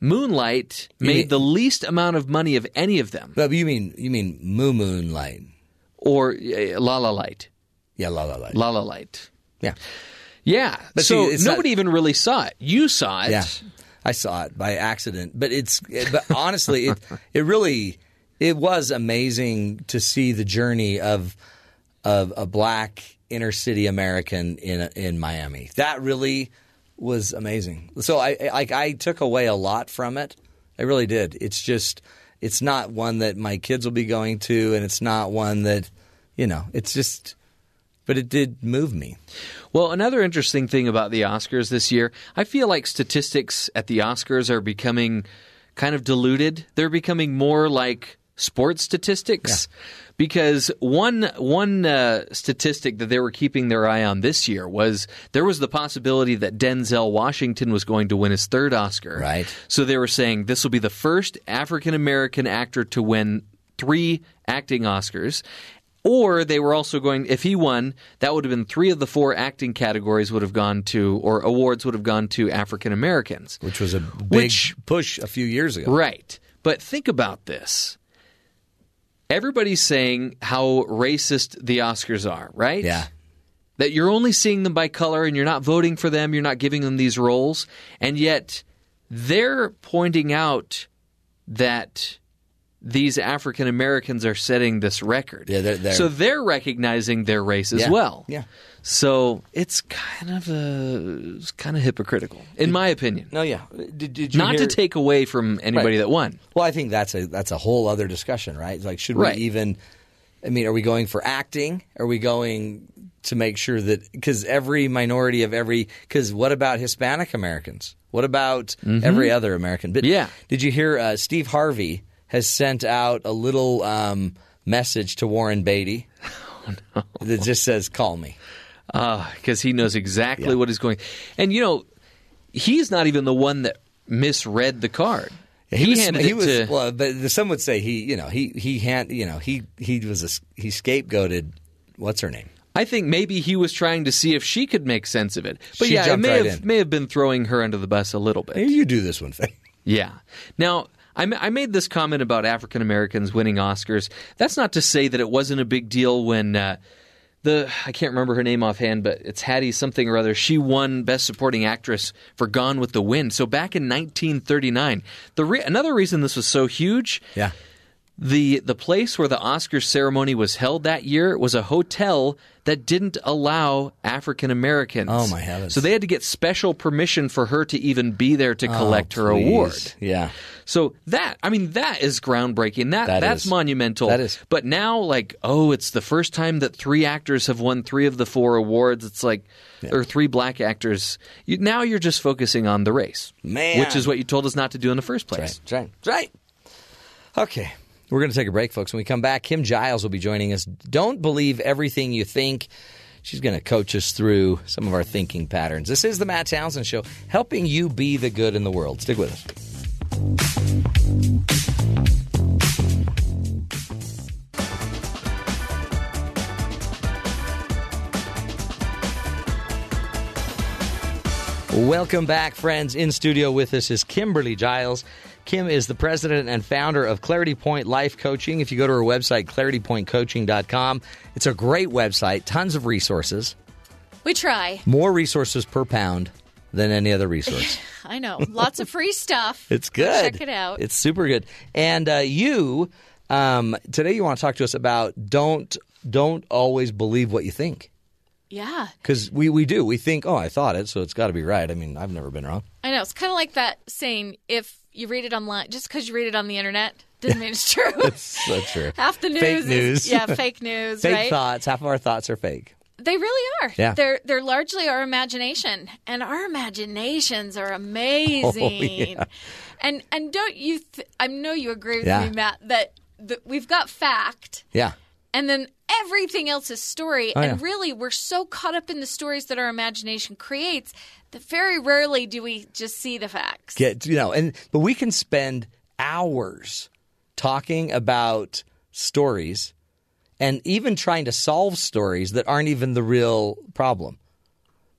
Moonlight You made mean- the least amount of money of any of them. But you mean you mean Moo Moonlight? Or uh, La La Light. Yeah, La La Light. La La Light. yeah, Yeah. But so see, nobody not- even really saw it. You saw it. yeah. I saw it by accident, but it's but honestly, it it really it was amazing to see the journey of of a black inner city American in in Miami. That really was amazing. So I I- I took away a lot from it. I really did. It's just it's not one that my kids will be going to, and it's not one that you know. It's just, but it did move me. Well, another interesting thing about the Oscars this year, I feel like statistics at the Oscars are becoming kind of diluted. They're becoming more like sports statistics. Because one one uh, statistic that they were keeping their eye on this year was there was the possibility that Denzel Washington was going to win his third Oscar. Right. So they were saying this will be the first African American actor to win three acting Oscars. Or they were also going, if he won, that would have been three of the four acting categories would have gone to, or awards would have gone to African Americans. Which was a big Which- push a few years ago. Right. But think about this. Everybody's saying how racist the Oscars are, right? Yeah. That you're only seeing them by color and you're not voting for them, you're not giving them these roles. And yet they're pointing out that these African Americans are setting this record. Yeah, they're- they're- so they're recognizing their race as Yeah. well. Yeah. So it's kind of a, it's kind of hypocritical, in my opinion. No, yeah. Did, did you Not hear- to take away from anybody Right. that won. Well, I think that's a that's a whole other discussion, right? Like, should Right. we even? I mean, are we going for acting? Are we going to make sure that because every minority of every because what about Hispanic Americans? What about every other American? But Mm-hmm. Yeah. did you hear uh, Steve Harvey has sent out a little um, message to Warren Beatty that just says, "Call me." Because he knows exactly what is going. And you know, he's not even the one that misread the card. he, was, handed he it was to. well, but some would say he, you know, he he hand, you know, he he was a, he scapegoated. What's her name? I think maybe he was trying to see if she could make sense of it. But She yeah, it may right have in. may have been throwing her under the bus a little bit. Hey, you do this one thing. Yeah. Now, I, I made this comment about African Americans winning Oscars. That's not to say that it wasn't a big deal when uh, the I can't remember her name offhand, but it's Hattie something or other. She won Best Supporting Actress for Gone with the Wind. So back in 1939, the re- another reason this was so huge. Yeah. The the place where the Oscar ceremony was held that year was a hotel that didn't allow African Americans. Oh, my heavens. So they had to get special permission for her to even be there to oh, collect Oh, her award. Yeah. So that I mean that is groundbreaking. That, That that's is. monumental. That is. But now like oh it's the first time that three actors have won 3 of the 4 awards. It's like or three black actors. You, now you're just focusing on the race. Man. Which is what you told us not to do in the first place. That's right. That's right. Okay. We're going to take a break, folks. When we come back, Kim Giles will be joining us. Don't believe everything you think. She's going to coach us through some of our thinking patterns. This is the Matt Townsend Show, helping you be the good in the world. Stick with us. Welcome back, friends. In studio with us is Kimberly Giles. Kim is the president and founder of Clarity Point Life Coaching. If you go to her website, claritypointcoaching.com, it's a great website, tons of resources, We try. more resources per pound than any other resource. I know. Lots of free stuff. It's good. Check it out. It's super good. And uh, you, um, today you want to talk to us about don't don't always believe what you think. yeah. Because we, we do. We think, oh, I thought it, so it's got to be right. I mean, I've never been wrong. I know. It's kind of like that saying if you read it online, just because you read it on the internet doesn't mean it's true. it's so true. Half the news Fake is- news. yeah, fake news, fake right? thoughts. Half of our thoughts are fake. They really are. Yeah. They're they're largely our imagination, and our imaginations are oh, amazing. Oh, yeah. And and don't you? Th- I know you agree with Yeah. me, Matt, that, that we've got fact, Yeah. and then everything else is story. Oh, and yeah. really, we're so caught up in the stories that our imagination creates that very rarely do we just see the facts. Get you know, and but we can spend hours talking about stories and even trying to solve stories that aren't even the real problem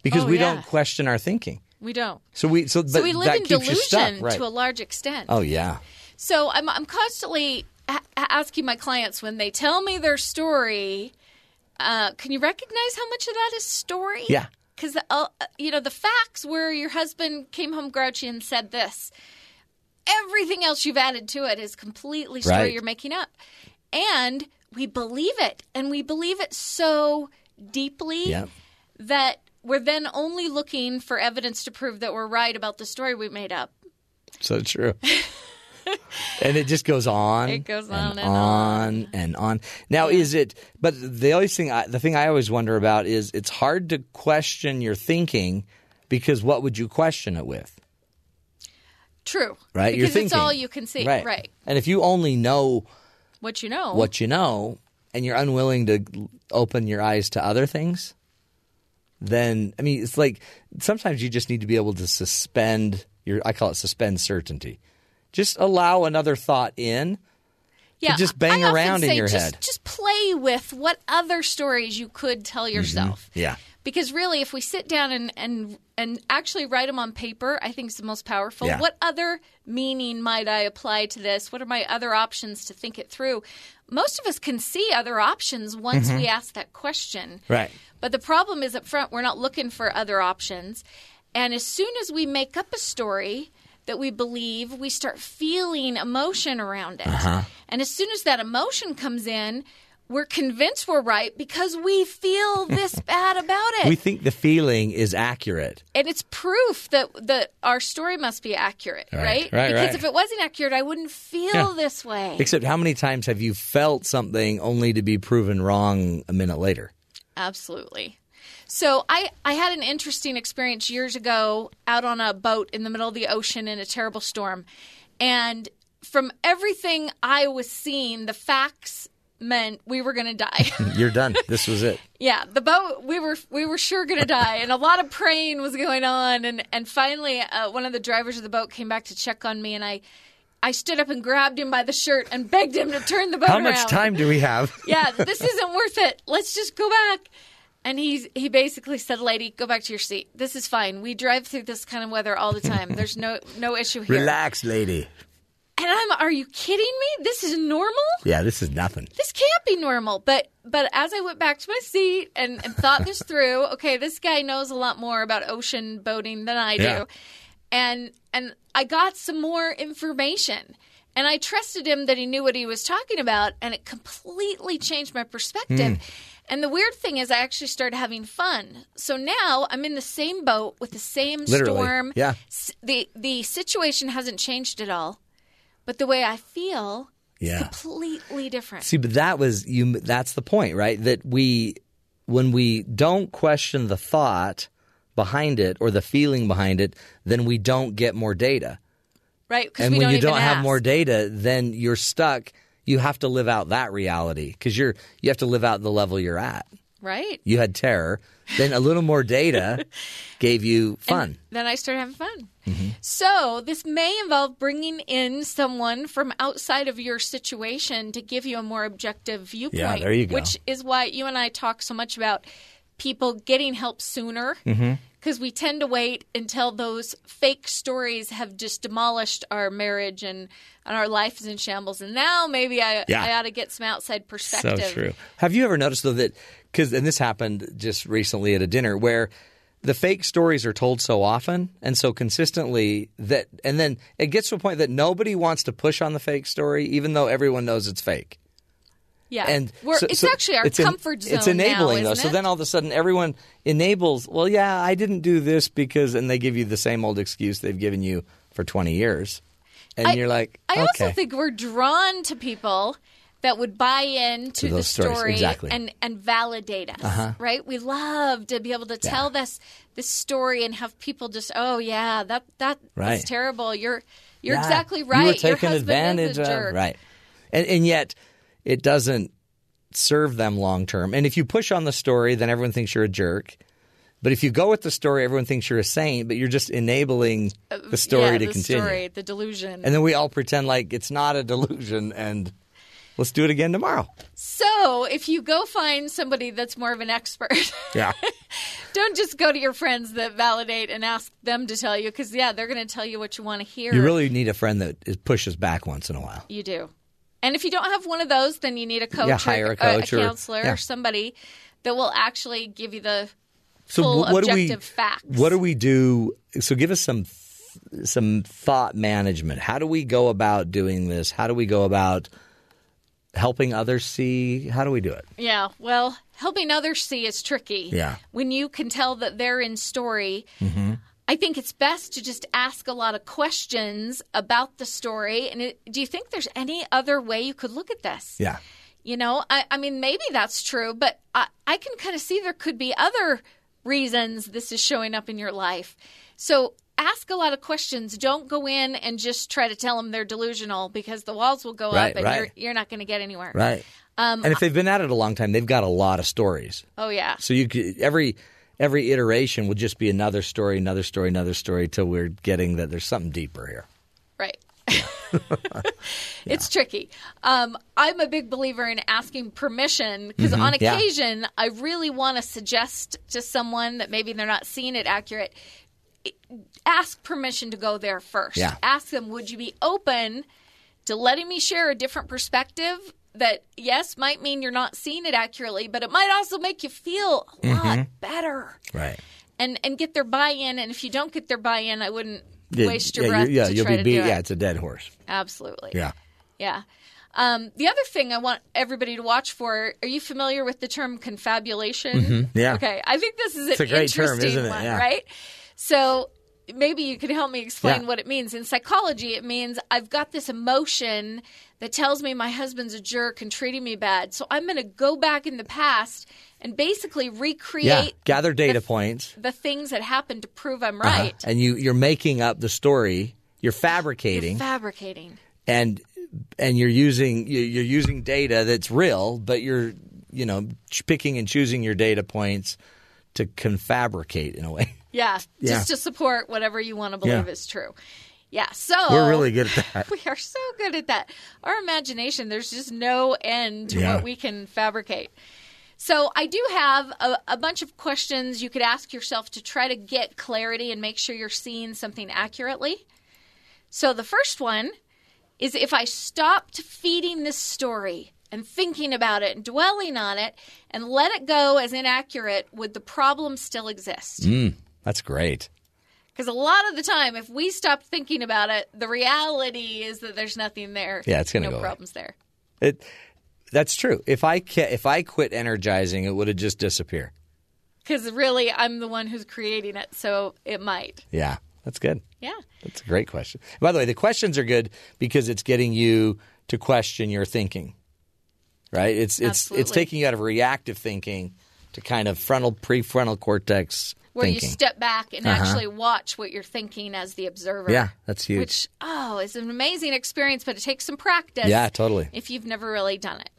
because Oh, we yeah. don't question our thinking. We don't. So we so, So we live that in you stuck, delusion right? to a large extent. Oh yeah. So I'm, I'm constantly a- asking my clients when they tell me their story, uh, can you recognize how much of that is story? Yeah. Because, uh, you know, the facts where your husband came home grouchy and said this, everything else you've added to it is completely story Right. you're making up. And we believe it. And we believe it so deeply Yeah. that we're then only looking for evidence to prove that we're right about the story we made up. So true. and it just goes on. It goes on and, and on and on. Now, is it? But the only thing, I, the thing I always wonder about is it's hard to question your thinking because what would you question it with? True. Right? Because You're it's all you can see. Right. right. And if you only know What you know. what you know and you're unwilling to open your eyes to other things, then I mean, it's like sometimes you just need to be able to suspend your. I call it suspend certainty. Just allow another thought in. yeah, just bang I around in your just, head. Just play with what other stories you could tell yourself. Yeah. Because really, if we sit down and, and and actually write them on paper, I think is the most powerful. Yeah. What other meaning might I apply to this? What are my other options to think it through? Most of us can see other options once Mhm. we ask that question. Right. But the problem is up front, we're not looking for other options. And as soon as we make up a story that we believe, we start feeling emotion around it. Uh-huh. And as soon as that emotion comes in, we're convinced we're right because we feel this bad about it. We think the feeling is accurate. and it's proof that that our story must be accurate, Right, right? right, because right. if it wasn't accurate, I wouldn't feel Yeah. this way. Except how many times have you felt something only to be proven wrong a minute later? Absolutely. So I, I had an interesting experience years ago out on a boat in the middle of the ocean in a terrible storm. And from everything I was seeing, the facts meant we were going to die. You're done. This was it. yeah, the boat we were we were sure going to die, and a lot of praying was going on. And and finally, uh, one of the drivers of the boat came back to check on me, and I I stood up and grabbed him by the shirt and begged him to turn the boat How much time do we have? yeah, this isn't worth it. Let's just go back. And he's he basically said, "Lady, go back to your seat. This is fine. We drive through this kind of weather all the time. There's no no issue here." Relax, lady. And I'm, "Are you kidding me? This is normal? Yeah, this is nothing. This can't be normal." But but as I went back to my seat and, and thought this through, okay, this guy knows a lot more about ocean boating than I do. Yeah. And and I got some more information. And I trusted him that he knew what he was talking about, and it completely changed my perspective. Hmm. And the weird thing is, I actually started having fun. So now I'm in the same boat with the same Literally, storm. yeah. The The situation hasn't changed at all, but the way I feel Yeah. completely different. See, but that was you. That's the point, right? That we, when we don't question the thought behind it or the feeling behind it, then we don't get more data. right? And we when don't you don't have more data, then you're stuck. You have to live out that reality because you're you have to live out the level you're at. right? You had terror, then a little more data gave you fun. Then I started having fun. Mm-hmm. So this may involve bringing in someone from outside of your situation to give you a more objective viewpoint. Yeah, there you go. Which is why you and I talk so much about people getting help sooner. Mm-hmm. Because we tend to wait until those fake stories have just demolished our marriage and, and our life is in shambles. And now maybe I, Yeah. I ought to get some outside perspective. So true. Have you ever noticed though that because and this happened just recently at a dinner where the fake stories are told so often and so consistently that and then it gets to a point that nobody wants to push on the fake story even though everyone knows it's fake. Yeah. And We're, so- it's so actually our it's comfort zone. It's enabling now, though. isn't So it? then all of a sudden everyone enables, well yeah, I didn't do this because and they give you the same old excuse they've given you for 20 years. And I- you're like, I okay. also think we're drawn to people that would buy into the stories, story exactly. and, and validate us, Uh-huh. right? We love to be able to tell this this story and have people just, oh yeah, that that Right. that's terrible. You're you're Yeah, exactly You right. were Your taken husband advantage is a of, right? And, and yet, it doesn't serve them long term. And if you push on the story, then everyone thinks you're a jerk. But if you go with the story, everyone thinks you're a saint. But you're just enabling the story Uh, yeah, to the continue. Story, the delusion. And then we all pretend like it's not a delusion, and let's do it again tomorrow. so if you go find somebody that's more of an expert. Yeah. Don't just go to your friends that validate and ask them to tell you because yeah, they're going to tell you what you want to hear. You really need a friend that pushes back once in a while. You do. And if you don't have one of those, then you need a coach, Yeah, hire or, a coach a or- counselor, yeah. or somebody that will actually give you the So full wh- what do we objective facts. what do we do? So give us some some thought management. How do we go about doing this? How do we go about helping others see? How do we do it? Yeah, well, helping others see is tricky. Yeah. When you can tell that they're in story, Mm-hmm. I think it's best to just ask a lot of questions about the story. And it, do you think there's any other way you could look at this? Yeah. You know, I, I mean, maybe that's true, but I, I can kind of see there could be other reasons this is showing up in your life. So ask a lot of questions. Don't go in and just try to tell them they're delusional because the walls will go Right, up and right. you're, you're not going to get anywhere. Right. Um, and if they've been at it a long time, they've got a lot of stories. oh, yeah. So you could, every every iteration would just be another story, another story, another story till we're getting that there's something deeper here. Right. It's tricky. Um, I'm a big believer in asking permission because Mhm, on yeah. occasion I really want to suggest to someone that maybe they're not seeing it accurate. Ask permission to go there first. Yeah. Ask them, would you be open to letting me share a different perspective? That yes might mean you're not seeing it accurately, but it might also make you feel a lot Mhm. better Right. and and get their buy-in. And if you don't get their buy-in, I wouldn't Yeah, waste your yeah, breath you- yeah, you'll be beat. do it. Yeah, it's a dead horse. Absolutely. Yeah. Yeah. Um, the other thing I want everybody to watch for are you familiar with the term confabulation? Mhm, yeah. Okay. I think this is an It's a great term, interesting isn't it? one, Yeah. right? So maybe you could help me explain Yeah. what it means. In psychology, it means I've got this emotion that tells me my husband's a jerk and treating me bad. So I'm going to go back in the past and basically recreate Yeah. Gather data the, points. the things that happened to prove I'm Uh-huh. right. And you you're making up the story. You're fabricating. Fabricating. and and you're using you- you're using data that's real, but you're you know picking and choosing your data points to confabricate in a way. Yeah, Yeah. just to support whatever you want to believe Yeah. is true. Yeah, so We're really good at that. We are so good at that. Our imagination, there's just no end to Yeah. what we can fabricate. So I do have a, a bunch of questions you could ask yourself to try to get clarity and make sure you're seeing something accurately. So the first one is if I stopped feeding this story and thinking about it and dwelling on it and let it go as inaccurate, would the problem still exist? Mm, that's great. Because a lot of the time, if we stop thinking about it, the reality is that there's nothing there. Yeah, it's gonna no go away. problems there. It that's true. If I ca- if I quit energizing, it would have just disappear. Because really, I'm the one who's creating it, so it might. Yeah, that's good. Yeah. That's a great question. By the way, the questions are good because it's getting you to question your thinking. Right? It's it's it's taking you out of reactive thinking to kind of frontal prefrontal cortex Where thinking. you step back and Uh-huh. actually watch what you're thinking as the observer. Yeah, that's huge. Which, oh, is an amazing experience, but it takes some practice. Yeah, totally. If you've never really done it.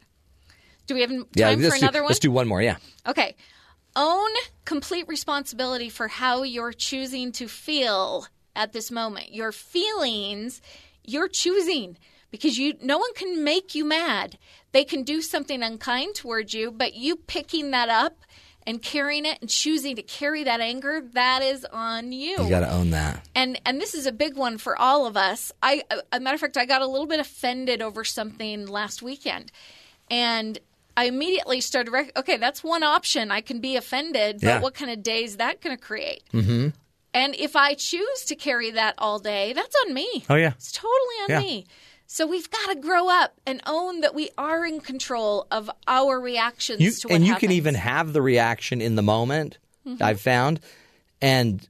Do we have time yeah, for another do, one? Let's do one more. Yeah. Okay. Own complete responsibility for how you're choosing to feel at this moment. Your feelings, you're choosing because you no one can make you mad. They can do something unkind towards you, but you picking that up and carrying it and choosing to carry that anger, that is on you. You got to own that. And and this is a big one for all of us. I, a matter of fact, I got a little bit offended over something last weekend, and I immediately started. Rec- okay, that's one option. I can be offended, but Yeah. what kind of day is that going to create? Mm-hmm. And if I choose to carry that all day, that's on me. Oh yeah. It's totally on Yeah. me. So we've got to grow up and own that we are in control of our reactions You, to what and you happens. can even have the reaction in the moment. Mhm. I've found, and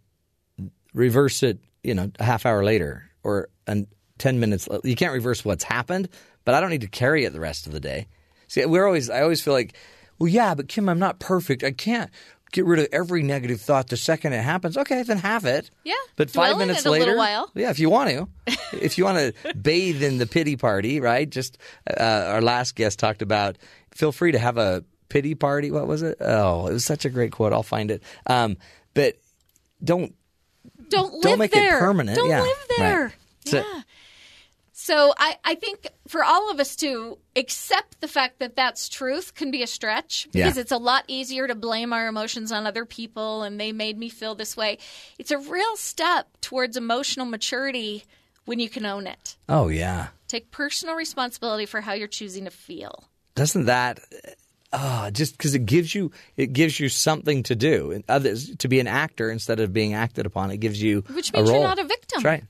reverse it. You know, a half hour later or an, ten minutes. You can't reverse what's happened, but I don't need to carry it the rest of the day. See, we're always. I always feel like, well, yeah, but Kim, I'm not perfect. I can't get rid of every negative thought the second it happens. Okay, then have it. Yeah, But five in minutes it a little later, yeah, if you want to, if you want to bathe in the pity party, right? Just uh, our last guest talked about. Feel free to have a pity party. What was it? Oh, it was such a great quote. I'll find it. Um, but don't don't live don't make there. it permanent. Don't yeah. live there. Right. Yeah. So I, I think for all of us to accept the fact that that's truth can be a stretch because Yeah. it's a lot easier to blame our emotions on other people and they made me feel this way. It's a real step towards emotional maturity when you can own it. oh yeah. Take personal responsibility for how you're choosing to feel. Doesn't that? Oh, just because it gives you it gives you something to do. And others to be an actor instead of being acted upon. It gives you Which means you're not a victim. That's right.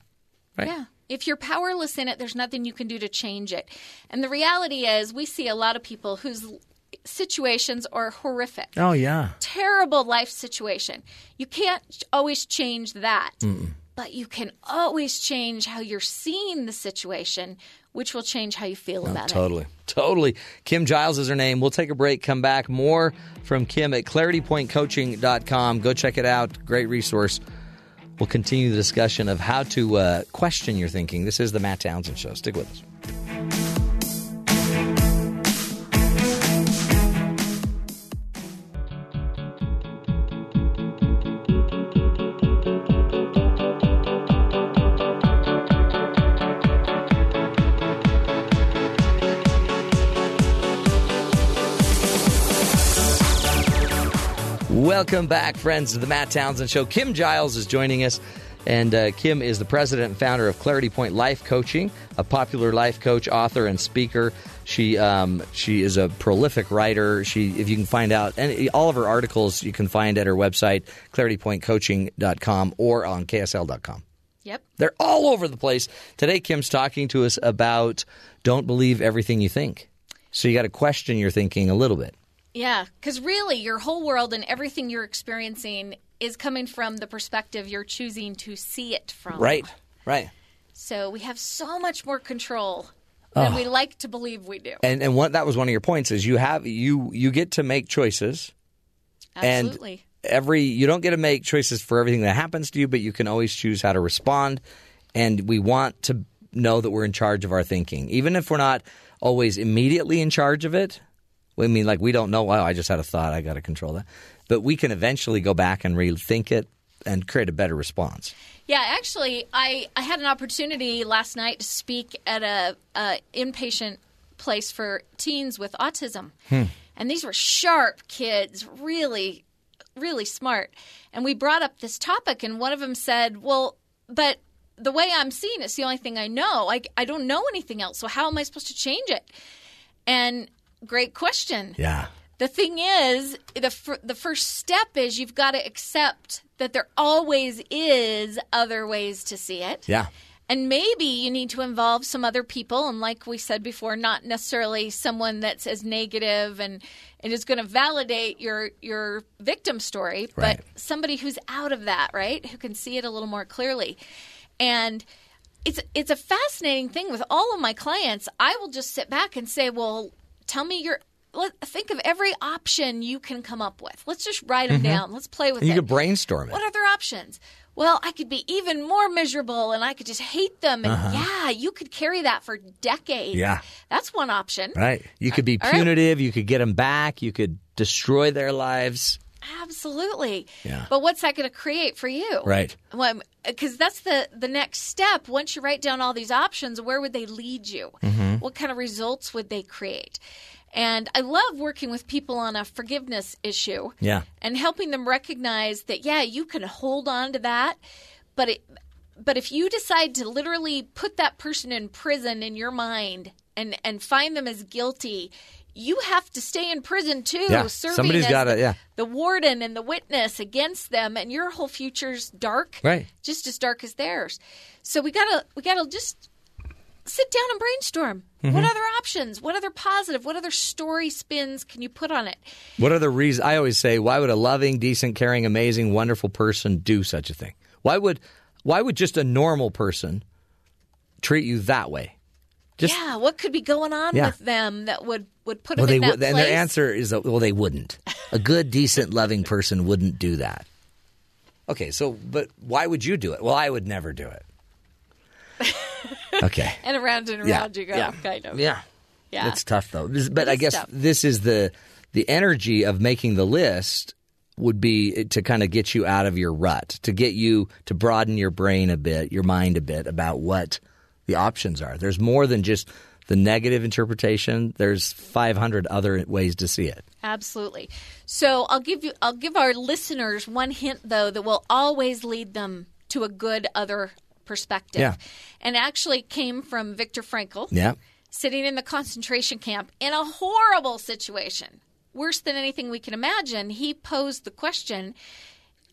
Right. Yeah. If you're powerless in it, there's nothing you can do to change it. And the reality is, we see a lot of people whose situations are horrific. Oh yeah. Terrible life situation. You can't always change that, Mm-mm. but you can always change how you're seeing the situation, which will change how you feel Oh, about it. totally. Totally. Kim Giles is her name. We'll take a break, come back. More from Kim at claritypointcoaching.com. Go check it out. Great resource. We'll continue the discussion of how to uh, question your thinking. This is the Matt Townsend Show. Stick with us. Welcome back, friends, to the Matt Townsend Show. Kim Giles is joining us. And uh, Kim is the president and founder of Clarity Point Life Coaching, a popular life coach, author, and speaker. She um, she is a prolific writer. She, if you can find out, and all of her articles you can find at her website, claritypointcoaching.com or on ksl.com. Yep. They're all over the place. Today, Kim's talking to us about don't believe everything you think. So you got to question your thinking a little bit. Yeah, because really, your whole world and everything you're experiencing is coming from the perspective you're choosing to see it from. Right, right. So we have so much more control than Oh. we like to believe we do. And and what that was one of your points is you have you you get to make choices. Absolutely. And every you don't get to make choices for everything that happens to you, but you can always choose how to respond. And we want to know that we're in charge of our thinking, even if we're not always immediately in charge of it. I mean, like we don't know. Wow, I just had a thought. I got to control that. But we can eventually go back and rethink it and create a better response. Yeah, actually, I, I had an opportunity last night to speak at a, a inpatient place for teens with autism, Hmm. and these were sharp kids, really, really smart. And we brought up this topic, and one of them said, "Well, but the way I'm seeing it's the only thing I know. I I don't know anything else. So how am I supposed to change it?" And great question. Yeah. The thing is, the fir- the first step is you've got to accept that there always is other ways to see it. Yeah. And maybe you need to involve some other people, and like we said before, not necessarily someone that's as negative and it is going to validate your your victim story, Right. but somebody who's out of that, right, who can see it a little more clearly. And it's it's a fascinating thing with all of my clients. I will just sit back and say, "Well, tell me your." Let, think of every option you can come up with. Let's just write them Mhm. down. Let's play with You it. could brainstorm it. What other options? Well, I could be even more miserable and I could just hate them. And Uh-huh. yeah, you could carry that for decades. Yeah. That's one option. Right. You could be All right. punitive. You could get them back. You could destroy their lives. Absolutely. Yeah. But what's that going to create for you? Right. Because that's the, the next step. Once you write down all these options, where would they lead you? Mhm. Mm-hmm. What kind of results would they create? And I love working with people on a forgiveness issue. Yeah. and helping them recognize that yeah you can hold on to that but it but if you decide to literally put that person in prison in your mind and and find them as guilty you have to stay in prison too Yeah, serving somebody's as gotta- the, yeah. the warden and the witness against them and your whole future's dark Right. just as dark as theirs so we gotta we gotta just sit down and brainstorm what Mhm. other options what other positive what other story spins can you put on it What other the reasons? I always say, why would a loving, decent, caring, amazing, wonderful person do such a thing? Why would why would just a normal person treat you that way? Just yeah, what could be going on Yeah. with them that would would put well, them in that would, place? and their answer is, well, they wouldn't. A good, decent, loving person wouldn't do that. Okay, so but why would you do it? Well, I would never do it. Okay. and around and Yeah, around you go, yeah. kind of. Yeah. yeah. It's tough though. This- But I guess tough. this is the the energy of making the list would be to kind of get you out of your rut, to get you to broaden your brain a bit, your mind a bit about what the options are. There's more than just the negative interpretation. There's 500 other ways to see it. Absolutely. So I'll give you I'll give our listeners one hint though that will always lead them to a good other perspective. Yeah. And actually came from Viktor Frankl. Yeah. Sitting in the concentration camp in a horrible situation. Worse than anything we can imagine, he posed the question,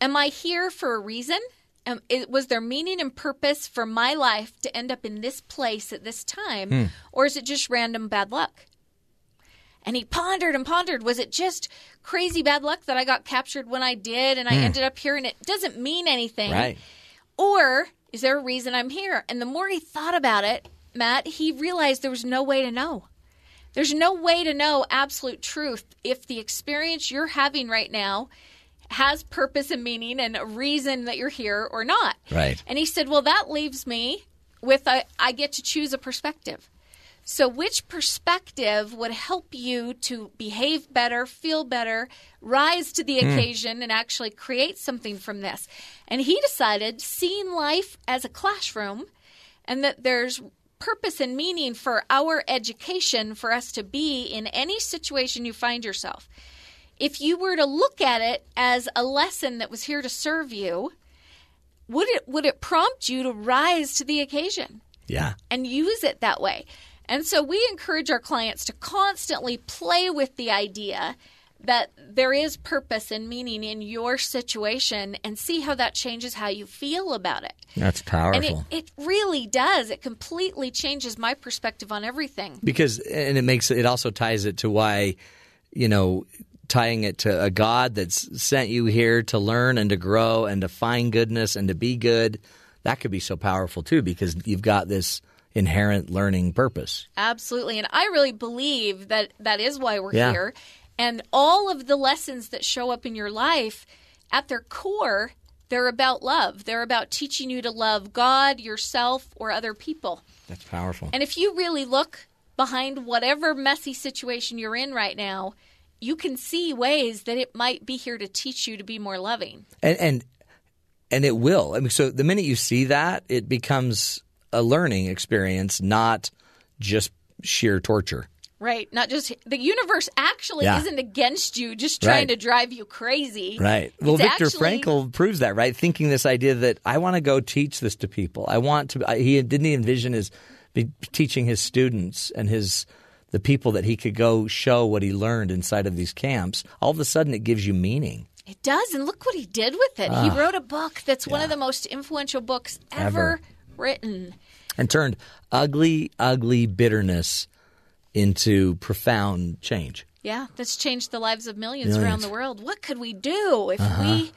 am I here for a reason? Um, it, was there meaning and purpose for my life to end up in this place at this time, Hmm. or is it just random bad luck? And he pondered and pondered. Was it just crazy bad luck that I got captured when I did and I Hmm. ended up here and it doesn't mean anything? Right. Or is there a reason I'm here? And the more he thought about it, Matt, he realized there was no way to know. There's no way to know absolute truth if the experience you're having right now has purpose and meaning and a reason that you're here or not. Right. And he said, Well, that leaves me with a, I get to choose a perspective. So, which perspective would help you to behave better, feel better, rise to the Hmm. occasion, and actually create something from this? And he decided seeing life as a classroom and that there's purpose and meaning for our education for us to be in any situation you find yourself. if you were to look at it as a lesson that was here to serve you, would it would it prompt you to rise to the occasion Yeah. and use it that way? And so we encourage our clients to constantly play with the idea that there is purpose and meaning in your situation and see how that changes how you feel about it. That's powerful. And it, it really does. It completely changes my perspective on everything. because and it makes it also ties it to why you know tying it to a god that's sent you here to learn and to grow and to find goodness and to be good that could be so powerful too because you've got this inherent learning purpose Absolutely. And I really believe that that is why we're Yeah. here. And all of the lessons that show up in your life, at their core, they're about love. They're about teaching you to love God, yourself, or other people. that's powerful And if you really look behind whatever messy situation you're in right now, you can see ways that it might be here to teach you to be more loving. and and and it will i mean so the minute you see that it becomes a learning experience not just sheer torture Right. Not just the universe actually Yeah. isn't against you, just trying Right. to drive you crazy. Right. Well, It's Viktor actually- Frankl proves that, right? Thinking this idea that I want to go teach this to people. I want to. I, he didn't envision his be teaching his students and his the people that he could go show what he learned inside of these camps. All of a sudden, it gives you meaning. It does, and look what he did with it. he Ah. wrote a book that's one of the most influential books ever, Ever. Written. and turned ugly, ugly bitterness into profound change. Yeah, that's changed the lives of millions, Millions. around the world. What could we do if Uh-huh. we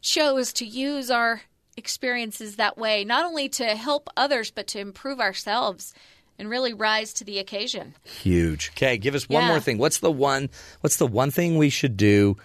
chose to use our experiences that way, not only to help others, but to improve ourselves and really rise to the occasion? Huge. Okay, give us one Yeah. more thing. What's the one? What's the one thing we should do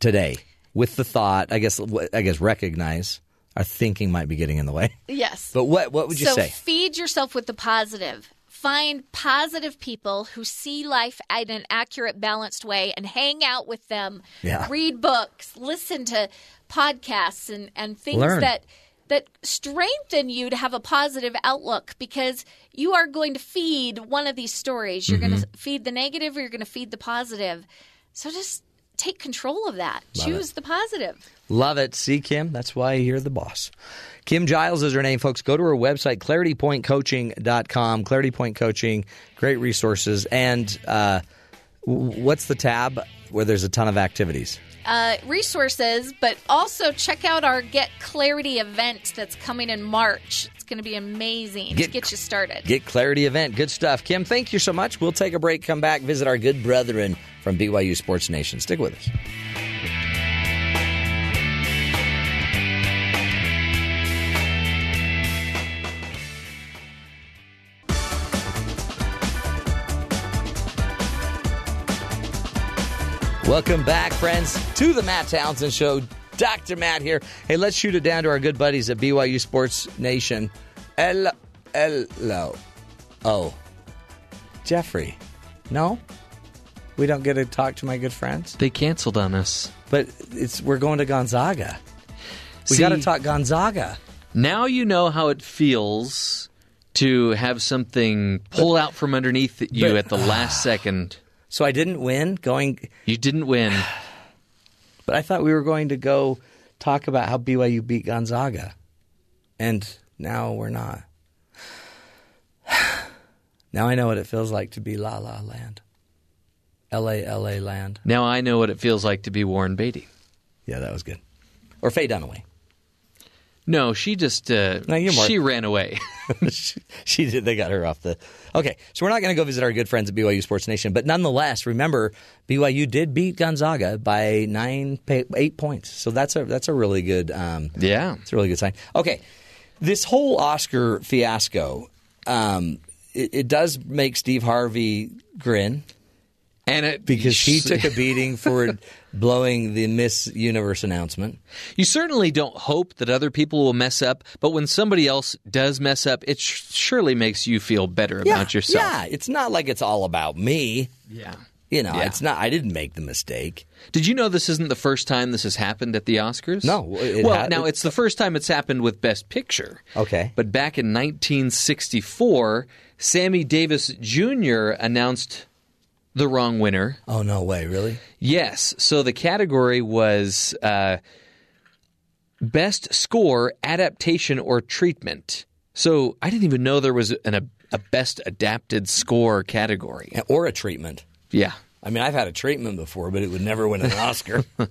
today with the thought? I guess. I guess recognize our thinking might be getting in the way. Yes. But what? What would you so say? feed yourself with the positive. Find positive people who see life in an accurate, balanced way and hang out with them. Yeah. Read books, listen to podcasts and, and things Learn. that that strengthen you to have a positive outlook because you are going to feed one of these stories. You're going Mm-hmm. to feed the negative or you're going to feed the positive. So just take control of that. Love Choose the positive. Love it. See, Kim, that's why you're the boss. Kim Giles is her name, folks. Go to her website, claritypointcoaching.com. Clarity Point Coaching, great resources. And uh, what's the tab where there's a ton of activities? uh, resources, but also check out our Get Clarity event that's coming in March. It's going to be amazing Get- to get you started. Get Clarity event. Good stuff. Kim, thank you so much. We'll take a break, come back, visit our good brethren from BYU Sports Nation. Stick with us. Welcome back, friends, to the Matt Townsend Show. Dr. Matt here. Hey, let's shoot it down to our good buddies at BYU Sports Nation. Hello. Hello. Oh. Jeffrey. No? We don't get to talk to my good friends? They canceled on us. But it's we're going to Gonzaga. We See- got to talk Gonzaga. Now you know how it feels to have something pull out from underneath you but- at the last second. So I didn't win going You didn't win. But I thought we were going to go talk about how BYU beat Gonzaga. And now we're not. now I know what it feels like to be La La Land. LA, LA Land. Now I know what it feels like to be Warren Beatty. Yeah, that was good. Or Faye Dunaway. No, she just uh, No, you're more- she ran away. she, she did. They got her off the. Okay, so we're not going to go visit our good friends at BYU Sports Nation, but nonetheless, remember BYU did beat Gonzaga by nine, eight points. So that's a that's a really good. Um, yeah, it's a really good sign. Okay, this whole Oscar fiasco, um, it, it does make Steve Harvey grin. And it because he took a beating for blowing the Miss Universe announcement. You certainly don't hope that other people will mess up, but when somebody else does mess up, it sh- surely makes you feel better about yourself. Yeah, it's not like it's all about me. Yeah. You know, Yeah. it's not. I didn't make the mistake. Did you know this isn't the first time this has happened at the Oscars? No, it well, ha- now it's the first time it's happened with Best Picture. Okay. But back in 1964, Sammy Davis Jr. announced the wrong winner. Oh no way, really? Yes. So the category was uh, best score, adaptation, or treatment. So I didn't even know there was an, a, a best adapted score category or a treatment. Yeah. I mean, I've had a treatment before, but it would never win an Oscar.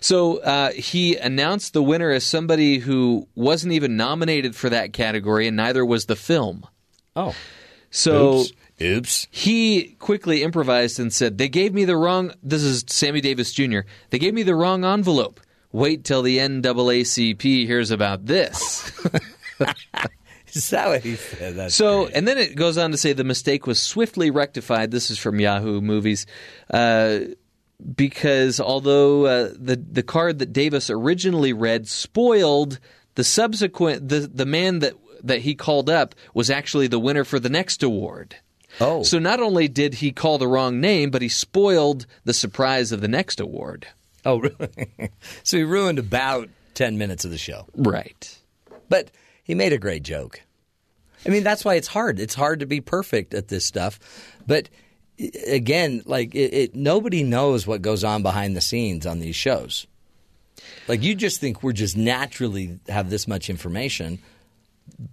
So uh, he announced the winner as somebody who wasn't even nominated for that category, and neither was the film. Oh. So Oops. Oops. he quickly improvised and said, They gave me the wrong. This is Sammy Davis Jr. They gave me the wrong envelope. Wait till the NAACP hears about this. Is that what he said? That's so, and then it goes on to say the mistake was swiftly rectified. This is from Yahoo Movies. Uh, because although uh, the the card that Davis originally read spoiled the subsequent the the man that that he called up was actually the winner for the next award. Oh. So not only did he call the wrong name, but he spoiled the surprise of the next award. Oh, really? so he ruined about 10 minutes of the show. Right. But he made a great joke. I mean, that's why it's hard. It's hard to be perfect at this stuff. But again, like it, it nobody knows what goes on behind the scenes on these shows. Like you just think we're just naturally have this much information,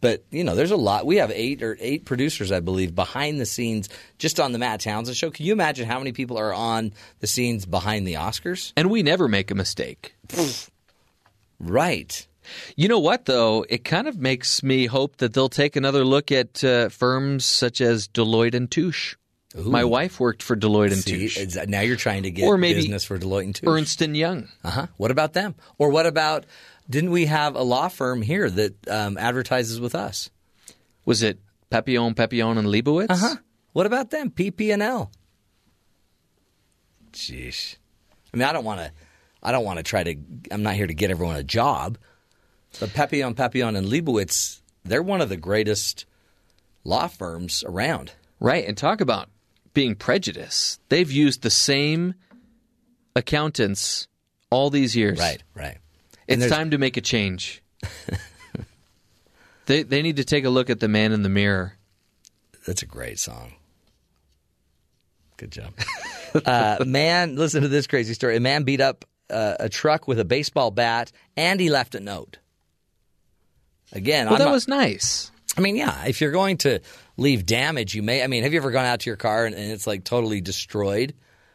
but you know, there's a lot. We have eight or eight producers, I believe, behind the scenes just on the Matt Townsend show. Can you imagine how many people are on the scenes behind the Oscars? And we never make a mistake. Right. You know what, though? It kind of makes me hope that they'll take another look at uh, firms such as Deloitte and Touche. My wife worked for Deloitte and See, Touche. now you're trying to get Or maybe business for Deloitte and Touche. Ernst and Young. Uh huh. What about them? Or what about? Didn't we have a law firm here that um, advertises with us? Was it Papillon, Papillon, and Leibowitz? Uh huh. What about them? PP&L. Jeez. I mean, I don't want to. I don't want to try to. I'm not here to get everyone a job. But Papillon, Papillon, and Leibowitz, they're one of the greatest law firms around. Right, and talk about being prejudiced. They've used the same accountants all these years. Right, right. It's time to make a change. they they need to take a look at the man in the mirror. That's a great song. Good job. uh, man, listen to this crazy story. A man beat up uh, a truck with a baseball bat, and he left a note. Again, Well, I'm that not- was nice. I mean, yeah, if you're going to leave damage, you may. I mean, have you ever gone out to your car and, and it's like totally destroyed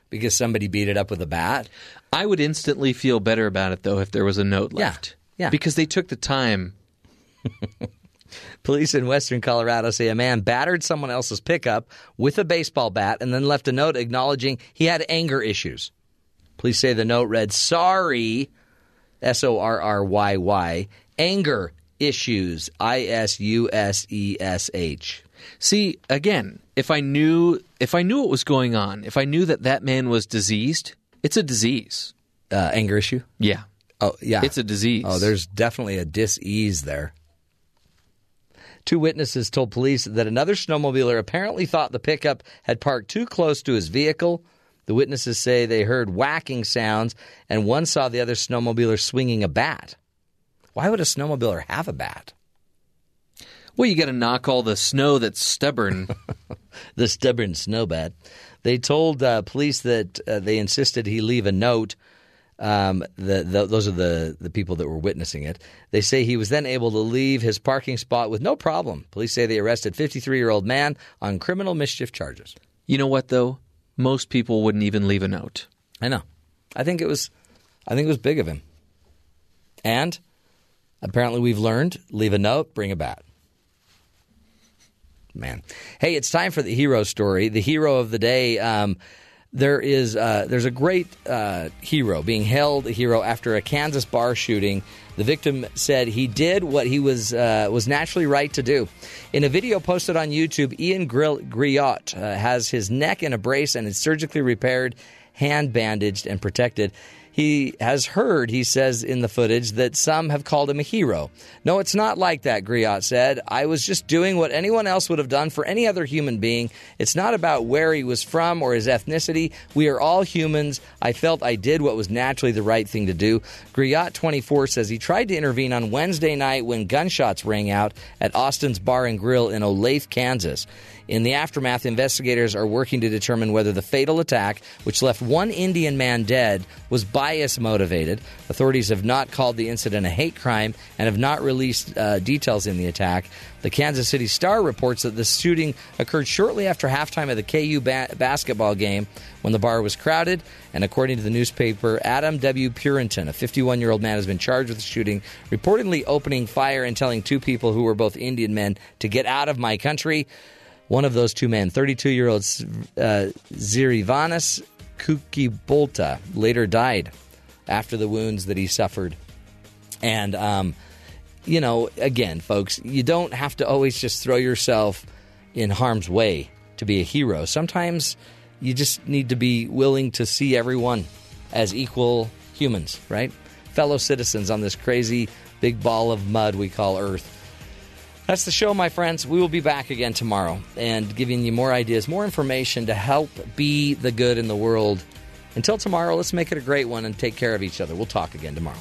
because somebody beat it up with a bat? I would instantly feel better about it though if there was a note left. Yeah, yeah. Because they took the time. Police in western Colorado say a man battered someone else's pickup with a baseball bat and then left a note acknowledging he had anger issues. Police say the note read, Sorry, S O R R Y Y, anger issues, I S U S E S H. See, again, if I knew if I knew what was going on, if I knew that that man was diseased, it's a disease. Uh, anger issue? Yeah. Oh, yeah. It's a disease. Oh, there's definitely a dis-ease there. Two witnesses told police that another snowmobiler apparently thought the pickup had parked too close to his vehicle. The witnesses say they heard whacking sounds, and one saw the other snowmobiler swinging a bat. Why would a snowmobiler have a bat? Well, you got to knock all the snow that's stubborn. the stubborn snow snowbat. They told uh, police that uh, they insisted he leave a note. Um, the, the, those are the, the people that were witnessing it. They say he was then able to leave his parking spot with no problem. Police say they arrested 53 year old man on criminal mischief charges. you know what though? Most people wouldn't even leave a note. I know. I think it was. I think it was big of him. And apparently, we've learned: leave a note, bring a bat. Man, hey, it's time for the hero story. The hero of the day. Um, there is uh, there's a great uh, hero being held a hero after a Kansas bar shooting. The victim said he did what he was uh, was naturally right to do. In a video posted on YouTube, Ian Grill- Grillot uh, has his neck in a brace and is surgically repaired, hand bandaged, and protected. He has heard, he says in the footage, that some have called him a hero. No, it's not like that, Grillot said. I was just doing what anyone else would have done for any other human being. It's not about where he was from or his ethnicity. We are all humans. I felt I did what was naturally the right thing to do. Grillot 24 says he tried to intervene on Wednesday night when gunshots rang out at Austin's Bar and Grill in Olathe, Kansas. In the aftermath, investigators are working to determine whether the fatal attack, which left one Indian man dead, was bias motivated. Authorities have not called the incident a hate crime and have not released uh, details in the attack. The Kansas City Star reports that the shooting occurred shortly after halftime of the KU ba- basketball game when the bar was crowded. And according to the newspaper, Adam W. Purinton, a 51 year old man, has been charged with the shooting, reportedly opening fire and telling two people who were both Indian men to get out of my country. One of those two men, 32 year old uh, Srinivas Kuchibhotla, later died after the wounds that he suffered. And, um, you know, again, folks, you don't have to always just throw yourself in harm's way to be a hero. Sometimes you just need to be willing to see everyone as equal humans, right? Fellow citizens on this crazy big ball of mud we call Earth. That's the show, my friends. We will be back again tomorrow and giving you more ideas, more information to help be the good in the world. Until tomorrow, let's make it a great one and take care of each other. We'll talk again tomorrow.